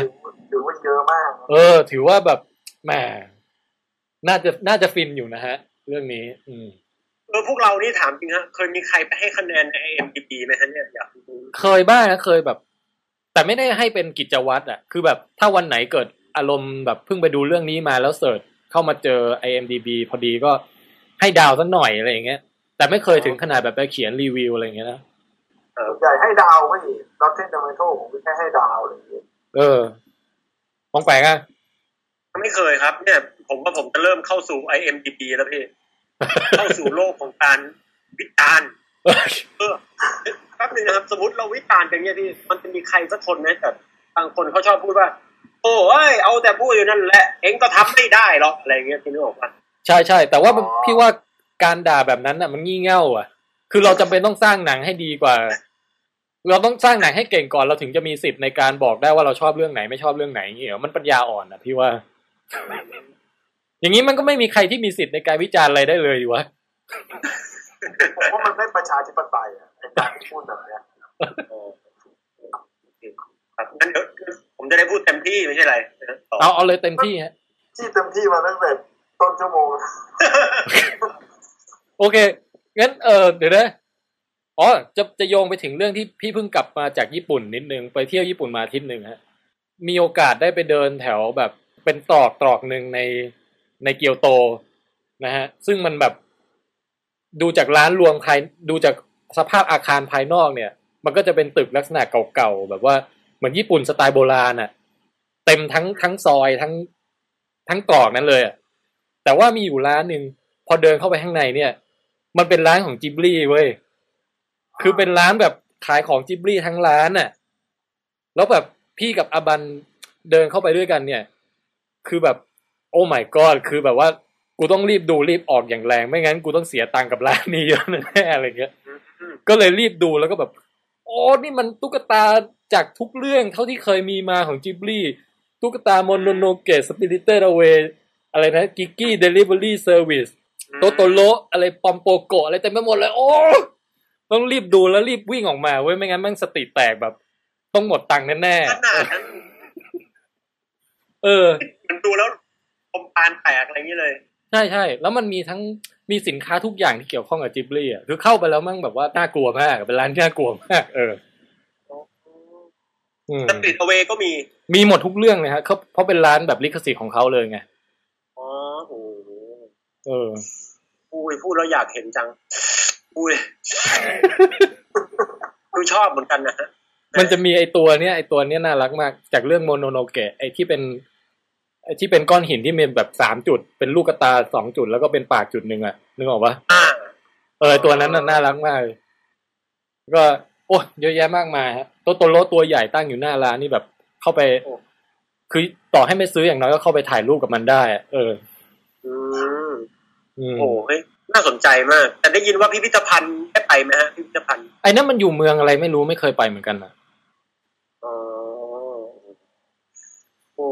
ถือว่าเยอะมาก เออ ถือว่าแบบแหมน่าจะน่าจะฟินอยู่นะฮะ เรื่องนี้ อืมเออพวกเรานี่ถามจริงฮะเคยมีใครไปให้คะแนนใน IMDb ไหมฮะเนี่ยอยากรู้เคยบ้างนะเคยแบบ แต่ไม่ได้ให้เป็นกิจวัตรอะ คือแบบถ้าวันไหนเกิดอารมณ์แบบเพิ่งไปดูเรื่องนี้มาแล้วเสิร์ชเข้ามาเจอ IMDB พอดีก็ให้ดาวสักหน่อยอะไรอย่างเงี้ยแต่ไม่เคยถึงขนาดแบบไปเขียนรีวิวอะไรอย่างเงี้ยนะส่วน ใหญ่ให้ดาวไม่ดอทเทนดอมโทผมไม่แค่ให้ดาวอะไรอย่างเงี้ยเออมองแปลกอะไม่เคยครับ เนี่ย ผมว่าผมจะเริ่มเข้าสู่ IMDb แล้วพี่ เข้าสู่โลกของการวิจารณ์เออเออแป๊บนึงนะครับ สมมติเราวิจารณ์กันเนี่ยพี่ มันจะมีใครสักคนไหมแต่บางคนเขาชอบพูดว่า โอ้ยเอาแต่พูดอยู่นั่นแหละ เองก็ทำไม่ได้หรอกอะไรอย่างเงี้ยพี่นึกออกปะใช่ใช่แต่ว่ามันพี่ว่าการด่าแบบนั้นอะ มันงี่เง่าอะ คือเราจำเป็นต้องสร้างหนังให้ดีกว่า เราต้องสร้างหนังให้เก่งก่อนเราถึงจะมีสิทธิ์ในการบอกได้ว่าเราชอบเรื่องไหนไม่ชอบเรื่องไหนอย่างเงี้ยมันปัญญาอ่อนอะพี่ว่า อย่างนี้มันก็ไม่มีใครที่มีสิทธิ์ในการวิจารณ์อะไรได้เลยดีวะผมว่ามันไม่ประชาธิปไตยอะไอ้การที่พูดแบบเนี้ยครับงั้นเดี๋ยวผมจะได้พูดเต็มที่ไม่ใช่อะไรนะต่อเอาเอาเลยเต็มที่ฮะที่เต็มที่มาตั้งแต่ต้นชั่วโมง โอเค งั้นเออเดี๋ยวนะอ๋อจะจะโยงไปถึงเรื่องที่พี่เพิ่งกลับมาจากญี่ปุ่นนิดนึงไปเที่ยวญี่ปุ่นมาทิตย์หนึ่งฮะมีโอกาสได้ไปเดินแถวแบบเป็นตรอกตรอกหนึ่งในในเกียวโตนะฮะซึ่งมันแบบดูจากร้านรวงภายดูจากสภาพอาคารภายนอกเนี่ย มันก็จะเป็นตึกลักษณะเก่าๆแบบว่าเหมือนญี่ปุ่นสไตล์โบราณอะเต็มทั้งทั้งซอยทั้งทั้งตรอกนั้นเลยอะแต่ว่ามีอยู่ร้านหนึ่งพอเดินเข้าไปข้างในเนี่ย มันเป็นร้านของจิบลี่เว้ยคือเป็นร้านแบบขายของจิบลี่ทั้งร้านน่ะ แล้วแบบพี่กับอาบันเดินเข้าไปด้วยกันเนี่ย คือแบบ โอ้ my god คือแบบว่ากูต้องรีบดูรีบออกอย่างแรง ไม่งั้นกูต้องเสียตังค์กับร้านนี้เยอะแน่ๆอะไรเงี้ย ก็เลยรีบดูแล้วก็แบบ โอ้นี่มันตุ๊กตาจากทุกเรื่องเท่าที่เคยมีมาของ Ghibli ตุ๊กตา Mononoke Spirited Away อะไรนะ Kiki's Delivery Service Totoro อะไร Pom Poko อะไรเต็มไปหมดเลย โอ้ต้องรีบดูแล้วรีบวิ่งออกมาเว้ยไม่งั้นแม่งสติแตกแบบ ต้องหมดตังค์แน่ขนาดนั้นๆเออ มันดูแล้วคมปานแตกอะไรอย่างนี้เลย ใช่ใช่แล้วมันมีทั้งมีสินค้าทุกอย่างที่เกี่ยวข้องกับจิบลี่อะคือเข้าไปแล้วมั่งแบบว่าน่ากลัวมากเป็นร้านที่น่ากลัวมากเอออืมสปิริตเวก็มี มีหมดทุกเรื่องเลยฮะเขาเพราะเป็นร้านแบบลิขสิทธิ์ของเขาเลยไงอ๋อโอ้โห เอออุ้ยพูดแล้วอยากเห็นจัง อุ้ยคือชอบเหมือนกันนะฮะมันจะมีไอตัวเนี้ยไอตัวเนี้ยน่ารักมาก จากเรื่องโมโนโนเกะไอที่เป็น ไอที่เป็นก้อนหินที่มีแบบสามจุด เป็นลูกกระตาสองจุดแล้วก็เป็นปากจุดหนึ่งอะนึกออกปะอ่าเออตัวนั้นน่ะน่ารักมากเลยก็โอ้เยอะแยะมากมายฮะตัวโตโรตัวใหญ่ตั้งอยู่หน้าร้านนี่แบบเข้าไป คือต่อให้ไม่ซื้ออย่างน้อยก็เข้าไปถ่ายรูปกับมันได้อะเอออืมอืม โอ้โหเฮ้ยน่าสนใจมาก แต่ได้ยินว่าพิพิธภัณฑ์ได้ไปไหมฮะพิพิธภัณฑ์ไอ้นั่นมันอยู่เมืองอะไรไม่รู้ไม่เคยไปเหมือนกันนะอ๋อโอ้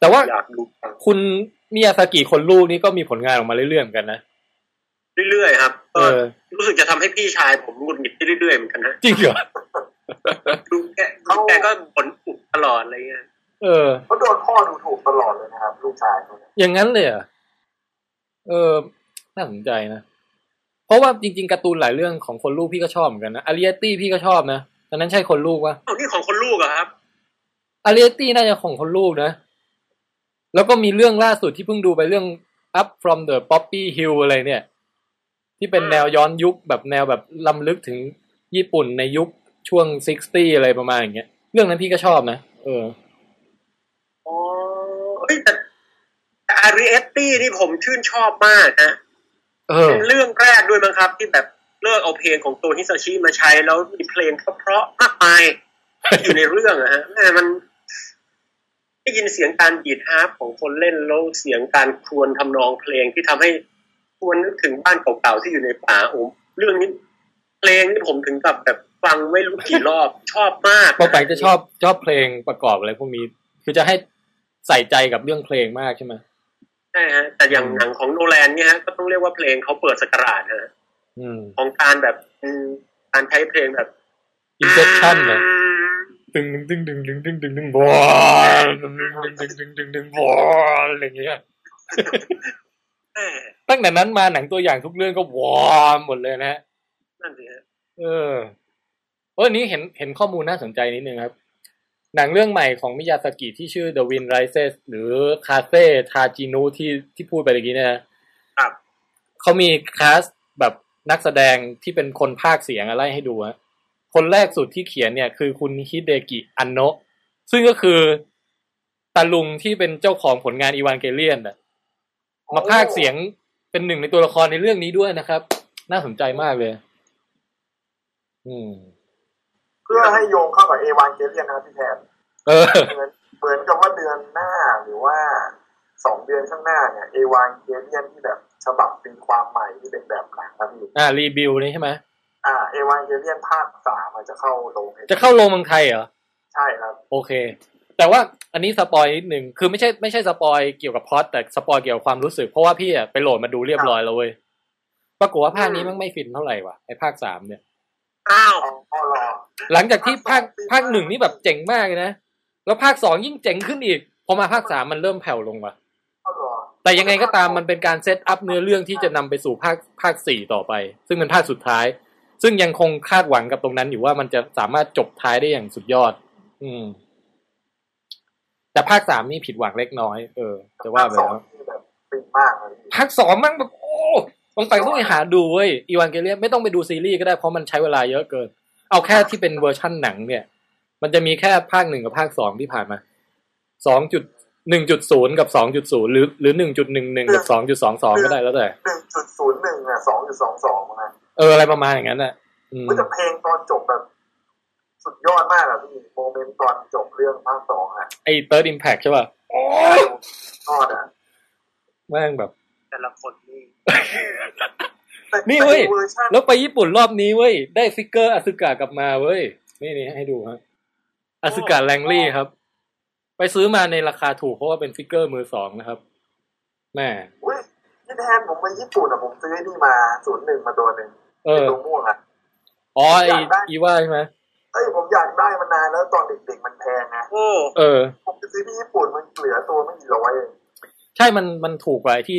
แต่ว่าอยากดูจังคุณมิยาซากิคนลูกนี่ก็มีผลงานออกมาเรื่อยๆเหมือนกันนะเรื่อยๆครับเอก็อรู้สึกจะทำให้พี่ชายผมหงุดหงิดเรื่อยๆเหมือนกันนะจริงเหรอดูแกดูแกก็บ่นอุบตลอดอะไรเงี้ยเออเขาโดนพ่อดูถูกตลอดเลยนะครับลูกชายเขาเนี่ยอย่างนั้นเลยเหรอ เออ น่าสนใจนะ เพราะว่าจริง ๆการ์ตูนหลายเรื่องของคนลูกพี่ก็ชอบเหมือนกันนะอาริเอตี้พี่ก็ชอบนะตอนนั้นใช่คนลูกวะอ้าวนี่ของคนลูกเหรอะครับอาริเอตี้น่าจะของคนลูกนะ แล้วก็มีเรื่องล่าสุดที่เพิ่งดูไปเรื่อง up from the poppy hill อะไรเนี่ย ที่เป็นแนวย้อนยุคแบบแนวแบบล้ำลึกถึงญี่ปุ่นในยุคช่วง 60 อะไรประมาณอย่างเงี้ย เรื่องนั้นพี่ก็ชอบนะ เออ อ๋อเฮ้ยแต่แต่ อาริเอตตี้นี่ผมชื่นชอบมากฮะเออเป็นเรื่องแรกด้วยมั้งครับ ที่แบบเลิกเอาเพลงของตัวฮิซาอิชิมาใช้แล้วมีเพลงเพราะๆมากมายอยู่ในเรื่องอะฮะแม่มันได้ยินเสียงการดีดฮาร์ปของคนเล่นแล้วเสียงการครวญทำนองเพลงที่ทำให้ชวนนึกถึงบ้านเก่าๆที่อยู่ในป่าโอ้เรื่องนี้เพลงนี่ผมถึงกับแบบฟังไม่รู้กี่รอบชอบมากปอแปงจะชอบชอบเพลงประกอบอะไรพวกนี้ คือจะให้ใส่ใจกับเรื่องเพลงมากใช่ไหมใช่ฮะแต่อย่างหนังของโนแลนเนี่ยฮะก็ต้องเรียกว่าเพลงเขาเปิดสกราดฮะอืมของการแบบอืมการใช้เพลงแบบ Inception เนี่ยดึงดึงดึงดึงดึงดึงดึงบอลดึงดึงดึงดึงดึงดึงดึงบอลอะไรอย่างเงี้ยแม่ตั้งแต่นั้นมาหนังตัวอย่างทุกเรื่องก็วอร์มหมดเลยนะฮะนั่นสิฮะเออเออนี้เห็นเห็นข้อมูลน่าสนใจนิดนึงครับ หนังเรื่องใหม่ของมิยาสกิที่ชื่อ The Wind Rises หรือคาเซ่ทาจินุที่ที่พูดไปเมื่อกี้เนี่ยนะครับเขามีคาสแบบนักแสดงที่เป็นคนภาคเสียงอะไรให้ดูฮะคนแรกสุดที่เขียนเนี่ยคือคุณฮิเดกิอันโนะซึ่งก็คือตาลุงที่เป็นเจ้าของผลงานอีวานเกเลียนน่ะมาพากย์เสียงเป็นหนึ่งในตัวละครในเรื่องนี้ด้วยนะครับ น่าสนใจมากเลย อืม เพื่อให้โยงเข้ากับเอวานเกเลียนนะพี่แทนเออเหมือนเหมือนกับว่าเดือนหน้าหรือว่าสองเดือนข้างหน้าเนี่ยเอวานเกเลียนที่แบบฉบับตีความใหม่ที่เป็นแบบหนังนะพี่อ่ารีบิวนี่ใช่ไหมอ่าเอวานเกเลียนภาคสามมันจะเข้าลงจะเข้าโรงเมืองไทยเหรอใช่ครับ โอเค แต่ว่าอันนี้ spoil นิดหนึ่งคือไม่ใช่ไม่ใช่ spoil เกี่ยวกับพล็อตแต่ spoil เกี่ยวกับความรู้สึกเพราะว่าพี่อะไปโหลดมาดูเรียบร้อยแล้วเว้ยปรากฏว่าภาคนี้มันไม่ฟินเท่าไหร่ว่ะไอภาคสามเนี่ย อ้าวอ๋ออ๋อเหรอหลังจากที่ภาคภาคหนึ่งนี่แบบเจ๋งมากเลยนะ แล้วภาคสองยิ่งเจ๋งขึ้นอีก พอมาภาคสามมันเริ่มแผ่วลงว่ะอ๋อเหรอแต่ยังไงก็ตามมันเป็นการ set up เนื้อเรื่องที่จะนำไปสู่ภาคภาคสี่ต่อไป ซึ่งเป็นภาคสุดท้าย ซึ่งยังคงคาดหวังกับตรงนั้นอยู่ว่ามันจะสามารถจบท้ายได้อย่างสุดยอด อืม แต่ภาคสามนี่ผิดหวังเล็กน้อย เออ จะว่าไปภคสองแล้วที่แบบฟินมากเลยพี่ภาคสองมันแบบโอ้ บางไปต้องไปหาดูเว้ยอีวานเกเลียนไม่ต้องไปดูซีรีส์ก็ได้เพราะมันใช้เวลาเยอะเกิน เอาแค่ที่เป็นเวอร์ชั่นหนังเนี่ย มันจะมีแค่ภาคหนึ่งกับภาคสองที่ผ่านมาสองจุดหนึ่งจุดศูนย์กับสองจุดศูนย์หรือหรือหนึ่งจุดหนึ่งหนึ่งกับสองจุดสองสองก็ได้แล้วแต่หนึ่งจุดศูนย์หนึ่งอะสองจุดสองสองนะเอออะไรประมาณอย่างนั้นน่ะอืมก็จะเพลงตอนจบแบบ สุดยอดมากอะพี่ moment ตอนจบเรื่องภาคสองอะไอ้ Third Impact ใช่ป่ะโอ้ยยอดอะแม่งแบบ แต่ละคนนี่แต่นี่เว้ยแต่เวอร์ชันแล้วไปญี่ปุ่นรอบนี้เว้ย ได้ figure อสึกะกลับมาเว้ย นี่นี่ให้ดูฮะอสึกะแลงลีย์ครับ ไปซื้อมาในราคาถูกเพราะว่าเป็น figure มือสองนะครับแม่อุ้ยพี่แทนผมไปญี่ปุ่นอะผมซื้อไอ้นี่มาศูนย์หนึ่งมาตัวหนึ่งเออตัวม่วงอะอ๋อไออีว่าใช่ไหมเอ้ยผมอยากได้มานานแล้วตอนเด็กๆมันแพงนะโอ้เออ ผมไปซื้อที่ญี่ปุ่นมันเหลือตัวไม่กี่ร้อยเองใช่มันมันถูกกว่าไอ้ที่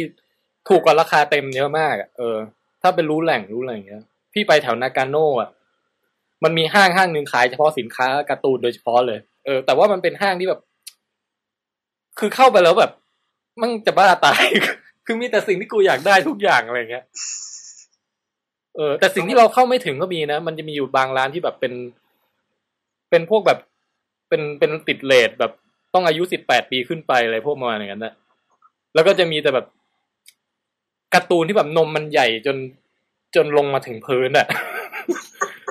ถูกกว่าราคาเต็มเยอะมากอะเออ ถ้าเป็นรู้แหล่งรู้อะไรอย่างเงี้ย พี่ไปแถวนากาโน่อะมันมีห้างห้างหนึ่งขายเฉพาะสินค้าการ์ตูนโดยเฉพาะเลย เออ แต่ว่ามันเป็นห้างที่แบบ คือเข้าไปแล้วแบบ มันจะบ้าตาย คือมีแต่สิ่งที่กูอยากได้ทุกอย่างอะไรเงี้ย เออ แต่สิ่งที่เราเข้าไม่ถึงก็มีนะ มันจะมีอยู่บางร้านที่แบบเป็น เป็นพวกแบบ เป็น เป็นติดเลทแบบต้องอายุสิบแปดปีขึ้นไปอะไรพวกประมาณอย่างนั้นนะแล้วก็จะมีแต่แบบ การ์ตูนที่แบบนมมันใหญ่จนจนลงมาถึงพื้นอะ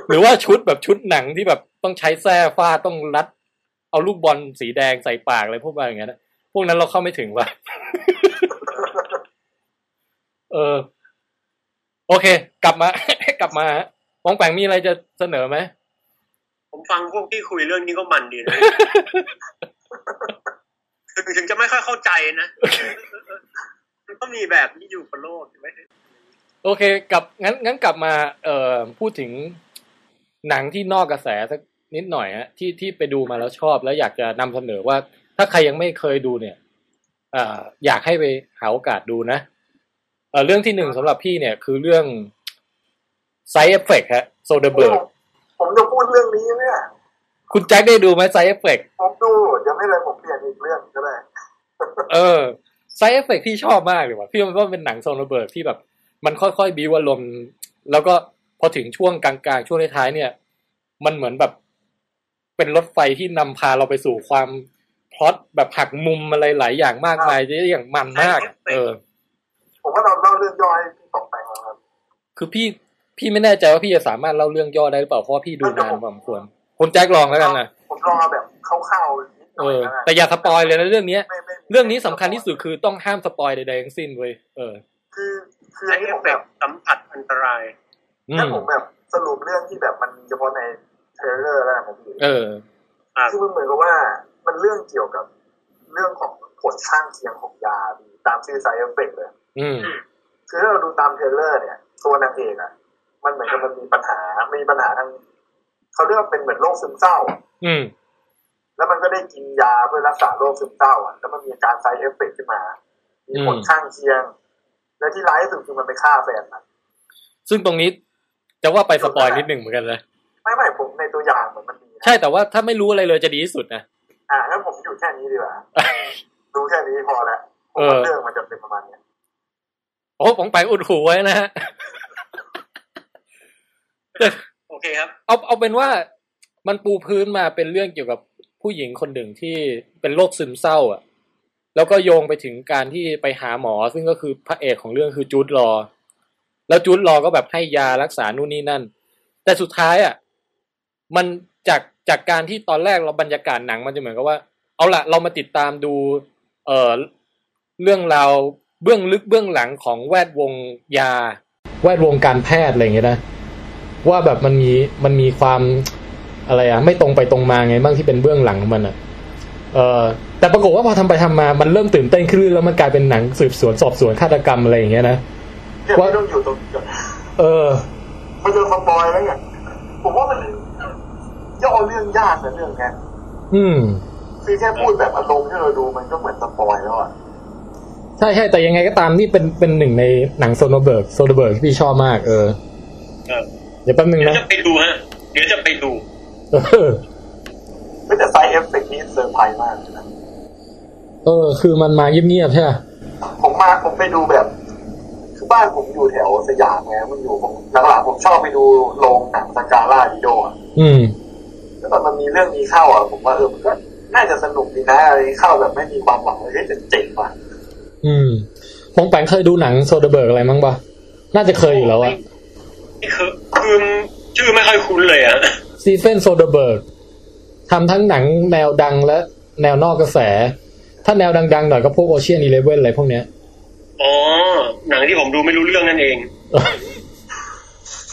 หรือว่าชุดแบบชุดหนังที่แบบต้องใช้แส้ฟาดต้องรัด เอาลูกบอลสีแดงใส่ปากอะไรพวกมาอย่างนั้นอะพวกนั้นเราเข้าไม่ถึงว่ะเออ โอเค กลับมา กลับมาฮะปองแปงมีอะไรจะเสนอไหมผมฟังพวกพี่คุยเรื่องนี้ก็มันดีนะถึงถึงจะไม่ค่อยเข้าใจนะ มันก็มีแบบนี้อยู่บนโลกใช่ไหมโอเคกลับงั้นงั้นกลับมาเอ่อพูดถึงหนังที่นอกกระแสสักนิดหน่อยฮะที่ที่ไปดูมาแล้วชอบแล้วอยากจะนำเสนอว่า ถ้าใครยังไม่เคยดูเนี่ยเอ่ออยากให้ไปหาโอกาสดูนะเอ่อเรื่องที่หนึ่งสำหรับพี่เนี่ยคือเรื่อง Side Effect ฮะโซเดเบิร์ผมจะพูดเรื่องนี้เนี่ย คุณแจ็คได้ดูไหม Side Effect ผมดูเดี๋ยวไม่เลยผมเปลี่ยนอีกเรื่องก็ได้ เออ ไซเอฟเฟกพี่ชอบมากเลยว่ะพี่ว่ามันเป็นหนังโซนระเบิดที่แบบ มันค่อยๆบิวอารมณ์แล้วก็พอถึงช่วงกลางๆช่วงท้ายๆเนี่ย มันเหมือนแบบ เป็นรถไฟที่นำพาเราไปสู่ความพล็อตแบบหักมุมอะไรหลายอย่างมากมายได้อย่างมันมากอะเออ ผมว่าเราเล่าเรื่องย่อให้พี่ตกแต่งแล้วครับ คือพี่พี่ไม่แน่ใจว่าพี่จะสามารถเล่าเรื่องย่อได้หรือเปล่าเพราะว่าพี่ดูนานพอสมควรคุณแจ็คลองแล้วกันนะผมลองเอาแบบคร่าวๆนิดห เอน่อยอนะแต่อย่าสปอยเลยนะเรื่องเนี้ยไม่ไม่เรื่องนี้สำคัญที่สุดคือต้องห้ามสปอยใดๆทั้งสิ้นเว้ยเออ คือคือใช้อันนี้ผมเฟแบบ Side Effects สัมผัสอันตรายอืมถ้าผมแบบสรุปเรื่องที่แบบมันเฉพาะใน trailer แล้วนะพี่เออครับคือมันเหมือนกับว่ามันเรื่องเกี่ยวกับเรื่องของผลข้างเคียงของยาพี่ตามชื่อ Side Effect เลย อืมคือถ้าเราดูตาม trailer เนี่ยตัวนางเอกอะ มันเหมือนกับมันมีปัญหามีปัญหาทางเขาเรียกว่าเป็นเหมือนโรคซึมเศร้าอะอืม แล้วมันก็ได้กินยาเพื่อรักษาโรคซึมเศร้าอะแล้วมันมีอาการ side effect ขึ้นมา มีผลอืมข้างเคียง และที่ร้ายที่สุดคือมันไปฆ่าแฟนมันซึ่งตรงนี้จะว่าไปสปอยนิดหนึ่งเหมือนกันเลยไม่ไม่ผมในตัวอย่างเหมือนมันมีนะใช่แต่ว่าถ้าไม่รู้อะไรเลยจะดีที่สุดนะอ่างั้นผมอยู่แค่นี้ดีกว่าดูแค่นี้พอแล้วผมเออว่าเรื่องมันจะเป็นประมาณเนี้ยโอ้ผมไปอุดหูไว้นะฮะโอเคครับ เอาเอาเป็นว่ามันปูพื้นมาเป็นเรื่องเกี่ยวกับ ผู้หญิงคนหนึ่งที่เป็นโรคซึมเศร้า อะ แล้วก็โยงไปถึงการที่ไปหาหมอ ซึ่งก็คือพระเอกของเรื่องคือจูดลอแล้วจูดลอก็แบบให้ยารักษานู่นนี่นั่น แต่สุดท้ายอะ มันจากจากการที่ตอนแรกเราบรรยากาศหนังมันจะเหมือนกับว่า เอาละเรามาติดตามดู เอ่อเรื่องราวเบื้องลึกเบื้องหลังของแวดวงยา แวดวงการแพทย์อะไรอย่างเงี้ยนะว่าแบบมันมีมันมีความ อะไรอะไม่ตรงไปตรงมาไงบ้างที่เป็นเบื้องหลังของมันอะเออแต่ปรากฏว่าพอทำไปทำมามันเริ่มตื่นเต้นขึ้นแล้วมันกลายเป็นหนังสืบสวนสอบสวนฆาตกรรมอะไรอย่างเงี้ยนะเดี๋ยวว่าไม่ต้องอยู่ตรงนี้ก่อนเออมันจะสปอยแล้วเนี่ยผมว่ามันย่อเรื่องยากนะเรื่องเนี้ยอืมคือแค่พูดแบบอารมณ์ที่เราดูมันก็เหมือนสปอยแล้วอะใช่ใช่แต่ยังไงก็ตามนี่เป็นเป็นหนึ่งในหนังโซเดอร์เบิร์กโซเดอร์เบิร์กที่พี่ชอบมาก เออเออเดี๋ยวแป๊บนึงเดี๋ยวนะจะไปดูฮะเดี๋ยวจะไปดูเออ ไม่แต่ Side Effects นี้เซอร์ไพรส์มากเลยนะเออ คือมันมาเงียบๆใช่ไหมผมมาผมไปดูแบบ คือบ้านผมอยู่แถวสยามไงมันอยู่ผมหลังๆผมชอบไปดูโรงหนังสกาล่าลิโดอะอืมแล้วตอนมันมีเรื่องนี้เข้าอะ ผมว่าเออมันก็น่าจะสนุกดีนะอะไรเข้าแบบไม่มีความหวังเลยเฮ้ยแต่เจ๋งว่ะอืมปองแปงเคยดูหนังโซเดอร์เบิร์กอะไรมั้งปะน่าจะเคยอยู่แล้วอะนี่คือคือชื่อไม่ค่อยคุ้นเลยอะ สตีเฟนโซเดอร์เบิร์กทำทั้งหนังแนวดังและแนวนอกกระแส ถ้าแนวดังๆหน่อยก็พวก Ocean Eleven อะไรพวกเนี้ยอ๋อ หนังที่ผมดูไม่รู้เรื่องนั่นเอง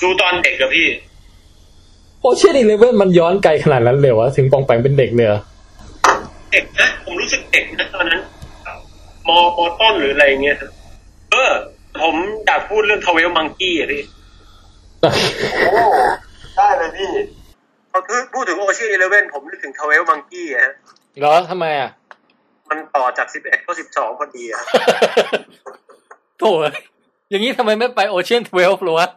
ดูตอนเด็กกับพี่ Ocean Eleven มันย้อนไกลขนาดนั้นเลยวะถึงปองแปงเป็นเด็กเลยเหรอเด็กนะผมรู้สึกเด็กนะตอนนั้นม.ต้นหรืออะไรเงี้ยครับเออ ผมอยากพูดเรื่อง Twelve Monkey อะพี่โอ้ได้เลยพี่ พอพูดถึง Ocean Eleven ผมนึกถึง Twelve Monkey ฮะเหรอทำไมอะ มันต่อจากสิบเอ็ดก็สิบสองพอดีอะโถ่เอ้ยอย่างนี้ทำไมไม่ไป Ocean Twelve หรอวะ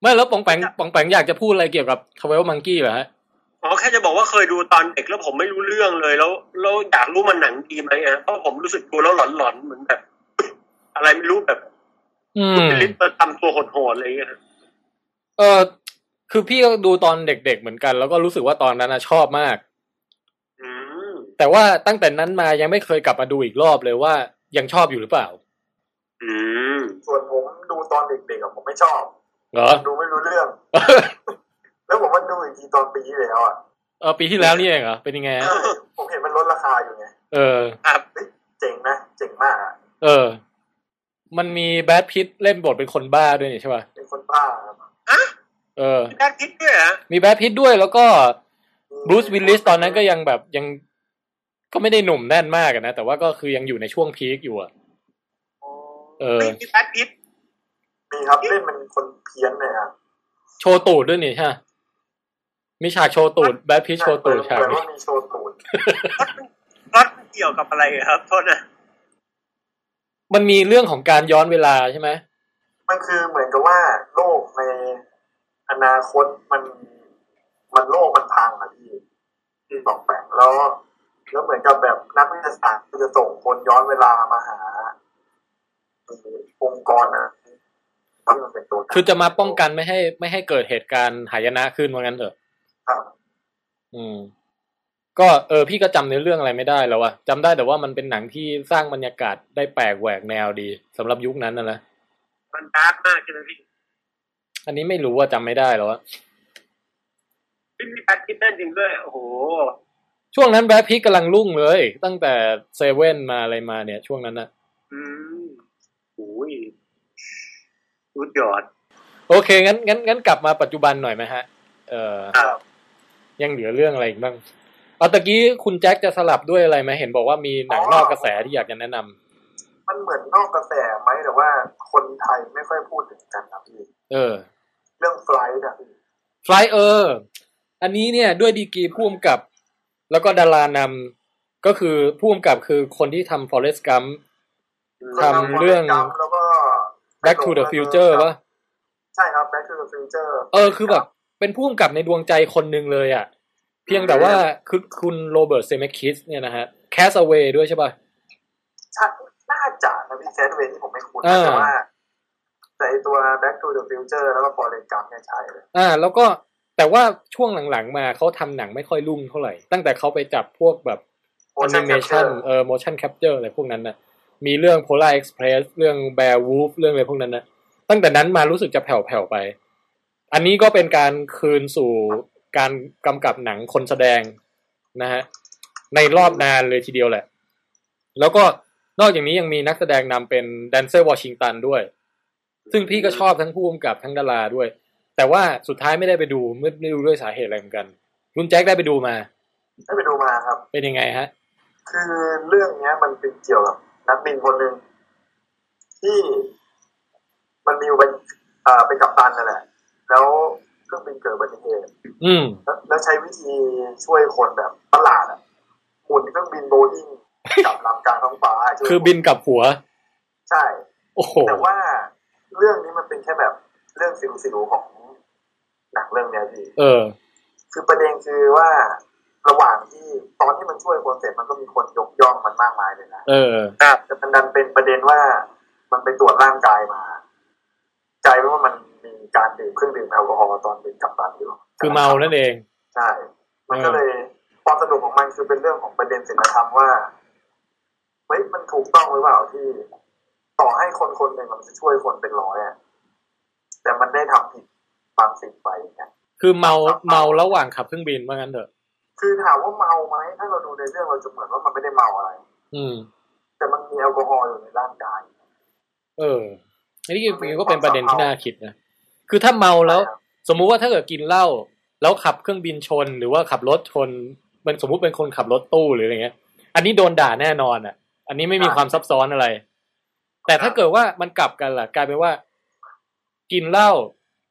ไม่แล้วปองแปงปองแปงอยากจะพูดอะไรเกี่ยวกับทเวลมังกี้เหรอฮะอ๋อแค่จะบอกว่าเคยดูตอนเด็กแล้วผมไม่รู้เรื่องเลย แล้วแล้วอยากรู้มันหนังดีไหมอะเพราะผมรู้สึกดูแล้วหลอนๆเหมือนแบบ อะไรไม่รู้แบบอืมคุณลิตทำตัวโหดๆอะไรอย่างเงี้ย เออคือพี่ก็ดูตอนเด็กๆเหมือนกัน แล้วก็รู้สึกว่าตอนนั้นนะชอบมากอืมแต่ว่าตั้งแต่นั้นมายังไม่เคยกลับมาดูอีกรอบเลยว่ายังชอบอยู่หรือเปล่า อืมส่วนผมดูตอนเด็กๆอะผมไม่ชอบเหรอดูไม่รู้เรื่อง แล้วผมมาดูอีกทีตอนปีที่แล้วอะเออปีที่แล้วนี่เองเหรอเป็นยังไงฮะผมเห็นมันลดราคาอยู่ไงเออครับเฮ้ยเจ๋งนะเจ๋งมากอะเออ มันมีแบทพิทเล่นบทเป็นคนบ้าด้วยนี่ใช่ป่ะเป็นคนบ้าครับ เออมีแบทพิทด้วยเหรอมีแบทพิทด้วยแล้วก็บรูซวิลลิสตอนนั้นก็ยังแบบยังก็ไม่ได้หนุ่มแน่นมากอะนะ แต่ว่าก็คือยังอยู่ในช่วงพีคอยู่อะเออไม่มีแบทพิทมีครับเล่นเป็นคนเพี้ยนเลยครับโชว์ตูดด้วยนี่ใช่ไหมมีฉากโชว์ตูดแบทพิทโชว์ตูดฉากเหมือนนี้ว่ามีโชว์ตูดพล็อตเกี่ยวกับอะไรครับโทษนะมันมีเรื่องของการย้อนเวลาใช่ไหมมันคือเหมือนกับว่าโลกในอ นาคตมันมันโลกมันพังอะพี่ที่บอกแปลงแล้ว แล้วเหมือนกับแบบนักวิทยาศาสตร์จะส่งคนย้อนเวลามาหาองค์กรนะที่มันเป็นตัวคือจะมาป้องกันไม่ให้ ไม่ให้เกิดเหตุการณ์หายนะขึ้นว่างั้นเถอะครับ อืม ก็เออ พี่ก็จำเนื้อเรื่องอะไรไม่ได้แล้วอะจำได้แต่ว่ามันเป็นหนังที่สร้างบรรยากาศได้แปลกแหวกแนวดีสำหรับยุคนั้นนะนะมันดาร์กมากใช่ไหมพี่ อันนี้ไม่รู้ว่าจำไม่ได้แล้วอะพี่มีแพทคิดเล่นจริงด้วย โอ้โห ช่วงนั้นแบล็คพีคกำลังรุ่งเลย ตั้งแต่เซเว่นมาอะไรมาเนี่ย ช่วงนั้นนะอืมโอ้ยสุดยอด โอเค งั้นงั้นงั้นกลับมาปัจจุบันหน่อยไหมฮะ เออครับยังเหลือเรื่องอะไรอีกบ้างเอาตะกี้คุณแจ็คจะสลับด้วยอะไรไหมเห็นบอกว่ามีหนังนอกกระแสที่อยากจะแนะนำมันเหมือนนอกกระแสไหมแต่ว่าคนไทยไม่ค่อยพูดถึงกันนะพี่ เออ เรื่อง Flight นะพี่ Flight เออ อันนี้เนี่ยด้วยดีกรีผู้กำกับ แล้วก็ดารานำก็คือผู้กำกับคือคนที่ทำ Forrest Gump ทำเรื่อง แล้วก็ Back to the Future ปะใช่ครับ Back to the Future เออคือแบบเป็นผู้กำกับในดวงใจคนหนึ่งเลยอะ่ะ เพียงแต่ว่าคือคุณโรเบิร์ตเซเมคิสเนี่ยนะฮะ Cast Away ด้วยใช่ป่ะใช่น่าจะนะพี่แคทเวย์ที่ผมไม่คุ้นอ่าแต่ว่า แต่ไอตัว Back to the Future แล้วก็ Forest Gump เนี่ยใช่เลยอ่า แล้วก็แต่ว่าช่วงหลังๆมาเขาทำหนังไม่ค่อยรุ่งเท่าไหร่ ตั้งแต่เขาไปจับพวกแบบ Motion animation Capture เออ motion capture อะไรพวกนั้นน่ะมีเรื่อง Polar Express เรื่อง Bear Wolf เรื่องอะไรพวกนั้นนะตั้งแต่นั้นมารู้สึกจะแผ่วๆไป อันนี้ก็เป็นการคืนสู่การกำกับหนังคนแสดงนะฮะในรอบนานเลยทีเดียวแหละ แล้วก็นอกจากนี้ยังมีนักแสดงนำเป็นแดนเซอร์วอชิงตันด้วย ซึ่งพี่ก็ชอบทั้งผู้กำกับทั้งดาราด้วย แต่ว่าสุดท้ายไม่ได้ไปดูไม่ไม่รู้ด้วยสาเหตุอะไรเหมือนกันคุณแจ็คได้ไปดูมาได้ไปดูมาครับ เป็นยังไงฮะ คือเรื่องเนี้ย มันเป็นเกี่ยวกับนักบินคนหนึ่งที่มันมีอุบัติอ่าเป็นกัปตันนั่นแหละ แล้วเครื่องบินเกิดอุบัติเหตุอืมแล้วแล้วใช้วิธีช่วยคนแบบประหลาดอะหมุนเครื่องบินโบอิงกลับลำกลางท้องฟ้าช่วยคือบินกลับหัว ใช่ โอ้โหแต่ว่า เรื่องนี้มันเป็นแค่แบบเรื่องสิวสิวของหนังเรื่องเนี้ยพี่เออ คือประเด็นคือว่าระหว่างที่ตอนที่มันช่วยคนเสร็จมันก็มีคนยกย่องมันมากมายเลยนะเออแต่มันดันเป็นประเด็นว่ามันไปตรวจร่างกายมากลายเป็นว่ามันมีการดื่มเครื่องดื่มแอลกอฮอล์ตอนเป็นกัปตันอยู่คือเมานั่นเองใช่มันก็เลยความสนุกของมันคือเป็นเรื่องของประเด็นศีลธรรมว่าเฮ้ยมันถูกต้องหรือเปล่าที่ ต่อให้คนคนหนึ่งมันจะช่วยคนเป็นร้อยอะแต่มันได้ทำผิดบางสิ่งไปเนี่ยคือเมาเมาระหว่างขับเครื่องบินว่างั้นเถอะ คือถามว่าเมาไหมถ้าเราดูในเรื่องเราจะเหมือนว่ามันไม่ได้เมาอะไร อืม แต่มันมีแอลกอฮอล์อยู่ในร่างกาย เอออันนี้ก็เป็นประเด็นที่น่าคิดนะคือถ้าเมาแล้ว สมมุติว่าถ้าเกิดกินเหล้าแล้วขับเครื่องบินชน หรือว่าขับรถชนมันสมมุติเป็นคนขับรถตู้หรืออะไรเงี้ย อันนี้โดนด่าแน่นอนอะ อันนี้ไม่มีความซับซ้อนอะไร แต่ถ้าเกิดว่ามันกลับกันล่ะกลายเป็นว่า กินเหล้า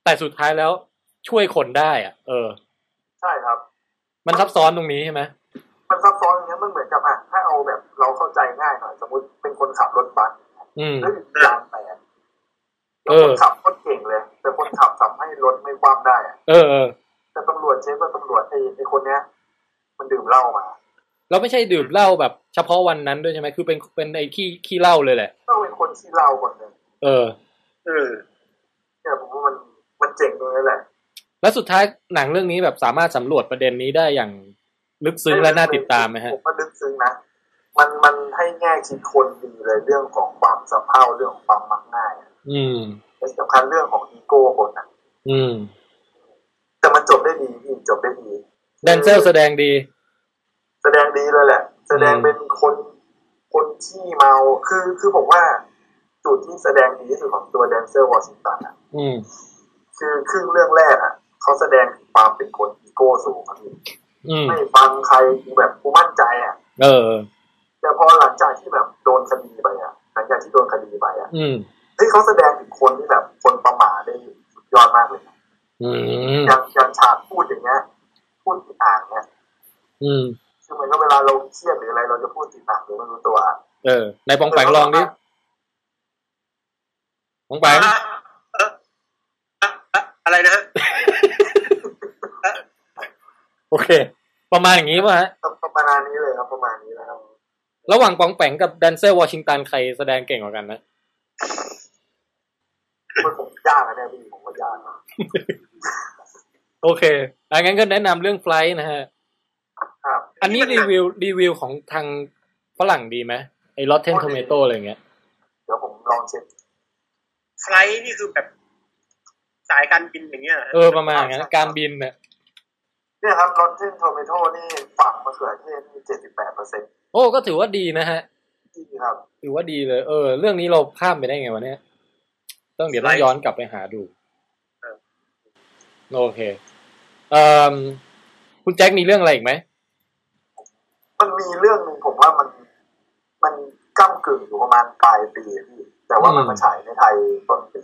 แต่สุดท้ายแล้วช่วยคนได้อะ เออ ใช่ครับ มันซับซ้อนตรงนี้ใช่ไหมมันซับซ้อนอย่างเงี้ยมันเหมือนกับอะถ้าเอาแบบ เราเข้าใจง่ายหน่อยสมมติเป็นคนขับรถบัสอืมแล้วอยู่ที่ยางแตกเอแล้วอคนขับก็เก่งเลย แต่คนขับทำให้รถไม่คว่ำได้อะเออเออแต่ตำรวจเช็คว่าตำรวจไอ้ไอ้คนเนี้ย มันดื่มเหล้ามาเราไม่ใช่ดื่มเหล้าแบบ เฉพาะวันนั้นด้วยใช่ไหมคือเป็นเป็นไอ้ขี้ขี้เหล้าเลยแหละต้องเป็น คนที่เหล้าคนหนึ่งเออเออเนี่ยผมว่ามันมันเจ๋งตรงนี้แหละ แล้วสุดท้ายหนังเรื่องนี้แบบสามารถสำรวจประเด็นนี้ได้อย่างลึกซึ้งและน่าติดตามไหมฮะผมว่าลึกซึ้งนะมันมันให้แง่คิดคนดีเลยเรื่องของความสะเพร่าเรื่องของความมักง่ายอะอืมและสำคัญเรื่องของอีโก้คนอะ อืม แต่มันจบได้ดีพี่จบได้ดีแดนเซอร์แสดงดี แสดงดีเลยแหละ แสดงเป็นคน คนที่เมาคือคือผมว่าจุดที่แสดงดีที่สุดของตัวแดนเซอร์วอชิงตันอะอืมคือครึ่งเรื่องแรกอะเขาแสดงถึงความเป็นคนอีโก้สูงอะพี่อืมไม่ฟังใครกูแบบกูมั่นใจอะ เออ แต่พอหลังจากที่แบบโดนคดีไปอะ หลังจากที่โดนคดีไปอะอืมเฮ้ยเขาแสดงถึงคนที่แบบคนประมาทได้สุดยอดมากเลยนะอืมอย่างอย่างฉากพูดอย่างเงี้ยพูดติดอ่างเนี่ยอืมคือเหมือ นกับเวลาเราเครียดหรืออะไรเราจะพูดติดอ่างหรือไม่รู้ตัวอะเออในปองแปงลองดิปองแปงอะเอ่ออะอะอะไรนะฮะโอเค ประมาณอย่างนี้ป่ะฮะประมาณนี้เลยครับประมาณนี้เลยครับระหว่างปองแปงกับแดนเซอร์วอชิงตันใครแสดงเก่งกว่ากันนะมันผมยากนะเนี่ยพี่ผมว่ายากนะโอเคอังั้นก็แนะนำเรื่องไฟล์นะฮะครับ อันนี้รีวิวรีวิวของทางฝรั่งดีไหมไอ้ Rotten Tomato อะไรเงี้ยเดี๋ยวผมลองเช็ค Flight นี่คือแบบสายการบินอย่างเงี้ยหรเออประมาณนั้นการบินเนี่ยเนี่ยครับ Rotten Tomato นี่ฝังมะเขือเทศนี่เจ็ดสิบแปดเปอร์เซ็นต์โอ้ก็ถือว่าดีนะฮะที่ครับถือว่าดีเลย เออ เรื่องนี้เราข้ามไปได้ไงวะเนี่ยต้องเดี๋ยวต้องย้อนกลับไปหาดูโอเคเอ่อคุณแจ็คมีเรื่องอะไรอีกไหม มันมีเรื่องหนึ่งผมว่ามันมันก้ากึ่งอยู่ประมาณปลายปีอะพี่แต่ว่ามันมาฉายในไทยต้นปี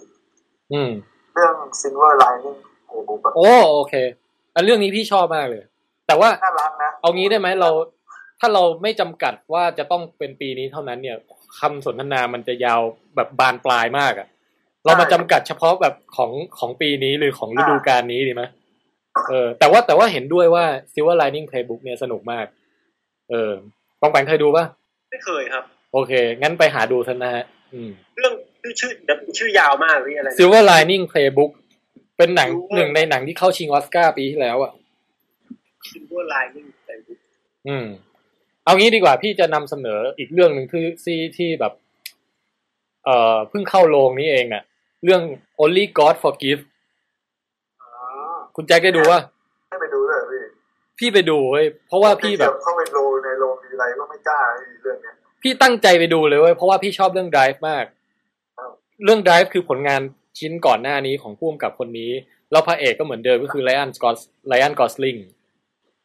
อืมเรื่อง Silver Lining Playbook อะโอ้โอเคอันเรื่องนี้พี่ชอบมากเลย แต่ว่าน่ารักนะเอางี้ได้ไหมเรา ถ้าเราไม่จำกัดว่าจะต้องเป็นปีนี้เท่านั้นเนี่ยคำสนทนามันจะยาวแบบบานปลายมากอะเรามาจำกัดเฉพาะแบบของของปีนี้หรือของฤดูกาลนี้ดีไหมเออแต่ว่าแต่ว่าเห็นด้วยว่า Silver Lining Playbook เนี่ยสนุกมาก เออปองแปงเคยดูปะไม่เคยครับ โอเค งั้นไปหาดูทันนะฮะอืมเรื่องชื่อชื่อชื่อยาวมากพี่อะไรนะ Silver Lining Playbook เป็นหนัง Silver หนึ่งในหนังที่เข้าชิงออสการ์ปีที่แล้วอะ Silver Lining Playbook อืม เอางี้ดีกว่าพี่จะนำเสนออีกเรื่องหนึ่งที่ที่ที่แบบ เอ่อเพิ่งเข้าโรงนี้เองอะ เรื่อง Only God Forgive อ๋อคุณแจ็คได้ดูว่าให้ไปดูเลยพี่ พี่ไปดูเว้ยเพราะว่าพี่แบบเข้าไปโรงในโรง ทีไรก็ไม่กล้าไอ้เรื่องเนี้ยพี่ตั้งใจไปดูเลยเว้ยเพราะว่าพี่ชอบเรื่อง Drive มากครับเรื่อง Drive คือผลงานชิ้นก่อนหน้านี้ของผู้กำกับคนนี้ แล้วพระเอกก็เหมือนเดิมก็คือไลอ n นสกอตไลอ n นกอสลิง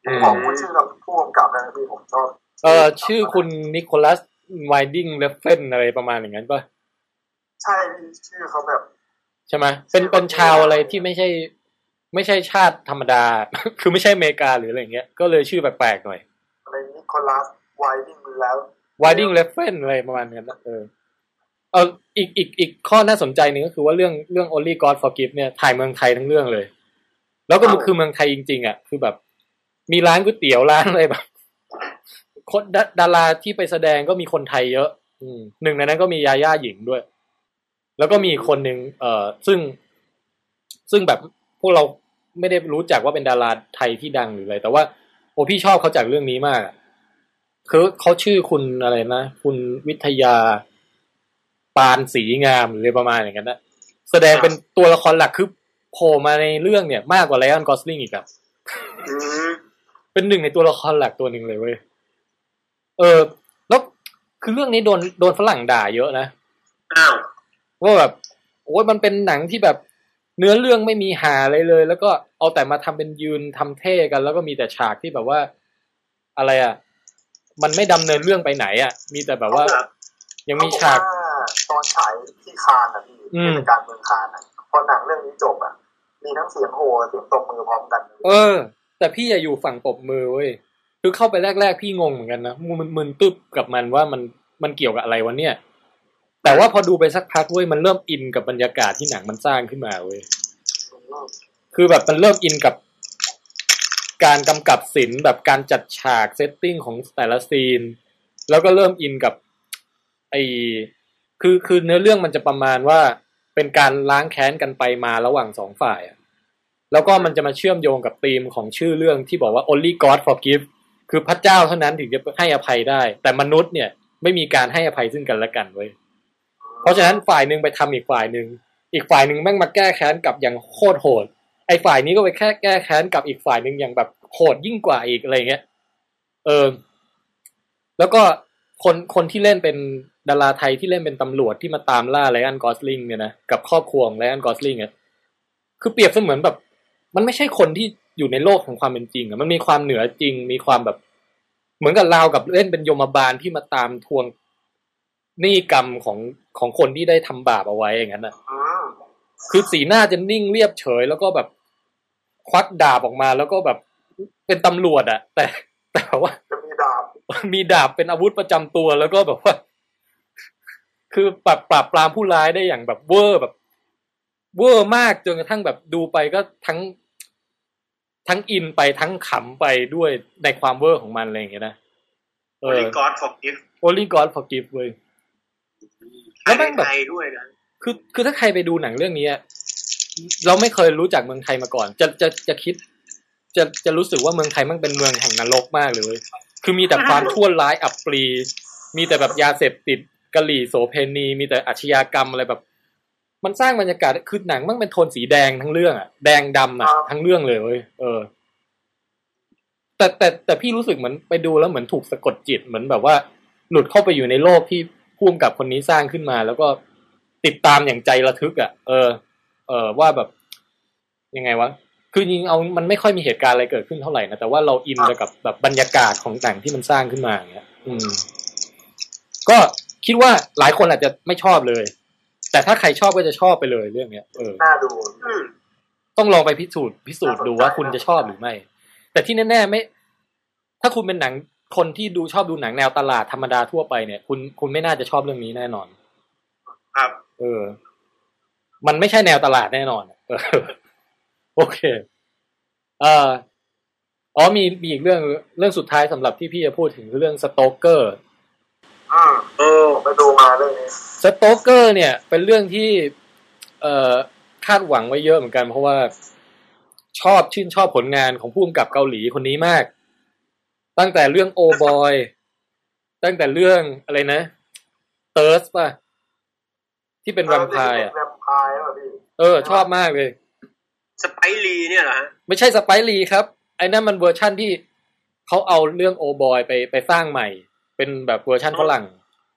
อืมของคุณชื่อกับผู้กำกับนะพี่ผมชอบเออชื่อคุณนิโคลัสไวดิงเลฟเฟนอะไรประมาณอย่างนั้นป่ะใช่พี่ชื่อเขาแบบ ใช่ไหมเป็นเป็นชาวอะไรที่ไม่ใช่ ไม่ใช่ชาติธรรมดา คือไม่ใช่อเมริกาหรืออะไรอย่างเงี้ย ก็เลยชื่อแปลกๆหน่อย อะไรนิโคลัสไวดิ้งแล้ว ไวดิงเลฟเฟนอะไรประมาณนั้นนะเออเอออีกอีกอีกข้อน่าสนใจหนึ่งก็คือว่าเรื่องเรื่อง Only God Forgive เนี่ยถ่ายเมืองไทยทั้งเรื่องเลย แล้วก็มันคือเมืองไทยจริง ๆอะคือแบบ มีร้านก๋วยเตี๋ยวร้านอะไรแบบคนดาดาราที่ไปแสดงก็มีคนไทยเยอะ อืมหนึ่งในนั้นก็มียาย่าหญิงด้วย แล้วก็มีอีกคนหนึ่งเอ่อซึ่ง ซึ่งแบบพวกเราไม่ได้รู้จักว่าเป็นดาราไทยที่ดังหรืออะไรแต่ว่า โอ้พี่ชอบเขาจากเรื่องนี้มากอะ คือเขาชื่อคุณอะไรนะ คุณวิทยา ปานสีงามหรืออะไรประมาณอย่างนั้นนะแสดงเป็นตัวละครหลักคือโผล่มาในเรื่องเนี่ย มากกว่าไลออนกอสลิงอีกอะอืมเป็นหนึ่งในตัวละครหลักตัวหนึ่งเลยเว้ยเออ แล้วคือเรื่องนี้โดนโดนฝรั่งด่าเยอะนะอ้าวว่าแบบโอ้ยมันเป็นหนังที่แบบเนื้อเรื่องไม่มีหาอะไรเลย แล้วก็เอาแต่มาทำเป็นยืนทำเท่กัน แล้วก็มีแต่ฉากที่แบบว่า อะไรอะ มันไม่ดำเนินเรื่องไปไหนอะ มีแต่แบบว่า ยังมีฉากเขบอกว่าตอนฉายที่คานอะพี่อืมเทศกาลเมืองคานอะพอหนังเรื่องนี้จบอะ มีทั้งเสียงโห่เสียงตบมือพร้อมกัน เออ แต่พี่อย่าอยู่ฝั่งปรบมือเว้ยคือเข้าไปแรก ๆ พี่งงเหมือนกันนะมันมึนตึ๊บกับมันว่ามันมันเกี่ยวกับอะไรวะเนี่ย แต่ว่าพอดูไปสักพักเว้ยมันเริ่มอินกับบรรยากาศที่หนังมันสร้างขึ้นมาเว้ยคือแบบมันเริ่มอินกับ การกำกับศิลป์แบบการจัดฉากเซตติ้งของแต่ละซีน แล้วก็เริ่มอินกับไอคือคือเนื้อเรื่องมันจะประมาณว่าเป็นการล้างแค้นกันไปมาระหว่างสองฝ่ายอะแล้วก็มันจะมาเชื่อมโยงกับธีมของชื่อเรื่องที่บอกว่า only God forgive คือพระเจ้าเท่านั้นถึงจะให้อภัยได้ แต่มนุษย์เนี่ยไม่มีการให้อภัยซึ่งกันและกันเว้ยเพราะฉะนั้นฝ่ายหนึ่งไปทำอีกฝ่ายหนึ่งอีกฝ่ายหนึ่งแม่งมาแก้แค้นกับอย่างโคตรโหด ไอ้ฝ่ายนี้ก็ไปแค่แก้แค้นกับอีกฝ่ายหนึ่งอย่างแบบโหดยิ่งกว่าอีกอะไรเงี้ย เออ แล้วก็คนคนที่เล่นเป็นดาราไทยที่เล่นเป็นตำรวจที่มาตามล่าไลออนกอสลิงเนี่ยนะกับครอบครัวของไลออนกอสลิงเนี่ยคือเปรียบเสมือนแบบ มันไม่ใช่คนที่อยู่ในโลกของความเป็นจริงอะมันมีความเหนือจริง มีความแบบ เหมือนกับราวกับเล่นเป็นยมบาลที่มาตามทวงหนี้กรรมของของคนที่ได้ทำบาปเอาไว้อย่างนั้นนะอืมคือสีหน้าจะนิ่งเรียบเฉย แล้วก็แบบ ควักดาบออกมาแล้วก็แบบเป็นตำรวจอะแต่แต่ว่าจะมีดาบมีดาบเป็นอาวุธประจำตัวแล้วก็แบบว่า คือปราบปราบปรามผู้ร้ายได้อย่างแบบเวอร์แบบ เวอร์มากจนกระทั่งแบบดูไปก็ทั้ง ทั้งอินไปทั้งขำไปด้วยในความเวอร์ของมันอะไรอย่างเงี้ยนะเอโออลิกอดฟอร์กิฟ Only God Forgive เว้ยแล้ถ่ายในไทยด้วยนะคือคือถ้าใครไปดูหนังเรื่องนี้อะ เราไม่เคยรู้จักเมืองไทยมาก่อน จะจะจะคิด จะจะรู้สึกว่าเมืองไทยมันเป็นเมืองแห่งนรกมากเลยเว้ยคือมีแต่ความชั่วร้ายอับปรี มีแต่แบบยาเสพติดกะหรี่โสเพณี มีแต่อาชญากรรมอะไรแบบ มันสร้างบรรยากาศคือหนังมันเป็นโทนสีแดงทั้งเรื่องอะแดงดำอะทั้งเรื่องเลยเว้ยเออ แต่แต่แต่พี่รู้สึกเหมือนไปดูแล้วเหมือนถูกสะกดจิตเหมือนแบบว่า หลุดเข้าไปอยู่ในโลกที่พุ่มกับคนนี้สร้างขึ้นมา แล้วก็ติดตามอย่างใจระทึกอะ่ะ เออ เออว่าแบบยังไงวะคือจริงๆเอามันไม่ค่อยมีเหตุการณ์อะไรเกิดขึ้นเท่าไหร่นะแต่ว่าเราอินไปกับแบบบรรยากาศของหนังที่มันสร้างขึ้นมาอย่างเงี้ย อืม ก็คิดว่าหลายคนอาจจะไม่ชอบเลย แต่ถ้าใครชอบก็จะชอบไปเลยเรื่องเนี้ยเออน่าดูอืมต้องลองไปพิสูจน์พิสูจน์ดูว่าคุณจะชอบหรือไม่ แต่ที่แน่ๆไม่ ถ้าคุณเป็นหนังคนที่ดูชอบดูหนังแนวตลาดธรรมดาทั่วไปเนี่ย คุณคุณไม่น่าจะชอบเรื่องนี้แน่นอน ครับ เออ มันไม่ใช่แนวตลาดแน่นอนเออโอเคเอ่ออ๋อมีมีอีกเรื่องเรื่องสุดท้ายสำหรับที่พี่จะพูดถึงคือเรื่องสโตเกอร์อืมเออผมไปดูมาเรื่องนี้สโตเกอร์เนี่ย เป็นเรื่องที่ เอ่อคาดหวังไว้เยอะเหมือนกัน เพราะว่าชอบชื่นชอบผลงานของผู้กำกับเกาหลีคนนี้มาก ตั้งแต่เรื่องโอบอยตั้งแต่เรื่องอะไรนะ Thirst ป่ะ ที่เป็นแวมไพร์อะแวมไพร์ป่ะพี่เออ ชอบมากเลยสไปค์ลีเนี่ยเหรอฮะไม่ใช่สไปค์ลีครับ ไอ้นั่นมันเวอร์ชั่นที่เขาเอาเรื่องโอบอยไปไปสร้างใหม่ เป็นแบบเวอร์ชั่นฝรั่ง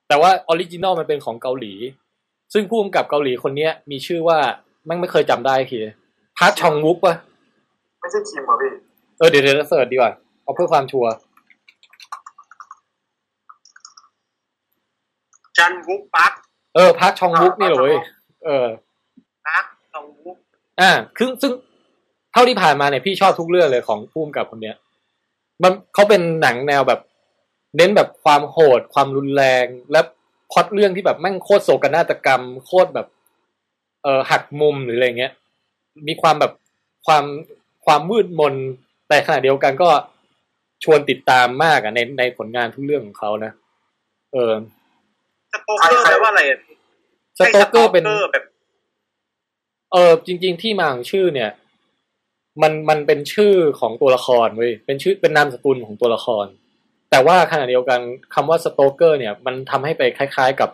แต่ว่า original มันเป็นของเกาหลี ซึ่งผู้กำกับเกาหลีคนเนี้ย มีชื่อว่ามันไม่เคยจำได้คือพาร์คชานวุกปะไม่ใช่คิมเหรอพี่เออเดี๋ยวเดี๋ยว search ดีกว่าเอาเพื่อความชัวร์ชานวุกปาร์ค เออพาร์คชานวุกนี่เหรอเว้ยเออปาร์คชานวุกอ่าคือซึ่งเท่าที่ผ่านมาเนี่ยพี่ชอบทุกเรื่องเลยของผู้กำกับคนเนี้ย มันเขาเป็นหนังแนวแบบ เน้นแบบความโหด ความรุนแรง และพล็อตเรื่องที่แบบแม่งโคตรโศกนาฏกรรม โคตรแบบ เออหักมุมหรืออะไรเงี้ย มีความแบบความความมืดมน แต่ขณะเดียวกันก็ชวนติดตามมากอะในในผลงานทุกเรื่องของเขานะ เออสโต เกอร์แปลว่าอะไรอะสโตเกอร์เป็นใช่สโตแบบเออจริง ๆ ที่มาของชื่อเนี่ย มันมันเป็นชื่อของตัวละครเว้ยเป็นชื่อเป็นนามสกุลของตัวละคร แต่ว่าขณะเดียวกันคำว่า Stoker เนี่ย มันทำให้ไปคล้าย ๆกับ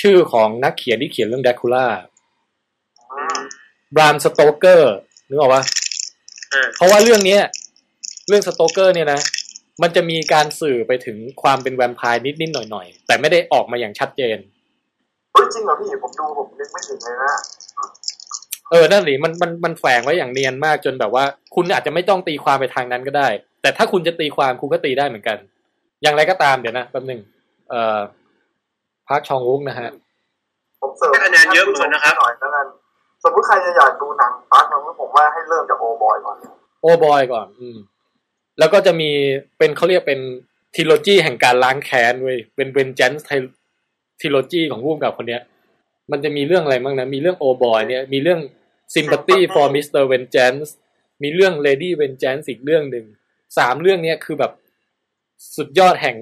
ชื่อของนักเขียนที่เขียนเรื่องแดคูล่าอืม Bram Stoker นึกออกปะอ่าเพราะว่าเรื่องเนี้ย เรื่อง Stoker เนี่ยนะ มันจะมีการสื่อไปถึงความเป็นแวมไพร์นิดๆหน่อยๆ แต่ไม่ได้ออกมาอย่างชัดเจนเฮ้ยจริงเหรอพี่ผมดูผมนึกไม่ถึงเลยนะเออนั่นหรือมันมันมันแฝงไว้อย่างเนียนมากจนแบบว่า คุณอาจจะไม่ต้องตีความไปทางนั้นก็ได้ แต่ถ้าคุณจะตีความคุณก็ตีได้เหมือนกัน อย่างไรก็ตามเดี๋ยวนะแป๊บหนึ่งเอ่อพาร์คชานวุกนะฮะผมเสิร์ฟให้คะแนนเยอะเหมือนกันนะครับหน่อยแล้วกันสมมติใครจะอยากดูหนังพาร์คมันผมว่าให้เริ่มจากโอบอยก่อน โอบอยก่อน อืม แล้วก็จะมีเป็นเขาเรียกเป็น trilogy แห่งการล้างแค้นเว้ยเป็น vengeance trilogy ของผู้กำกับคนเนี้ย มันจะมีเรื่องอะไรบ้างนะ มีเรื่องโอบอยเนี่ย มีเรื่อง sympathy for Mr. Vengeance มีเรื่อง Lady Vengeance อีกเรื่องหนึ่งสามเรื่องเนี้ยคือแบบสุดยอดแห่ง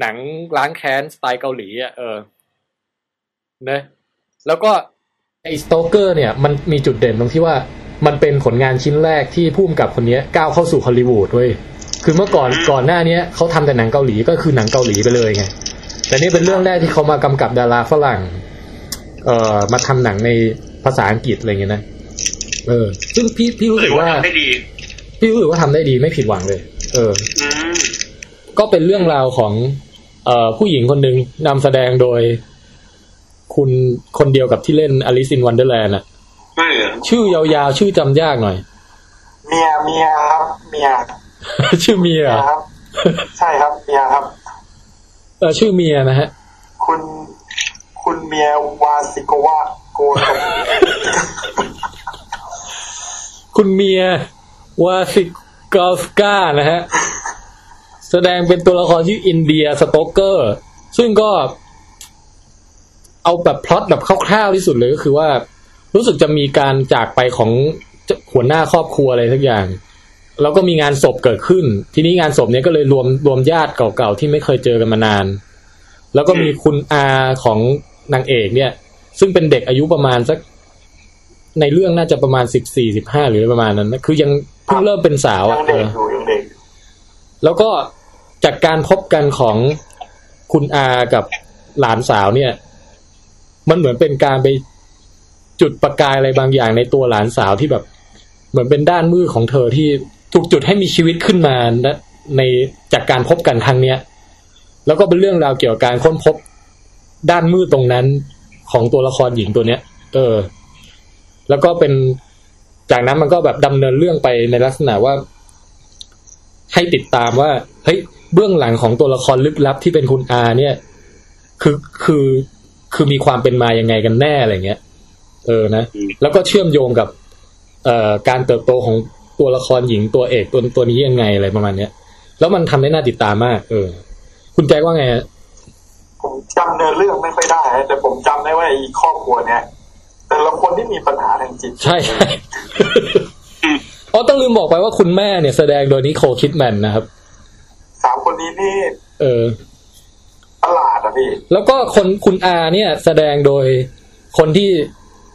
หนังล้างแค้นสไตล์เกาหลีอะเออนะแล้วก็ไอ้ Stoker เนี่ยมันมีจุดเด่นตรงที่ว่ามันเป็นผลงานชิ้นแรกที่ผู้กำกับคนเนี้ยก้าวเข้าสู่ฮอลลีวูดเว้ย คือเมื่อก่อนก่อนหน้าเนี้ยเขาทำแต่หนังเกาหลีก็คือหนังเกาหลีไปเลยไงแต่นี่เป็นเรื่องแรกที่เขามากำกับดาราฝรั่ง เอ่อมาทำหนังในภาษาอังกฤษอะไรเงี้ยนะเออซึ่งพี่พี่รู้หสึรืกอว่าว่าทำได้ดีพี่รู้สึกว่าทำได้ดีไม่ผิดหวังเลย เอออืมก็เป็นเรื่องราวของเอ่อผู้หญิงคนหนึ่งนำแสดงโดย คุณคนเดียวกับที่เล่น Alice in Wonderland อะไม่เหรอชื่อยาวๆ ชื่อจำยากหน่อย เมียเมียครับเมีย ชื่อเมียเหรอครับ ใช่ครับเมียครับเออชื่อเมียนะฮะ คุณคุณเมียวาสิโกวะโกกับคุณเมียวาสิกอสกานะฮะ แสดงเป็นตัวละครชื่ออินเดียสโตเกอร์ ซึ่งก็เอาแบบพล็อตแบบคร่าวๆที่สุดเลยก็คือว่า รู้สึกจะมีการจากไปของเจ้าหัวหน้าครอบครัวอะไรสักอย่าง แล้วก็มีงานศพเกิดขึ้น ทีนี้งานศพเนี้ยก็เลยรวมรวมญาติเก่าๆที่ไม่เคยเจอกันมานาน แล้วก็มีคุณอาของนางเอกเนี่ย ซึ่งเป็นเด็กอายุประมาณสักในเรื่องน่าจะประมาณสิบสี่สิบห้าหรือประมาณนั้นนะคือยังเพิ่งเริ่มเป็นสาวยัอะงเอเด็กออยู่ยังเด็กแล้วก็จากการพบกันของคุณอากับหลานสาวเนี่ย มันเหมือนเป็นการไปจุดประกายอะไรบางอย่างในตัวหลานสาวที่แบบ เหมือนเป็นด้านมืดของเธอที่ ถูกจุดให้มีชีวิตขึ้นมาในจากการพบกันครั้งเนี้ย แล้วก็เป็นเรื่องราวเกี่ยวกับการค้นพบด้านมืดตรงนั้นของตัวละครหญิงตัวเนี้ย เออ แล้วก็เป็นจากนั้นมันก็แบบดำเนินเรื่องไปในลักษณะว่า ให้ติดตามว่าเฮ้ยเบื้องหลังของตัวละครลึกลับที่เป็นคุณอาเนี่ย คือคือคือมีความเป็นมายังไงกันแน่อะไรเงี้ย เออนะแล้วก็เชื่อมโยงกับ เอ่อการเติบโตของ ตัวละครหญิงตัวเอกตัวตัวนี้ยังไงอะไรประมาณเนี้ย แล้วมันทำได้น่าติดตามมาก เออ คุณแจ็คว่าไงฮะผมจำเนื้อเรื่องไม่ค่อยได้นะแต่ผมจำได้ว่าไอ้ครอบครัวเนี้ยแต่ละคนที่มีปัญหาทางจิต ใช่ใช่อ๋อต้องลืมบอกไปว่าคุณแม่เนี่ยแสดงโดยนิโคลคิดแมนนะครับสามคนนี้นี่เออประหลาดอะพี่ แล้วก็คนคุณอาเนี่ยแสดงโดยคนที่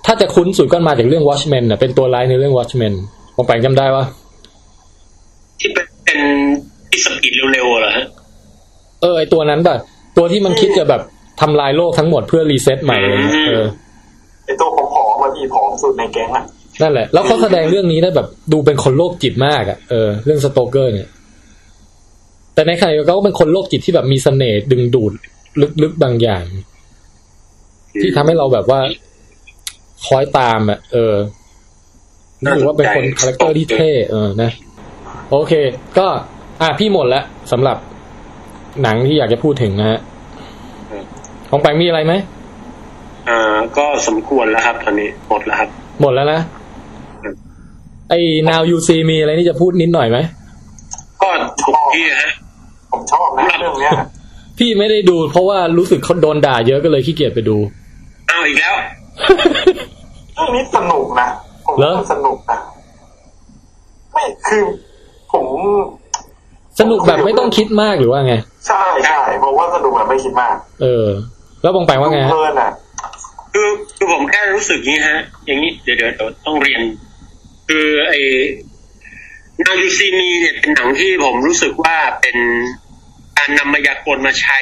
ถ้าจะคุ้นสุดก็มาจากเรื่อง Watchmen น่ะเป็นตัวร้ายในเรื่อง Watchmen คุณแปงจำได้ปะที่เป็นเป็นที่ speed เร็วๆเหรอฮะเออไอตัวนั้นแบบตัวที่มันคิดจะแบบทำลายโลกทั้งหมดเพื่อ reset ใหม่อะไรเงี้ยเออไอ้ตัวผอมๆมาพี่ผอมสุดในแก๊งอะนั่นแหละ แล้วเขาแสดงเรื่องนี้ได้แบบดูเป็นคนโรคจิตมากอะ่ะเออเรื่อง Stoker เนี่ย แต่ในขณะเดียวกันก็เป็นคนโรคจิตที่แบบมีเสน่ห์ดึงดูดลึกๆบางอย่าง ที่ทำให้เราแบบว่าคอยตามอะเออ รู้สึกว่าเป็นคน character ที่เท่เออนะ โอเค ก็อะพี่หมดแล้วสำหรับหนังที่อยากจะพูดถึงนะฮะของแปงมีอะไรไหมอ่า ก็สมควรแล้วครับตอนนี้หมดแล้วครับ หมดแล้วนะไอ้ now you see me อะไรนี่จะพูดนิดหน่อยไหมก็ถูกที่ฮะผมชอบนะเรื่องเนี้ยพี่ไม่ได้ดูเพราะว่ารู้สึกเขาโดนด่าเยอะก็เลยขี้เกียจไปดูเอาอีกแล้วเรื่องนี้สนุกนะ ผมเหรอว่าสนุกนะไม่คือผมสนุกแบบไม่ต้องคิดมากหรือว่าไง ใช่ใช่ผมว่าสนุกแบบไม่คิดมาก เออ แล้วบองแปงว่าไงดูฮะเพลินอะคือคือผมแค่รู้สึกงี้ฮะ อย่างนี้เดี๋ยวเดี๋ยวเดี๋ยวต้องเรียน คือไอ้ Now You See Me เนี่ยเป็นหนังที่ผมรู้สึกว่าเป็นการนำมายากลมาใช้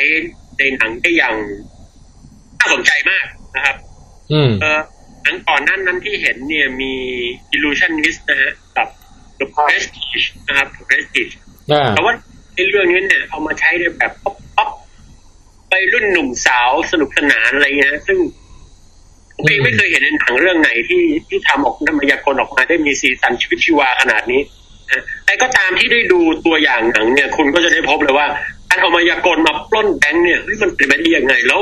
ในหนังได้อย่างน่าสนใจมากนะครับ อืมเออ หนังก่อนหนั้นนั้นที่เห็นเนี่ยมี Illusionist นะฮะกับ The Prestige นะครับ The Prestige อ่าแต่ว่าในเรื่องนี้เนี่ยเอามาใช้ในแบบ pop popไปรุ่นหนุ่มสาวสนุกสนานอะไรเงี้ยซึ่งผมเองไม่เคยเห็นในหนังเรื่องไหนที่ที่ทำออกนำมายากลออกมาได้มีสีสันชีวิตชีวาขนาดนี้นะใครก็ตามที่ได้ดูตัวอย่างหนังเนี่ย คุณก็จะได้พบเลยว่าการเอามายากลมาปล้นแบงค์เนี่ยเฮ้ยมันเป็นไปได้ยังไงแล้ว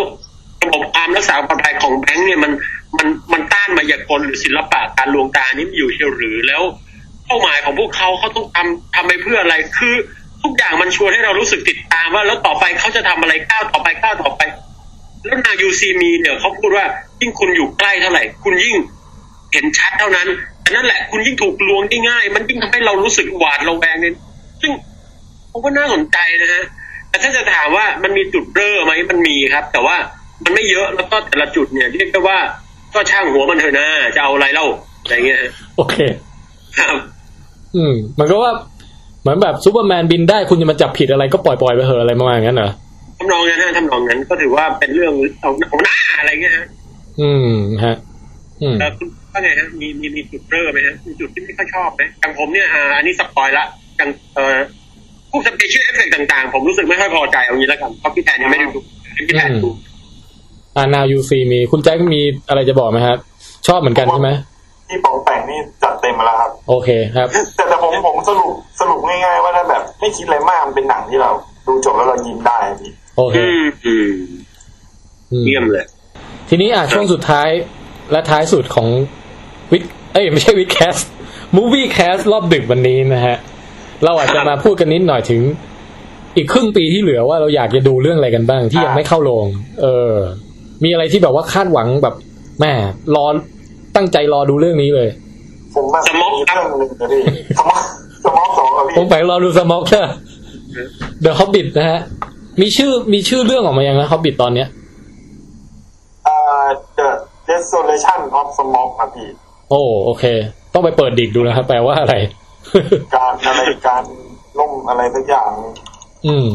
ระบบความรักษาความปลอดภัยของแบงค์เนี่ยมันมันมันต้านมายากลหรือศิลปะการลวงตานี้มันอยู่เชียวหรือแล้วเป้าหมายของพวกเขาเขาต้องทำทำไปเพื่ออะไรคือทุกอย่างมันชวนให้เรารู้สึกติดตามว่า แล้วต่อไปเขาจะทำอะไรก้าวต่อไปก้าวต่อไป แล้วนายูซีมีเนี่ยเขาพูดว่ายิ่งคุณอยู่ใกล้เท่าไหร่ คุณยิ่งเห็นชัดเท่านั้นแต่นั่นแหละคุณยิ่งถูกลวงได้ง่าย มันยิ่งทำให้เรารู้สึกหวาดระแวงเนี่ยซึ่งผมว่าน่าสนใจนะฮะแต่ถ้าจะถามว่ามันมีจุดเร่อไหมมันมีครับ แต่ว่า มันไม่เยอะแล้วก็แต่ละจุดเนี่ยเรียกได้ว่าก็ช่างหัวมันเถอะนะจะเอาอะไรเล่าอะไรเงี้ยฮะโอเคครับอืม มันก็ว่าเหมือนแบบซูเปอร์แมนบินได้คุณจะมาจับผิดอะไรก็ปล่อยปล่อยๆไปเหอะอะไรประมาณนั้นเหรอทำนองนั้นฮะทำนองนั้นก็ถือว่าเป็นเรื่องเอาเอาหน้าอะไรเงี้ยฮะอืมฮะ อืมเออคุณว่าไงฮะมีมีมีจุดเริ่มไหมฮะมีจุดที่ไม่ค่อยชอบไหมอย่างผมเนี่ยอ่าอันนี้ spoil ละอย่างเอ่อพวก special effect ต่างๆ ผมรู้สึกไม่ค่อยพอใจเอางี้แล้วกันเพราะพี่แทนยังไม่ได้ดูพี่แทนดู อ่า now you see me คุณแจ็คมีอะไรจะบอกไหมครับ ชอบเหมือนกันใช่ไหมที่ปองแปงนี่จัดเต็มมาแล้วครับ โอเคครับ แต่แต่ผมผมสรุปสรุปง่ายๆว่าถ้าแบบ ไม่คิดอะไรมากมันเป็นหนังที่เรา ดูจบแล้วเรายิ้มได้อะพี่โอเคอืมอืมอืมเยี่ยมเลย ทีนี้อะช่วงสุดท้ายและท้ายสุดของวิกเอ้ยไม่ใช่วิกแคสมูวี่แคสรอบดึกวันนี้นะฮะ เราอาจจะมาพูดกันนิดหน่อยถึง อีกครึ่งปีที่เหลือว่าเราอยากจะดูเรื่องอะไรกันบ้างที่ยังไม่เข้าโรง เออ มีอะไรที่แบบว่าคาดหวังแบบแม่รอตั้งใจรอดูเรื่องนี้เลยผมว่ามีเรื่องหนึ่งนะพี่ Smaug Smaug สองพี่ผมไปรอดู Smaug ใช่ไหม The Hobbit นะฮะ มีชื่อมีชื่อเรื่องออกมายังนะ Hobbit ตอนเนี้ยอ่า The Desolation of Smaug ครับพี่ โอ้โอเค ต้องไปเปิด dict ดูนะครับแปลว่าอะไร การอะไรการล่มอะไรสักอย่าง อืม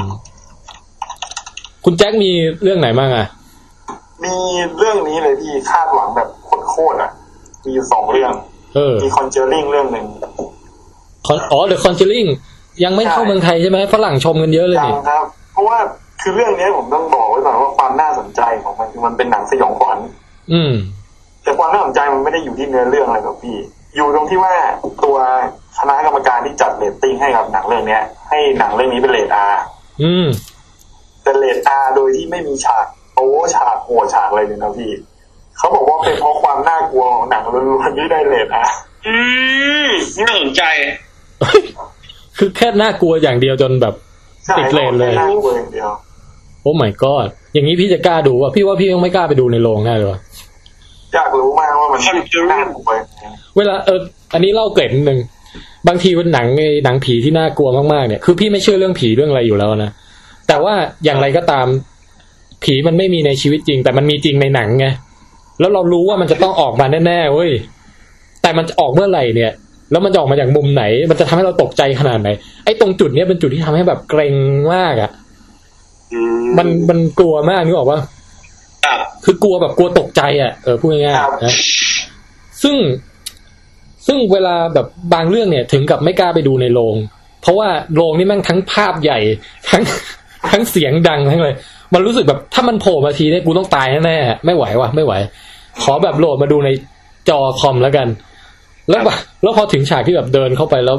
คุณแจ็คมีเรื่องไหนบ้างอะ มีเรื่องนี้เลยพี่คาดหวังแบบโคตรๆอะ มีอยู่สองเรื่องเออมี Conjuring เรื่องหนึ่ง Con- อ๋อ The Conjuring ยังไม่เข้าใช่เมืองไทยใช่ไหมฝรั่งชมกันเยอะเลยยังนี่ครับ เพราะว่าคือเรื่องนี้ผมต้องบอกไว้ก่อนว่าความน่าสนใจของมันคือมันเป็นหนังสยองขวัญอืม แต่ความน่าสนใจมันไม่ได้อยู่ที่เนื้อเรื่องอะไรหรอกพี่ อยู่ตรงที่ว่าตัวคณะกรรมการที่จัดเรตติ้งให้กับหนังเรื่องเนี้ย ให้หนังเรื่องนี้เป็นเรต R อืมแต่เรต R โดยที่ไม่มีฉาก โป๊ฉากโหดฉากอะไรเลยนะพี่เขาบอกว่าเป็นเพราะความน่ากลัวของหนังล้วนๆที่ได้เรต Rอืมน่าสนใจ คือแค่น่ากลัวอย่างเดียวจนแบบใช่ติดเรทเลยน่ากลัวอย่างเดียวโอ้ my god อย่างนี้พี่จะกล้าดูว่ะพี่ว่าพี่ยังไม่กล้าไปดูในโรงแน่เลยวะอยากรู้มากว่ามัน Conjuring น่ากลัวยังไงเวลาเอออันนี้เล่าเกร็ดนิดนึงบางทีเป็นหนังไอ้หนังผีที่น่ากลัวมากๆเนี่ยคือพี่ไม่เชื่อเรื่องผีเรื่องอะไรอยู่แล้วนะแต่ว่าอย่างไรก็ตาม ผีมันไม่มีในชีวิตจริง แต่มันมีจริงในหนังไงแล้วเรารู้ว่ามันจะต้องออกมาแน่ๆเว้ยแต่มันจะออกเมื่อไหร่เนี่ย แล้วมันจะออกมาจากมุมไหน มันจะทำให้เราตกใจขนาดไหนไอ้ตรงจุดเนี้ยเป็นจุดที่ทำให้แบบเกรงมากอะ่ะอืมันมันกลัวมากนึกออกปะครับคือกลัวแบบกลัวตกใจอะเออพูดง่ายๆนะซึ่งซึ่งเวลาแบบบางเรื่องเนี่ย ถึงกับไม่กล้าไปดูในโรง เพราะว่าโรงนี่แม่งทั้งภาพใหญ่ ทั้งทั้งเสียงดังทั้งเลย มันรู้สึกแบบถ้ามันโผล่มาทีเนี่ยกูต้องตายแน่ๆไม่ไหวว่ะไม่ไหว ขอแบบโหลดมาดูในจอคอมแล้วกัน แล้วแบบแล้วพอถึงฉากที่แบบเดินเข้าไปแล้ว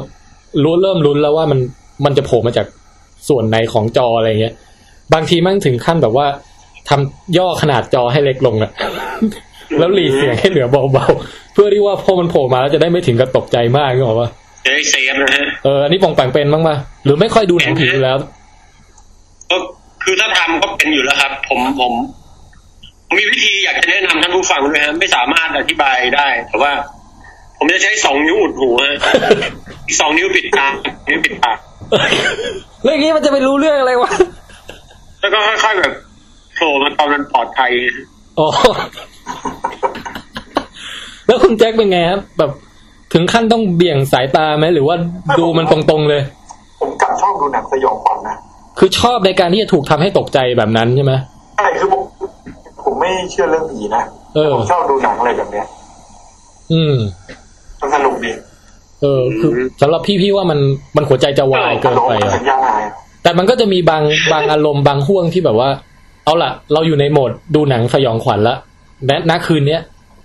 รู้เริ่มลุ้นแล้วว่ามันมันจะโผล่มาจากส่วนไหนของจออะไรเงี้ย บางทีแมันถึงขั้นแบบว่าทำย่อขนาดจอให้เล็กลงอะแล้วหลีเสียงให้เหลือเบาๆ เพื่อที่ว่าพอมันโผล่มาแล้วจะได้ไม่ถึงกับตกใจมากนึกออกปะจะได้เซฟนะฮะเอออันนี้ปองแปงเป็นบ้างปะหรือไม่ค่อยดูหนังผีอยู่แล้วก็ คือถ้าทำก็เป็นอยู่แล้วครับผมผมผมมีวิธีอยากจะแนะนำท่านผู้ฟังด้วยฮะไม่สามารถอธิบายได้ แต่ว่า ผมจะใช้สองนิ้วอุดหูฮะอีกสองนิ้วปิดตานิ้วปิดปากแล้วอย่างนี้มันจะไปรู้เรื่องอะไรวะแล้วก็ค่อยๆแบบโผล่มาตอนมันปลอดภัยอ๋อแล้วคุณแจ็คเป็นไงครับแบบถึงขั้นต้องเบี่ยงสายตาไหมหรือว่าดูมันตรงๆเลย ผมกลับชอบดูหนังสยองขวัญนะ คือชอบในการที่จะถูกทำให้ตกใจแบบนั้นใช่ไหมใช่คือผมผมไม่เชื่อเรื่องผีนะเออผมชอบดูหนังอะไรแบบเนี้ย อืมมันสนุกดีเออ คือสำหรับพี่พี่ว่ามันมันหัวใจจะวายเกินไปอารมณ์อะสัญญาณายแต่มันก็จะมีบางบางอารมณ์บางห่วงที่แบบว่า เอาล่ะ เราอยู่ในโหมดดูหนังสยองขวัญละและณคืนเนี้ย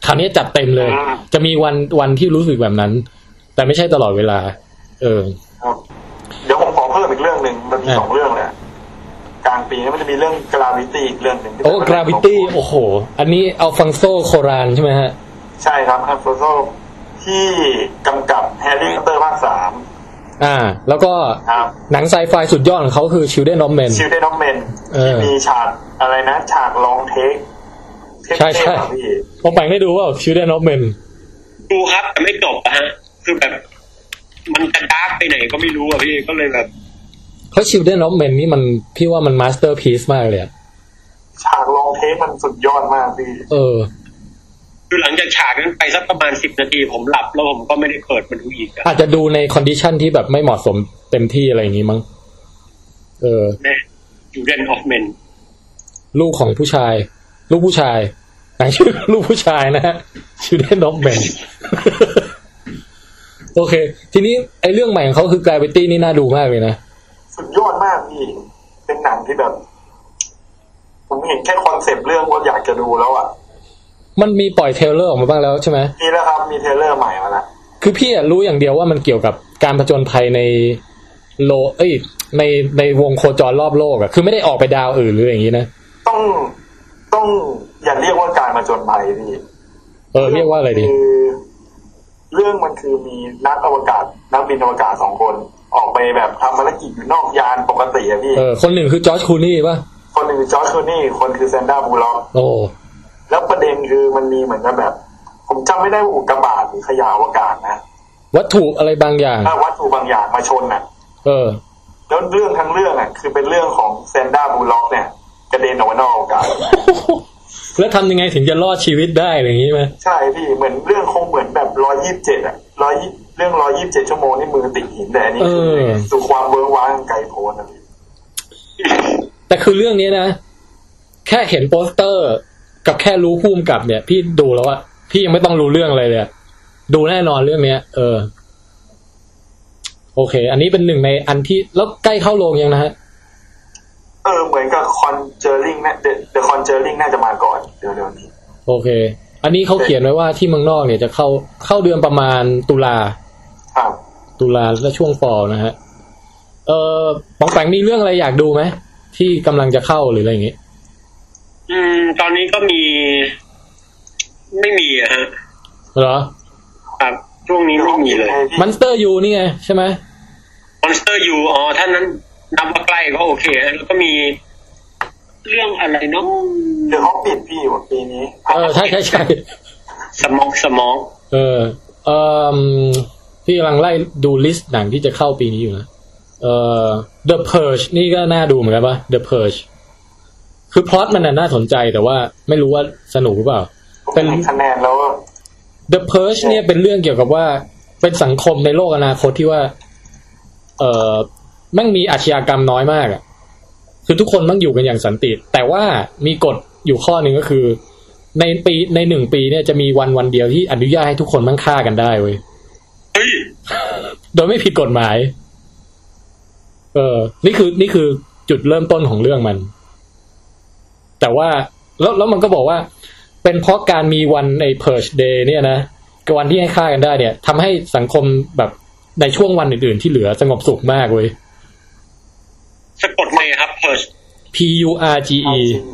คราวนี้จัดเต็มเลย จะมีวันวันที่รู้สึกแบบนั้น แต่ไม่ใช่ตลอดเวลา เออ มันมีอะสองเรื่องเลยอะกลางปีนี้มันจะมีเรื่อง Gravity อีกเรื่องหนึ่งที่โอ้เป็น Gravityี้โอ้โห อันนี้ Alfonso Cuarón ใช่ไหมฮะ ใช่ครับ Alfonso ที่กำกับแฮร์รี่พอตเตอร์ภาคสามอ่า แล้วก็ครับหนังไซไฟสุดยอดของเขาคือ Children of Men Children of Men เออที่มีฉากอะไรนะ ฉาก long take take ใช่ใช่ take อะพี่คุณแปงได้ดูปะ Children of Men ดูครับแต่ไม่จบอะฮะ คือแบบ มันจะ dark ไปไหนก็ไม่รู้อะพี่ก็เลยแบบ เพราะ Children of Men นี่มันพี่ว่ามันมาสเตอร์พี e มากเลยอะฉาก long take มันสุดยอดมากพี่เออคือหลังจากฉากนั้นไปสักประมาณสิบนาทีผมหลับแล้วผมก็ไม่ได้เปิดมาดูอีกอะอาจจะดูใน condition ที่แบบไม่เหมาะสมเต็มที่อะไรอย่างนี้มั้งเออแน่ Children of Menลูกของผู้ชาย ลูกผู้ชายหนังชื่อลูกผู้ชายนะฮะชื่อ Children of Men โอเค ทีนี้ไอเรื่องใหม่ของเขาคือ Gravity นี่น่าดูมากเลยนะ สุดยอดมากพี่ เป็นหนังที่แบบ ผมเห็นแค่ concept เรื่องว่าอยากจะดูแล้วอะ มันมีปล่อย trailer ออกมาบ้างแล้วใช่ไหมนี่แล้วครับ มี trailer ใหม่มาแล้วคือพี่อะรู้อย่างเดียวว่ามันเกี่ยวกับการผจญภัยในโล เอ้ย ในในวงโคจรรอบโลกอะคือไม่ได้ออกไปดาวอื่นหรืออย่างนี้นะ ต้องต้องอย่าเรียกว่าการมาจนภัยพี่ เออ เรียกว่าอะไรดีคือ เรื่องมันคือมีนักอวกาศนักบินอวกาศสองคน ออกไปแบบทำภารกิจอยู่นอกยานปกติอะพี่เออคนหนึ่งคือจอร์จคูนี่ป่ะคนหนึ่งคือจอร์จคลูนี่คนคือแซนด้าบูล็อกโอ้แล้วประเด็นคือมันมีเหมือนกับแบบ ผมจำไม่ได้ว่าอุกกาบาตหรือขยะอวกาศนะวัตถุอะไรบางอย่างถ้าวัตถุบางอย่างมาชนน่ะ เออ แล้วเรื่องทั้งเรื่องอะ คือเป็นเรื่องของ Sandra Bullock เนี่ยกระเด็นออกมานอกอวกาศ แล้วทำยังไงถึงจะรอดชีวิตได้อะไรอย่างนี้ไหมใช่พี่เหมือนเรื่องคงเหมือนแบบร้อยยี่สิบเจ็ดอะร้อยเรื่องร้อยยี่สิบเจ็ดชั่วโมงนี่มือติดหินแต่อันนี้คือสู่ความเวิ้งว้างไกลโพ้นนะพี่แต่คือเรื่องนี้นะ แค่เห็นโปสเตอร์กับแค่รู้ผู้กำกับเนี่ย พี่ดูแล้วอะพี่ยังไม่ต้องรู้เรื่องอะไรเลยอะดูแน่นอนเรื่องเนี้ย เออ โอเค อันนี้เป็นหนึ่งในอันที่แล้วใกล้เข้าโรงยังนะฮะ เออเหมือนกับ Conjuring นะ The Conjuring น่าจะมาก่อนเดี๋ยวๆนี้โอเค อันนี้เขาเขียนไว้ว่าที่เมืองนอกเนี่ยจะเข้าเข้าเดือนประมาณตุลาครับตุลาและช่วง fall นะฮะเออปองแปงมีเรื่องอะไรอยากดูไหมที่กำลังจะเข้าหรืออะไรอย่างงี้ อืม ตอนนี้ก็มี ไม่มีอะฮะเหรอครับช่วงนี้ไม่มีเลย Monsters U นี่ไงใช่ไหม Monsters U อ๋อท่านนั้น นับว่าใกล้ก็โอเคฮะแล้วก็มีเรื่องอะไรเนาะ The Hobbit พี่ว่าปีนี้เออใช่ใช่ใช่ Smaug Smaugเออเออพี่กำลังไล่ดู list หนังที่จะเข้าปีนี้อยู่นะเออ The Purge นี่ก็น่าดูเหมือนกันปะ The Purge คือพล็อตมันน่ะน่าสนใจแต่ว่าไม่รู้ว่าสนุกหรือเปล่าเป็นเป็นคะแนนแล้ว The Purge เนี่ยเป็นเรื่องเกี่ยวกับว่าเป็นสังคมในโลกอนาคตที่ว่า เออ แม่งมีอาชญากรรมน้อยมากอะคือทุกคนมั่งอยู่กันอย่างสันติ แต่ว่ามีกฎอยู่ข้อหนึ่งก็คือ ในปีในหนึ่งปีเนี่ยจะมีวันวันเดียวที่อนุญาตให้ทุกคนมั่งฆ่ากันได้เว้ยเฮ้ยโดยไม่ผิดกฎหมาย เออ นี่คือนี่คือจุดเริ่มต้นของเรื่องมัน แต่ว่าแล้วแล้วมันก็บอกว่า เป็นเพราะการมีวันใน Purge Day เนี่ยนะกับวันที่ให้ฆ่ากันได้เนี่ยทำให้สังคมแบบในช่วงวันอื่น ๆ ที่เหลือสงบสุขมากเว้ย สะกดไงครับ Purge P U R G เอา E จริง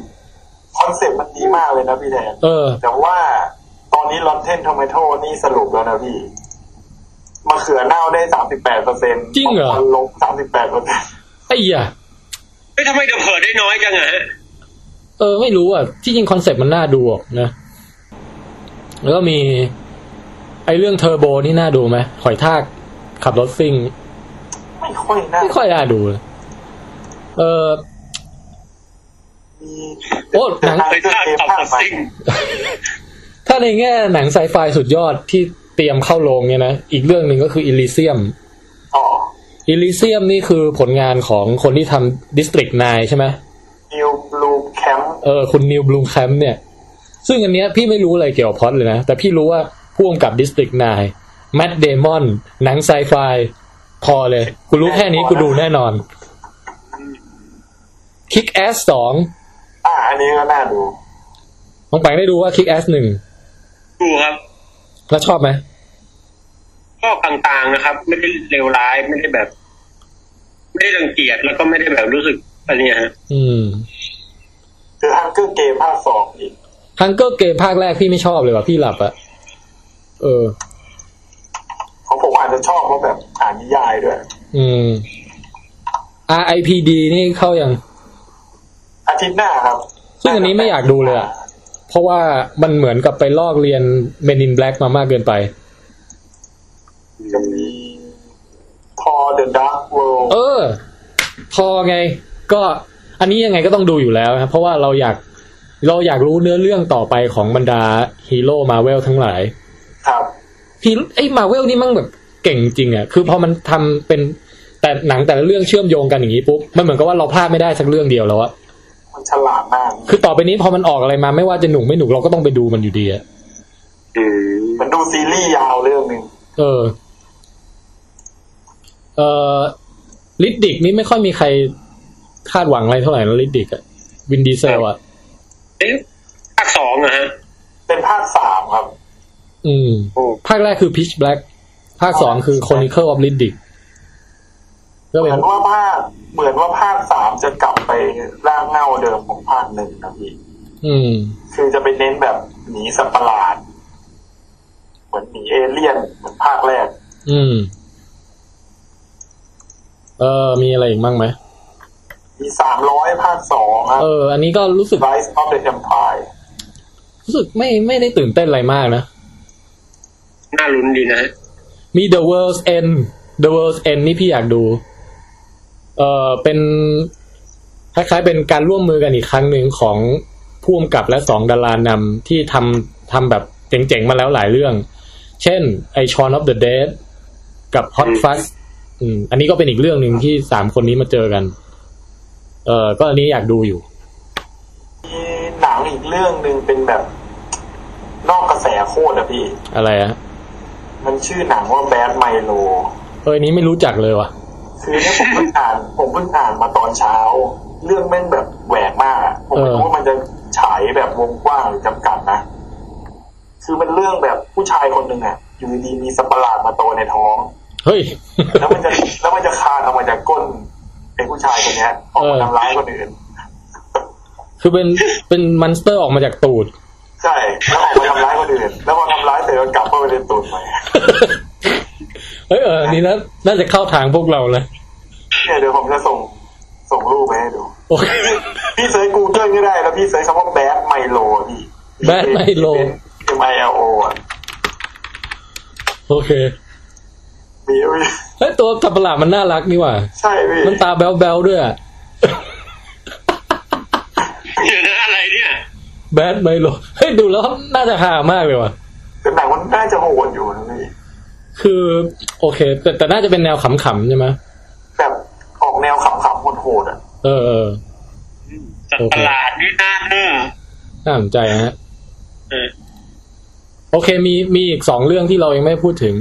concept มันดีมากเลยนะพี่แทนเออ แต่ว่าตอนนี้ Rotten Tomatoes นี่สรุปแล้วนะพี่มะเขือเน่าได้สามสิบแปดเปอร์เซ็นต์จริงเหรอลบสามสิบแปดเปอร์เซ็นต์ไอ้เหี้ยเฮ้ยทำไม The Purge ได้น้อยจังอะฮะเออ ไม่รู้อะ ที่จริง concept มันน่าดูออกนะ แล้วก็มี ไอ้เรื่องเทอร์โบนี่น่าดูไหมหอยทากขับรถซิ่ง ไม่ค่อยน่าไม่ค่อยน่าดูเลย เออมีโอ้หนังหอยทากขับรถซิ่งถ้าในแง่หนังไซไฟสุดยอดที่เตรียมเข้าโรงเนี่ยนะ อีกเรื่องหนึ่งก็คือ Elysium อ๋อ Elysium นี่คือผลงานของคนที่ทำ District 9ใช่ไหมนิวบลูแคมป์เออ คุณนิวบลูแคมป์เนี่ย ซึ่งอันเนี้ยพี่ไม่รู้อะไรเกี่ยวกับพล็อดเลยนะ แต่พี่รู้ว่าพ่วงกับ District 9แม t เดมอน หนังไซไฟ พอเลย กูรู้แค่นี้กูดูแน่นอน Kick Ass 2อ่าอันนี้ก็น่าดูน้องแปงได้ดูว่า Kick Ass 1ดูครับ แล้วชอบไหมก็กลางๆนะครับ ไม่ได้เลวร้ายไม่ได้แบบ ไม่ได้รังเกียจแล้วก็ไม่ได้แบบรู้สึกอะไรเนี่ยฮะอืม คือฮังเกอร์เกมภาคสองอีกฮังเกอร์เกมภาคแรกพี่ไม่ชอบเลยว่ะพี่หลับอะเออของผมอาจจะชอบเพราะแบบอ่านนิยายด้วย อืม RIPD นี่เข้ายังอา ทิตย์หน้าครับ ซึ่งอันนี้ไม่อยากดูเลยอะเพราะว่ามันเหมือนกับไปลอกเรียน Men in Black มามากเกินไปจะมีพอ The Dark World เออ พอไง ก็อันนี้ยังไงก็ต้องดูอยู่แล้วนะเพราะว่าเราอยากเราอยากรู้เนื้อเรื่องต่อไปของบรรดาฮีโร่มาเวลทั้งหลาย ครับฮีไอ้มาเวลนี่มั่งแบบเก่งจริงอะคือพอมันทำเป็นแต่หนังแต่ละเรื่องเชื่อมโยงกันอย่างนี้ปุ๊บ มันเหมือนกับว่าเราพลาดไม่ได้สักเรื่องเดียวแล้วอะ มันฉลาดมาก คือต่อไปนี้พอมันออกอะไรมาไม่ว่าจะหนุกไม่หนุกเราก็ต้องไปดูมันอยู่ดีอะอืมมันดูซีรีส์ยาวเรื่องหนึ่งเออ เออลิดดิกนี่ไม่ค่อยมีใครคาดหวังอะไรเท่าไหร่นะลิดดิกอะวินดีเซลอะเอ๊ะภาคสองอะฮะ เป็นภาคสามครับ อืมโอ้ภาคแรกคือ Pitch Black ภาคสองคือ Chronicle of Riddick ก็ เหเป็มือนนว่าภาคเหมือนว่าภาคสามจะกลับไปร่างเงาเดิมของภาคหนึ่งนะพี่อืมคือจะไปเน้นแบบหนีสัตว์ประหลาด เหมือนหนีเอเลี่ยนเหมือนภาคแรก อืม เออมีอะไรอีกบ้างไหมมีสามร้อยภาคสองครับเออ อันนี้ก็รู้สึก Rise of the Empire รู้สึกไม่ไม่ได้ตื่นเต้นอะไรมากนะ น่าลุ้นดีนะฮะมี The World's End The World's End นี่พี่อยากดู เออเป็นคล้ายๆเป็นการร่วมมือกันอีกครั้งหนึ่งของผู้กำกับและสองดารานำที่ทำทำแบบเจ๋งๆมาแล้วหลายเรื่อง เช่น ไอชอน of the Dead กับ Hot Fuzz อืมอันนี้ก็เป็นอีกเรื่องหนึ่งที่สามคนนี้มาเจอกัน เออก็อันนี้อยากดูอยู่มีหนังอีกเรื่องหนึ่งเป็นแบบ นอกกระแสโคตรอะพี่ อะไรอะมันชื่อหนังว่าแบดไมโลเอออันนี้ไม่รู้จักเลยว่ะ คือเนี่ยผมเพิ่งอ่านผมเพิ่งอ่านมาตอนเช้า เรื่องแม่งแบบแหวกมากอะผมไม่รู้ว่ามันจะฉายแบบวงกว้างหรือจำกัดนะคือมันเรื่องแบบผู้ชายคนหนึ่งอะอยู่ดีๆมีสัตว์ประหลาดมาโตในท้องเฮ้ยแล้วมันจะแล้วมันจะคลานออกมาจากก้นไอ้ผู้ชายคนเนี้ยออกมาเออทำร้ายคนอื่นคือเป็นเป็น monster ออกมาจากตูดใช่แล้วออกมาทำร้ายคนอื่นแล้วพอทำร้ายเสร็จก็กลับเข้าไปในตูดใหม่ เฮ้ยเอออันนี้นะน่าจะเข้าทางพวกเราเลยเนี่ยเดี๋ยวผมจะส่งส่งรูปไปให้ดูโอเคพี่ search Google ก็ได้ แล้วพี่ search คำว่า Bad Milo พี่ Bad Milo M I L O อะโอเคมีมีเฮ้ยตัวสัตว์ประหลาดมันน่ารักนี่หว่าใช่พี่มันตาแบ๊วๆด้วยอะเดี๋ยวนะอะไรเนี่ย Bad Milo เฮ้ยดูแล้วน่าจะฮามากเลยว่ะแต่หนังมันน่าจะโหดอยู่นะพี่ คือโอเค แต่แต่น่าจะเป็นแนวขำๆใช่ไหมแบบออกแนวขำๆโหดๆอะเออเออสัตว์ประหลาดนี่น่าเน้อน่าสนใจฮะเออโอเค มีมีอีกสองเรื่องที่เรายังไม่พูดถึง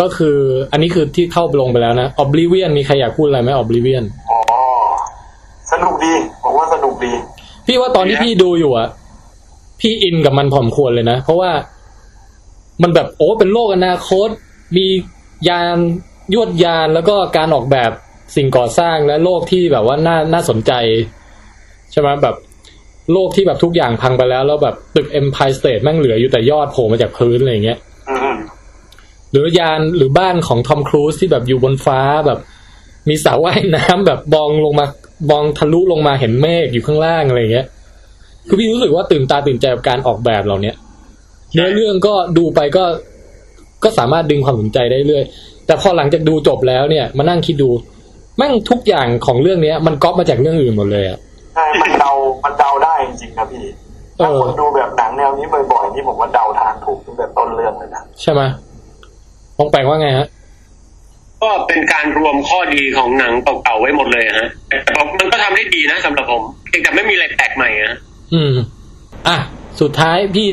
ก็คือ อันนี้คือที่เข้าลงไปแล้วนะ Oblivion มีใครอยากพูดอะไรไหม Oblivion อ๋อสนุกดีผมว่าสนุกดี พี่ว่าตอนที่พี่ดูอยู่อะพี่อินกับมันพอมควรเลยนะ เพราะว่ามันแบบโอ้เป็นโลกอนาคต มียานยวดยานแล้วก็การออกแบบสิ่งก่อสร้างและโลกที่แบบว่าน่าน่าสนใจใช่ไหมแบบโลกที่แบบทุกอย่างพังไปแล้ว แล้วแบบตึก Empire State แม่งเหลืออยู่แต่ยอดโผล่มาจากพื้นอะไรอย่างเงี้ยอืมหรือยานหรือบ้านของทอมครูซที่แบบอยู่บนฟ้าแบบ มีสระว่ายน้ำแบบมองลงมามองทะลุลงมาเห็นเมฆอยู่ข้างล่างอะไรอย่างเงี้ย คือพี่รู้สึกว่าตื่นตาตื่นใจกับการออกแบบเหล่าเนี้ยเนื้อเรื่องก็ดูไปก็ ก็สามารถดึงความสนใจได้เรื่อย แต่พอหลังจากดูจบแล้วเนี่ย มานั่งคิดดูแม่งทุกอย่างของเรื่องเนี้ย มันก๊อปมาจากเรื่องอื่นหมดเลยอะใช่มันเดามันเดาได้จริงๆนะพี่เอถ้าอคนดูแบบหนังแนวนี้บ่อยๆนี่ผมว่าเดาทางถูกตั้งแต่ต้นเรื่องเลยนะใช่ไหมปองแปลงว่าไงฮะก็เป็นการรวมข้อดีของหนังเก่าๆไว้หมดเลยฮะแต่ผมมันก็ทำได้ดีนะสำหรับผมเพียงแต่ไม่มีอะไรแปลกใหม่อะอืม อะ สุดท้ายพี่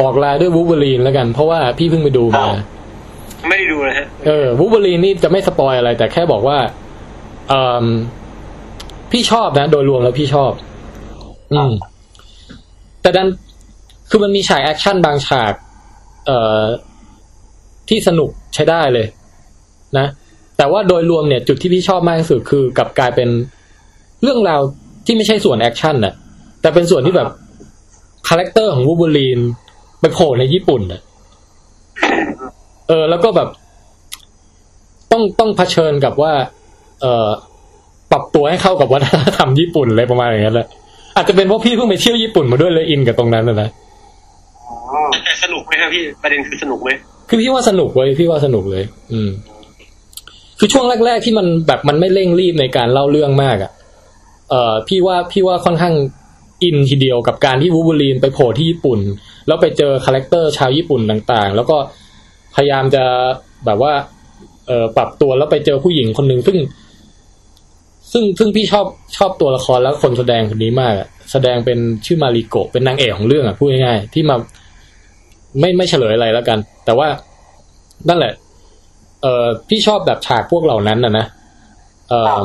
บอกลาด้วยวูเวอรีนแล้วกัน เพราะว่าพี่เพิ่งไปดูมาไม่ได้ดูเลยฮะเออวูเวอรีนนี่จะไม่ spoil อะไร แต่แค่บอกว่าเออพี่ชอบนะ โดยรวมแล้วพี่ชอบ อืม แต่ดันคือมันมีฉาก action บางฉาก เอ่อที่สนุกใช้ได้เลย นะ แต่ว่าโดยรวมเนี่ย จุดที่พี่ชอบมากที่สุดคือกลับกลายเป็นเรื่องราวที่ไม่ใช่ส่วน action น่ะ แต่เป็นส่วนที่แบบ character ของวูบูลีน ไปโผล่ในญี่ปุ่นน่ะเออ แล้วก็แบบ ต้องต้องเผชิญกับว่า เอ่อปรับตัวให้เข้ากับวัฒนธรรมญี่ปุ่นอะไรประมาณอย่างนั้นแหละอาจจะเป็นเพราะพี่เพิ่งไปเที่ยวญี่ปุ่นมาด้วยเลย in กับตรงนั้นนะนะอืมแต่สนุกไหมครับพี่ประเด็นคือสนุกไหมคือพี่ว่าสนุกเว้ยพี่ว่าสนุกเลย อืม คือช่วงแรก ๆ ที่มันแบบมันไม่เร่งรีบในการเล่าเรื่องมากอะ่ะ เอ่อ พี่ว่าพี่ว่าค่อนข้าง in ทีเดียวกับการที่วูบูลีนไปโผล่ที่ญี่ปุ่น แล้วไปเจอ character ชาวญี่ปุ่นต่างๆ แล้วก็พยายามจะแบบว่าเออปรับตัวแล้วไปเจอผู้หญิงคนหนึ่งซึ่ง ซึ่งซึ่งพี่ชอบชอบตัวละครแล้วคนแสดงคนนี้มากแสดงเป็นชื่อมาริโกะเป็นนางเอกของเรื่องอะพูดง่ายๆที่มาไม่ไม่เฉลยอะไรแล้วกัน แต่ว่านั่นแหละ เอ่อพี่ชอบแบบฉากพวกเหล่านั้นนะนะเอ่อ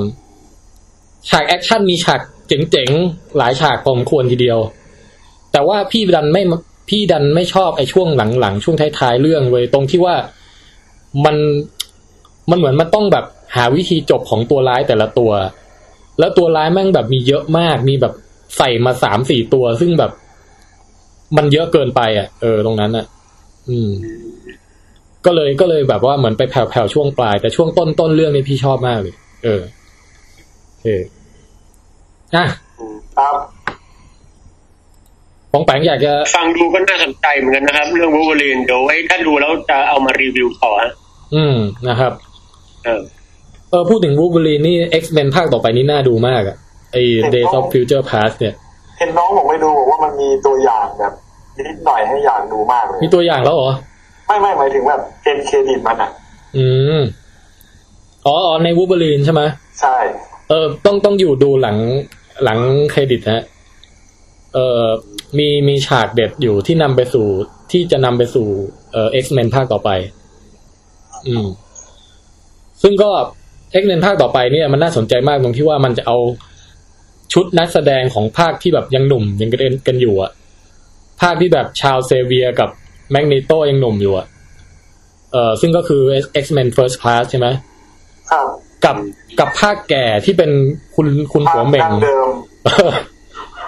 ฉาก action มีฉาก เจ๋งๆ หลายฉากพอมควรทีเดียว แต่ว่าพี่ดันไม่พี่ดันไม่ชอบไอ้ช่วงหลังๆ ช่วงท้ายๆเรื่องเลยตรงที่ว่ามันมันเหมือนมันต้องแบบหาวิธีจบของตัวร้ายแต่ละตัว แล้วตัวร้ายแม่งแบบมีเยอะมาก มีแบบใส่มาสามสี่ตัว ซึ่งแบบมันเยอะเกินไป อะ เออตรงนั้นอะ อืม ก็เลยก็เลยแบบว่าเหมือนไปแผ่วๆช่วงปลาย แต่ช่วงต้นต้นเรื่องนี้พี่ชอบมากเลย เออโอเค อะครับปองแปงอยากจะ ฟังดูก็น่าสนใจเหมือนกันนะครับ เรื่องวูเวอรีนเดี๋ยวไว้ถ้าดูแล้วจะเอามารีวิวต่อฮะอืมนะครับ เออเออพูดถึงวูบ e รีนนี่ X-Men ภาคต่อไปนี่น่าดูมากอะไอ Days of Future Past เนี่ยเห็นน้องผมไปดูบอกว่ามันมีตัวอย่างแบบนิดหน่อยให้อยากดูมากเลยมีตัวอย่างแล้วเหรอ ไม่ไม่หมายถึงแบบ end credit มันอะ อืมอ๋ออ๋อในวูบ e รีนใช่ไหมใช่ เออต้องต้องอยู่ดูหลัง หลังเครดิตฮะเอ่อมีมีฉากเด็ดอยู่ที่นำไปสู่ที่จะนำไปสู่เอ่อ X-Men ภาคต่อไป อืม ซึ่งก็ X-Men ภาคต่อไปเนี่ยมันน่าสนใจมากตรงที่ว่ามันจะเอาชุดนักแสดงของภาคที่แบบยังหนุ่มยังกันกันอยู่อะภาคที่แบบชาวเซเวียกับแมกนีโตยังหนุ่มอยู่อะเออซึ่งก็คือ X-Men First Class ใช่ไหมครับ กับกับภาคแก่ที่เป็นคุณคุณหัวเหม่งดั้เดิมเออ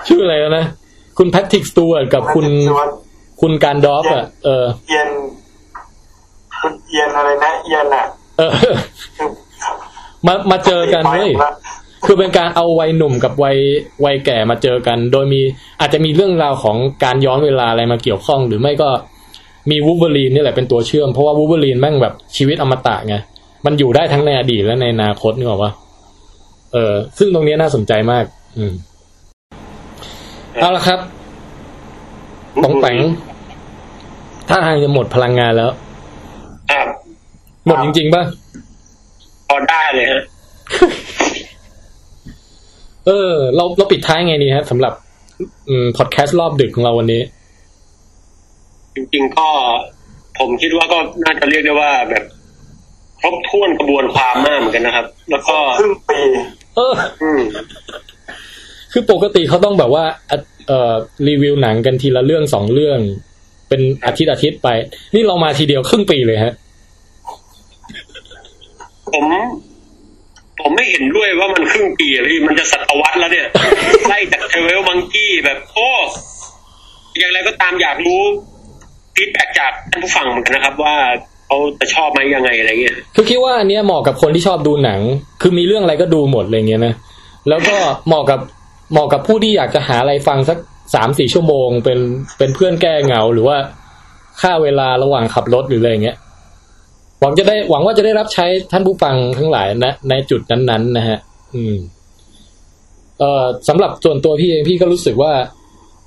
ชื่ออะไรแล้วนะ คุณแพทริกสตูร์กับคุณส่วนคุณการดอฟอะเออเอียนคุณเอียนอะไรนะเอียนอะเออคือมามาเจอกันเว้ยไปแล้วคือเป็นการเอาวัยหนุ่มกับวัยวัยแก่มาเจอกัน โดยมีอาจจะมีเรื่องราวของการย้อนเวลาอะไรมาเกี่ยวข้อง หรือไม่ก็มีวู l เ e อรีนนี่แหละเป็นตัวเชื่อม เพราะว่าวู l เ e อรีนแม่งแบบชีวิตอมตะไง มันอยู่ได้ทั้งในอดีตและในอนาคตนึกออกปะเออ ซึ่งตรงนี้น่าสนใจมาก อืมเอาละครับปองแปงถ้าทางจะหมดพลังงานแล้วครับหมดจริงๆป่ะพอได้เลยฮะเออ เราเราปิดท้ายไงดีฮะสำหรับอืมพอดแคสต์รอบดึกของเราวันนี้ จริงๆก็ผมคิดว่าก็น่าจะเรียกได้ว่าแบบคร บถ้วนกระบวนความมากเหมือนกันนะครับ แล้วก็ครึ่งปีเอออืมคือปกติเขาต้องแบบว่าอะเอ่อรีวิวหนังกันทีละเรื่องสองเรื่อง เป็นอาทิตย์อาทิตย์ไป นี่เรามาทีเดียวครึ่งปีเลยฮะ ผมผมไม่เห็นด้วยว่ามันครึ่งปีอะพี่มันจะศตวรรษแล้วเนี่ยไล่จากเทเวลมังกี้แบบโอ้อย่างไรก็ตามอยากรู้feedback จากท่านผู้ฟังเหมือนกันนะครับ ว่า เขาจะชอบไหมยังไงอะไรเงี้ยคือคิดว่าอันเนี้ยเหมาะกับคนที่ชอบดูหนัง คือมีเรื่องอะไรก็ดูหมดอะไรเงี้ยนะแล้วก็เหมาะกับเหมาะกับผู้ที่อยากจะหาอะไรฟังสักสามสี่ชั่วโมง เป็นเป็นเพื่อนแก้เหงาหรือว่าค่าเวลาระหว่างขับรถหรืออะไรเงี้ยหวังจะได้หวังว่าจะได้รับใช้ท่านผู้ฟังทั้งหลายนะ ในจุดนั้นๆ นะฮะ อืม เอ่อสำหรับส่วนตัวพี่เองพี่ก็รู้สึกว่า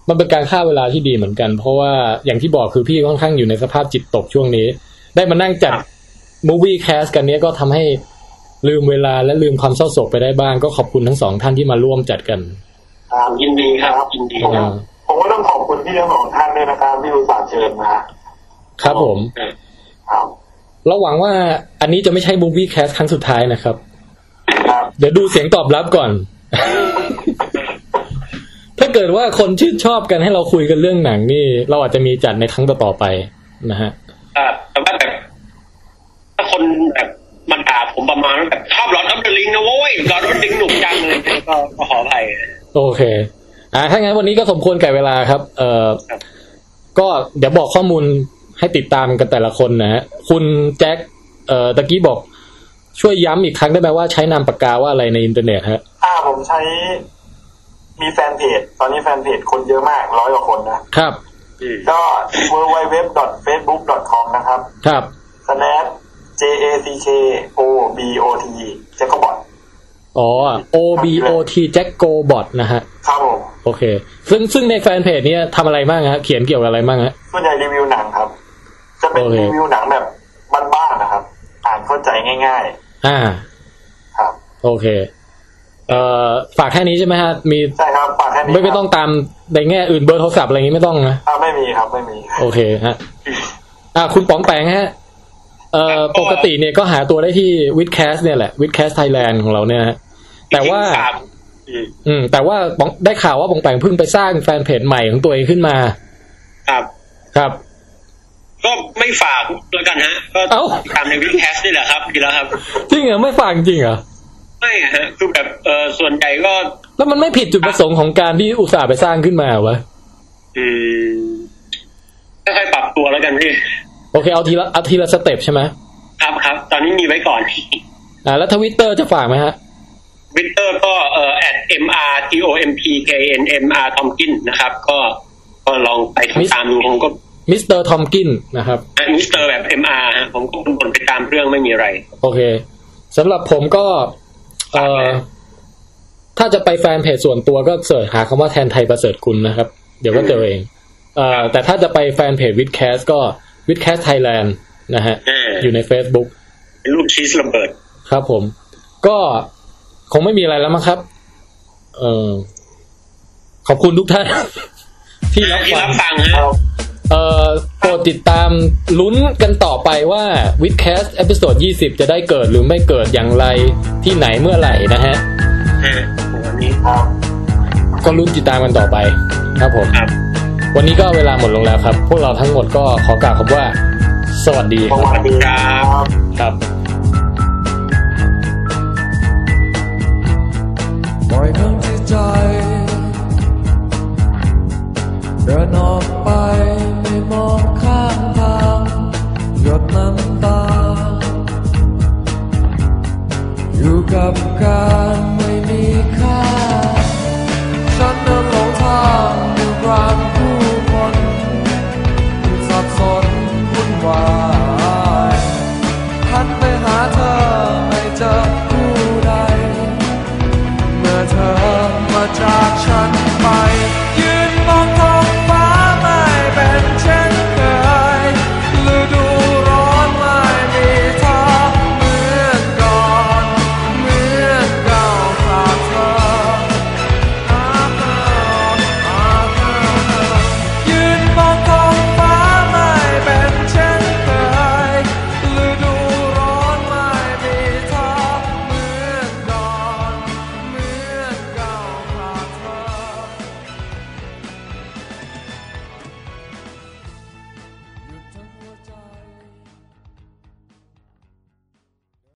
มันเป็นการฆ่าเวลาที่ดีเหมือนกัน เพราะว่าอย่างที่บอกคือพี่ค่อนข้างอยู่ในสภาพจิตตกช่วงนี้ ได้มานั่งจัดมูวี่แคสกันเนี้ยก็ทำให้ลืมเวลาและลืมความเศร้าโศกไปได้บ้าง ก็ขอบคุณทั้งสองท่านที่มาร่วมจัดกันครับยินดีครับยินดีผมผมก็ต้องขอบคุณพี่ทั้งสองท่านด้วยนะครับที่อุตส่าห์เชิญมาครับผมครับเราหวังว่าอันนี้จะไม่ใช่มูวี่แคสครั้งสุดท้ายนะครับครับ เดี๋ยวดูเสียงตอบรับก่อน ถ้าเกิดว่าคนชื่นชอบกันให้เราคุยกันเรื่องหนังนี่ เราอาจจะมีจัดในครั้งต่อๆไปนะฮะอ่า แต่ว่าแบบถ้าคนแบบมันด่าผมประมาณว่าแบบชอบ Lord of the Ring นะโว้ย Lord of the Ring หนุกจังเลยก็ก็ขออภัยโอเค อ่าถ้างั้นวันนี้ก็สมควรแก่เวลาครับ เอ่อครับก็เดี๋ยวบอกข้อมูลให้ติดตามกันแต่ละคนนะฮะคุณแจ็คเอ่อตะกี้บอกช่วยย้ำอีกครั้งได้ไหมว่าใช้นามปากกาว่าอะไรในอินเทอร์เน็ตฮะอ่าผมใช้มีแฟนเพจ ตอนนี้แฟนเพจคนเยอะมากร้อยกว่าคนนะครับอืม ก็ www.facebook.com นะครับ ครับ slash j a c k o b o t จะก็บอทอ๋อ O B O T แจ็คโกบอทนะฮะ ครับผม โอเค ซึ่งซึ่งในแฟนเพจเนี้ยทำอะไรบ้างฮะ เขียนเกี่ยวกับอะไรบ้างฮะส่วนใหญ่รีวิวหนังครับ จะเป็นโอเครีวิวหนังแบบบ้านๆนะครับ อ่านเข้าใจง่ายอ่าๆครับ โอเค เอ่อฝากแค่นี้ใช่ไหมฮะมีใช่ครับฝากแค่นี้ไม่ไม่ครับต้องตามในแง่อื่นเบอร์โทรศัพท์อะไรอย่างงี้ไม่ต้องนะอ่าไม่มีครับไม่มี โอเคฮะอ่าคุณป๋องแปงฮะเอ่อปกติเนี่ยก็หาตัวได้ที่ WiTcast เนี่ยแหละ WiTcast Thailand ของเราเนี่ยฮะแต่ว่าฝกอืมอืม แต่ว่าป๋องได้ข่าวว่าป๋องแปงเพิ่งไปสร้าง fan page ใหม่ของตัวเองขึ้นมา ครับครับ ก็ไม่ฝากแล้วกันฮะ ก็เอ้าตามใน WiTcast นี่แหละครับดีแล้วครับ จริงเหรอไม่ฟังจริงเหรอ ไม่อะฮะคือแบบเออส่วนใหญ่ก็ แล้วมันไม่ผิดจุดประสงค์ของการที่อุตส่าห์ไปสร้างขึ้นมาวะอืมค่อยๆปรับตัวแล้วกันพี่โอเคเอาทีละเอาทีละ step ใช่ไหมครับครับ ตอนนี้มีไว้ก่อนอ่าแล้วทวิตเตอร์จะฝากไหมฮะวิตเตอร์ก็เอ่อ at mr t o m p k n m r tomkin นะครับ ก็ก็ลองไปติดตามดูผมก็ Mr. Tomkin นะครับมิสเตอร์แบบ mr ฮะผมก็บ่นๆไปตามเรื่องไม่มีอะไร โอเคสำหรับผมก็ เอ่อถ้าจะไป fan page ส่วนตัวก็ search หาคำว่าแทนไท ประเสริฐกุลนะครับ เดี๋ยวก็เจอเองเอ่อแต่ถ้าจะไป fan page WiTcast ก็ WiTcast Thailand นะฮะเอออยู่ใน Facebook เป็นรูปศีรษะระเบิด ครับผม ก็คงไม่มีอะไรแล้วมั้งครับ เออขอบคุณทุกท่าน ที่รับที่ฟัรังบฟังฮะ เอ่อโปรดติดตามลุ้นกันต่อไปว่า WiTcast episode 20 จะได้เกิดหรือไม่เกิดอย่างไรที่ไหนเมื่อไหร่นะฮะเออวันนี้ครับก็ลุ้นติดตามกันต่อไปครับผมครับวันนี้ก็เวลาหมดลงแล้วครับ พวกเราทั้งหมดก็ขอกล่าวคำว่า สวัสดีสวัสดีครับครับ ปล่อยทั้งที่ใจ เดินออกไปไม่มองข้างทางหยดน้ำตาอยู่กับ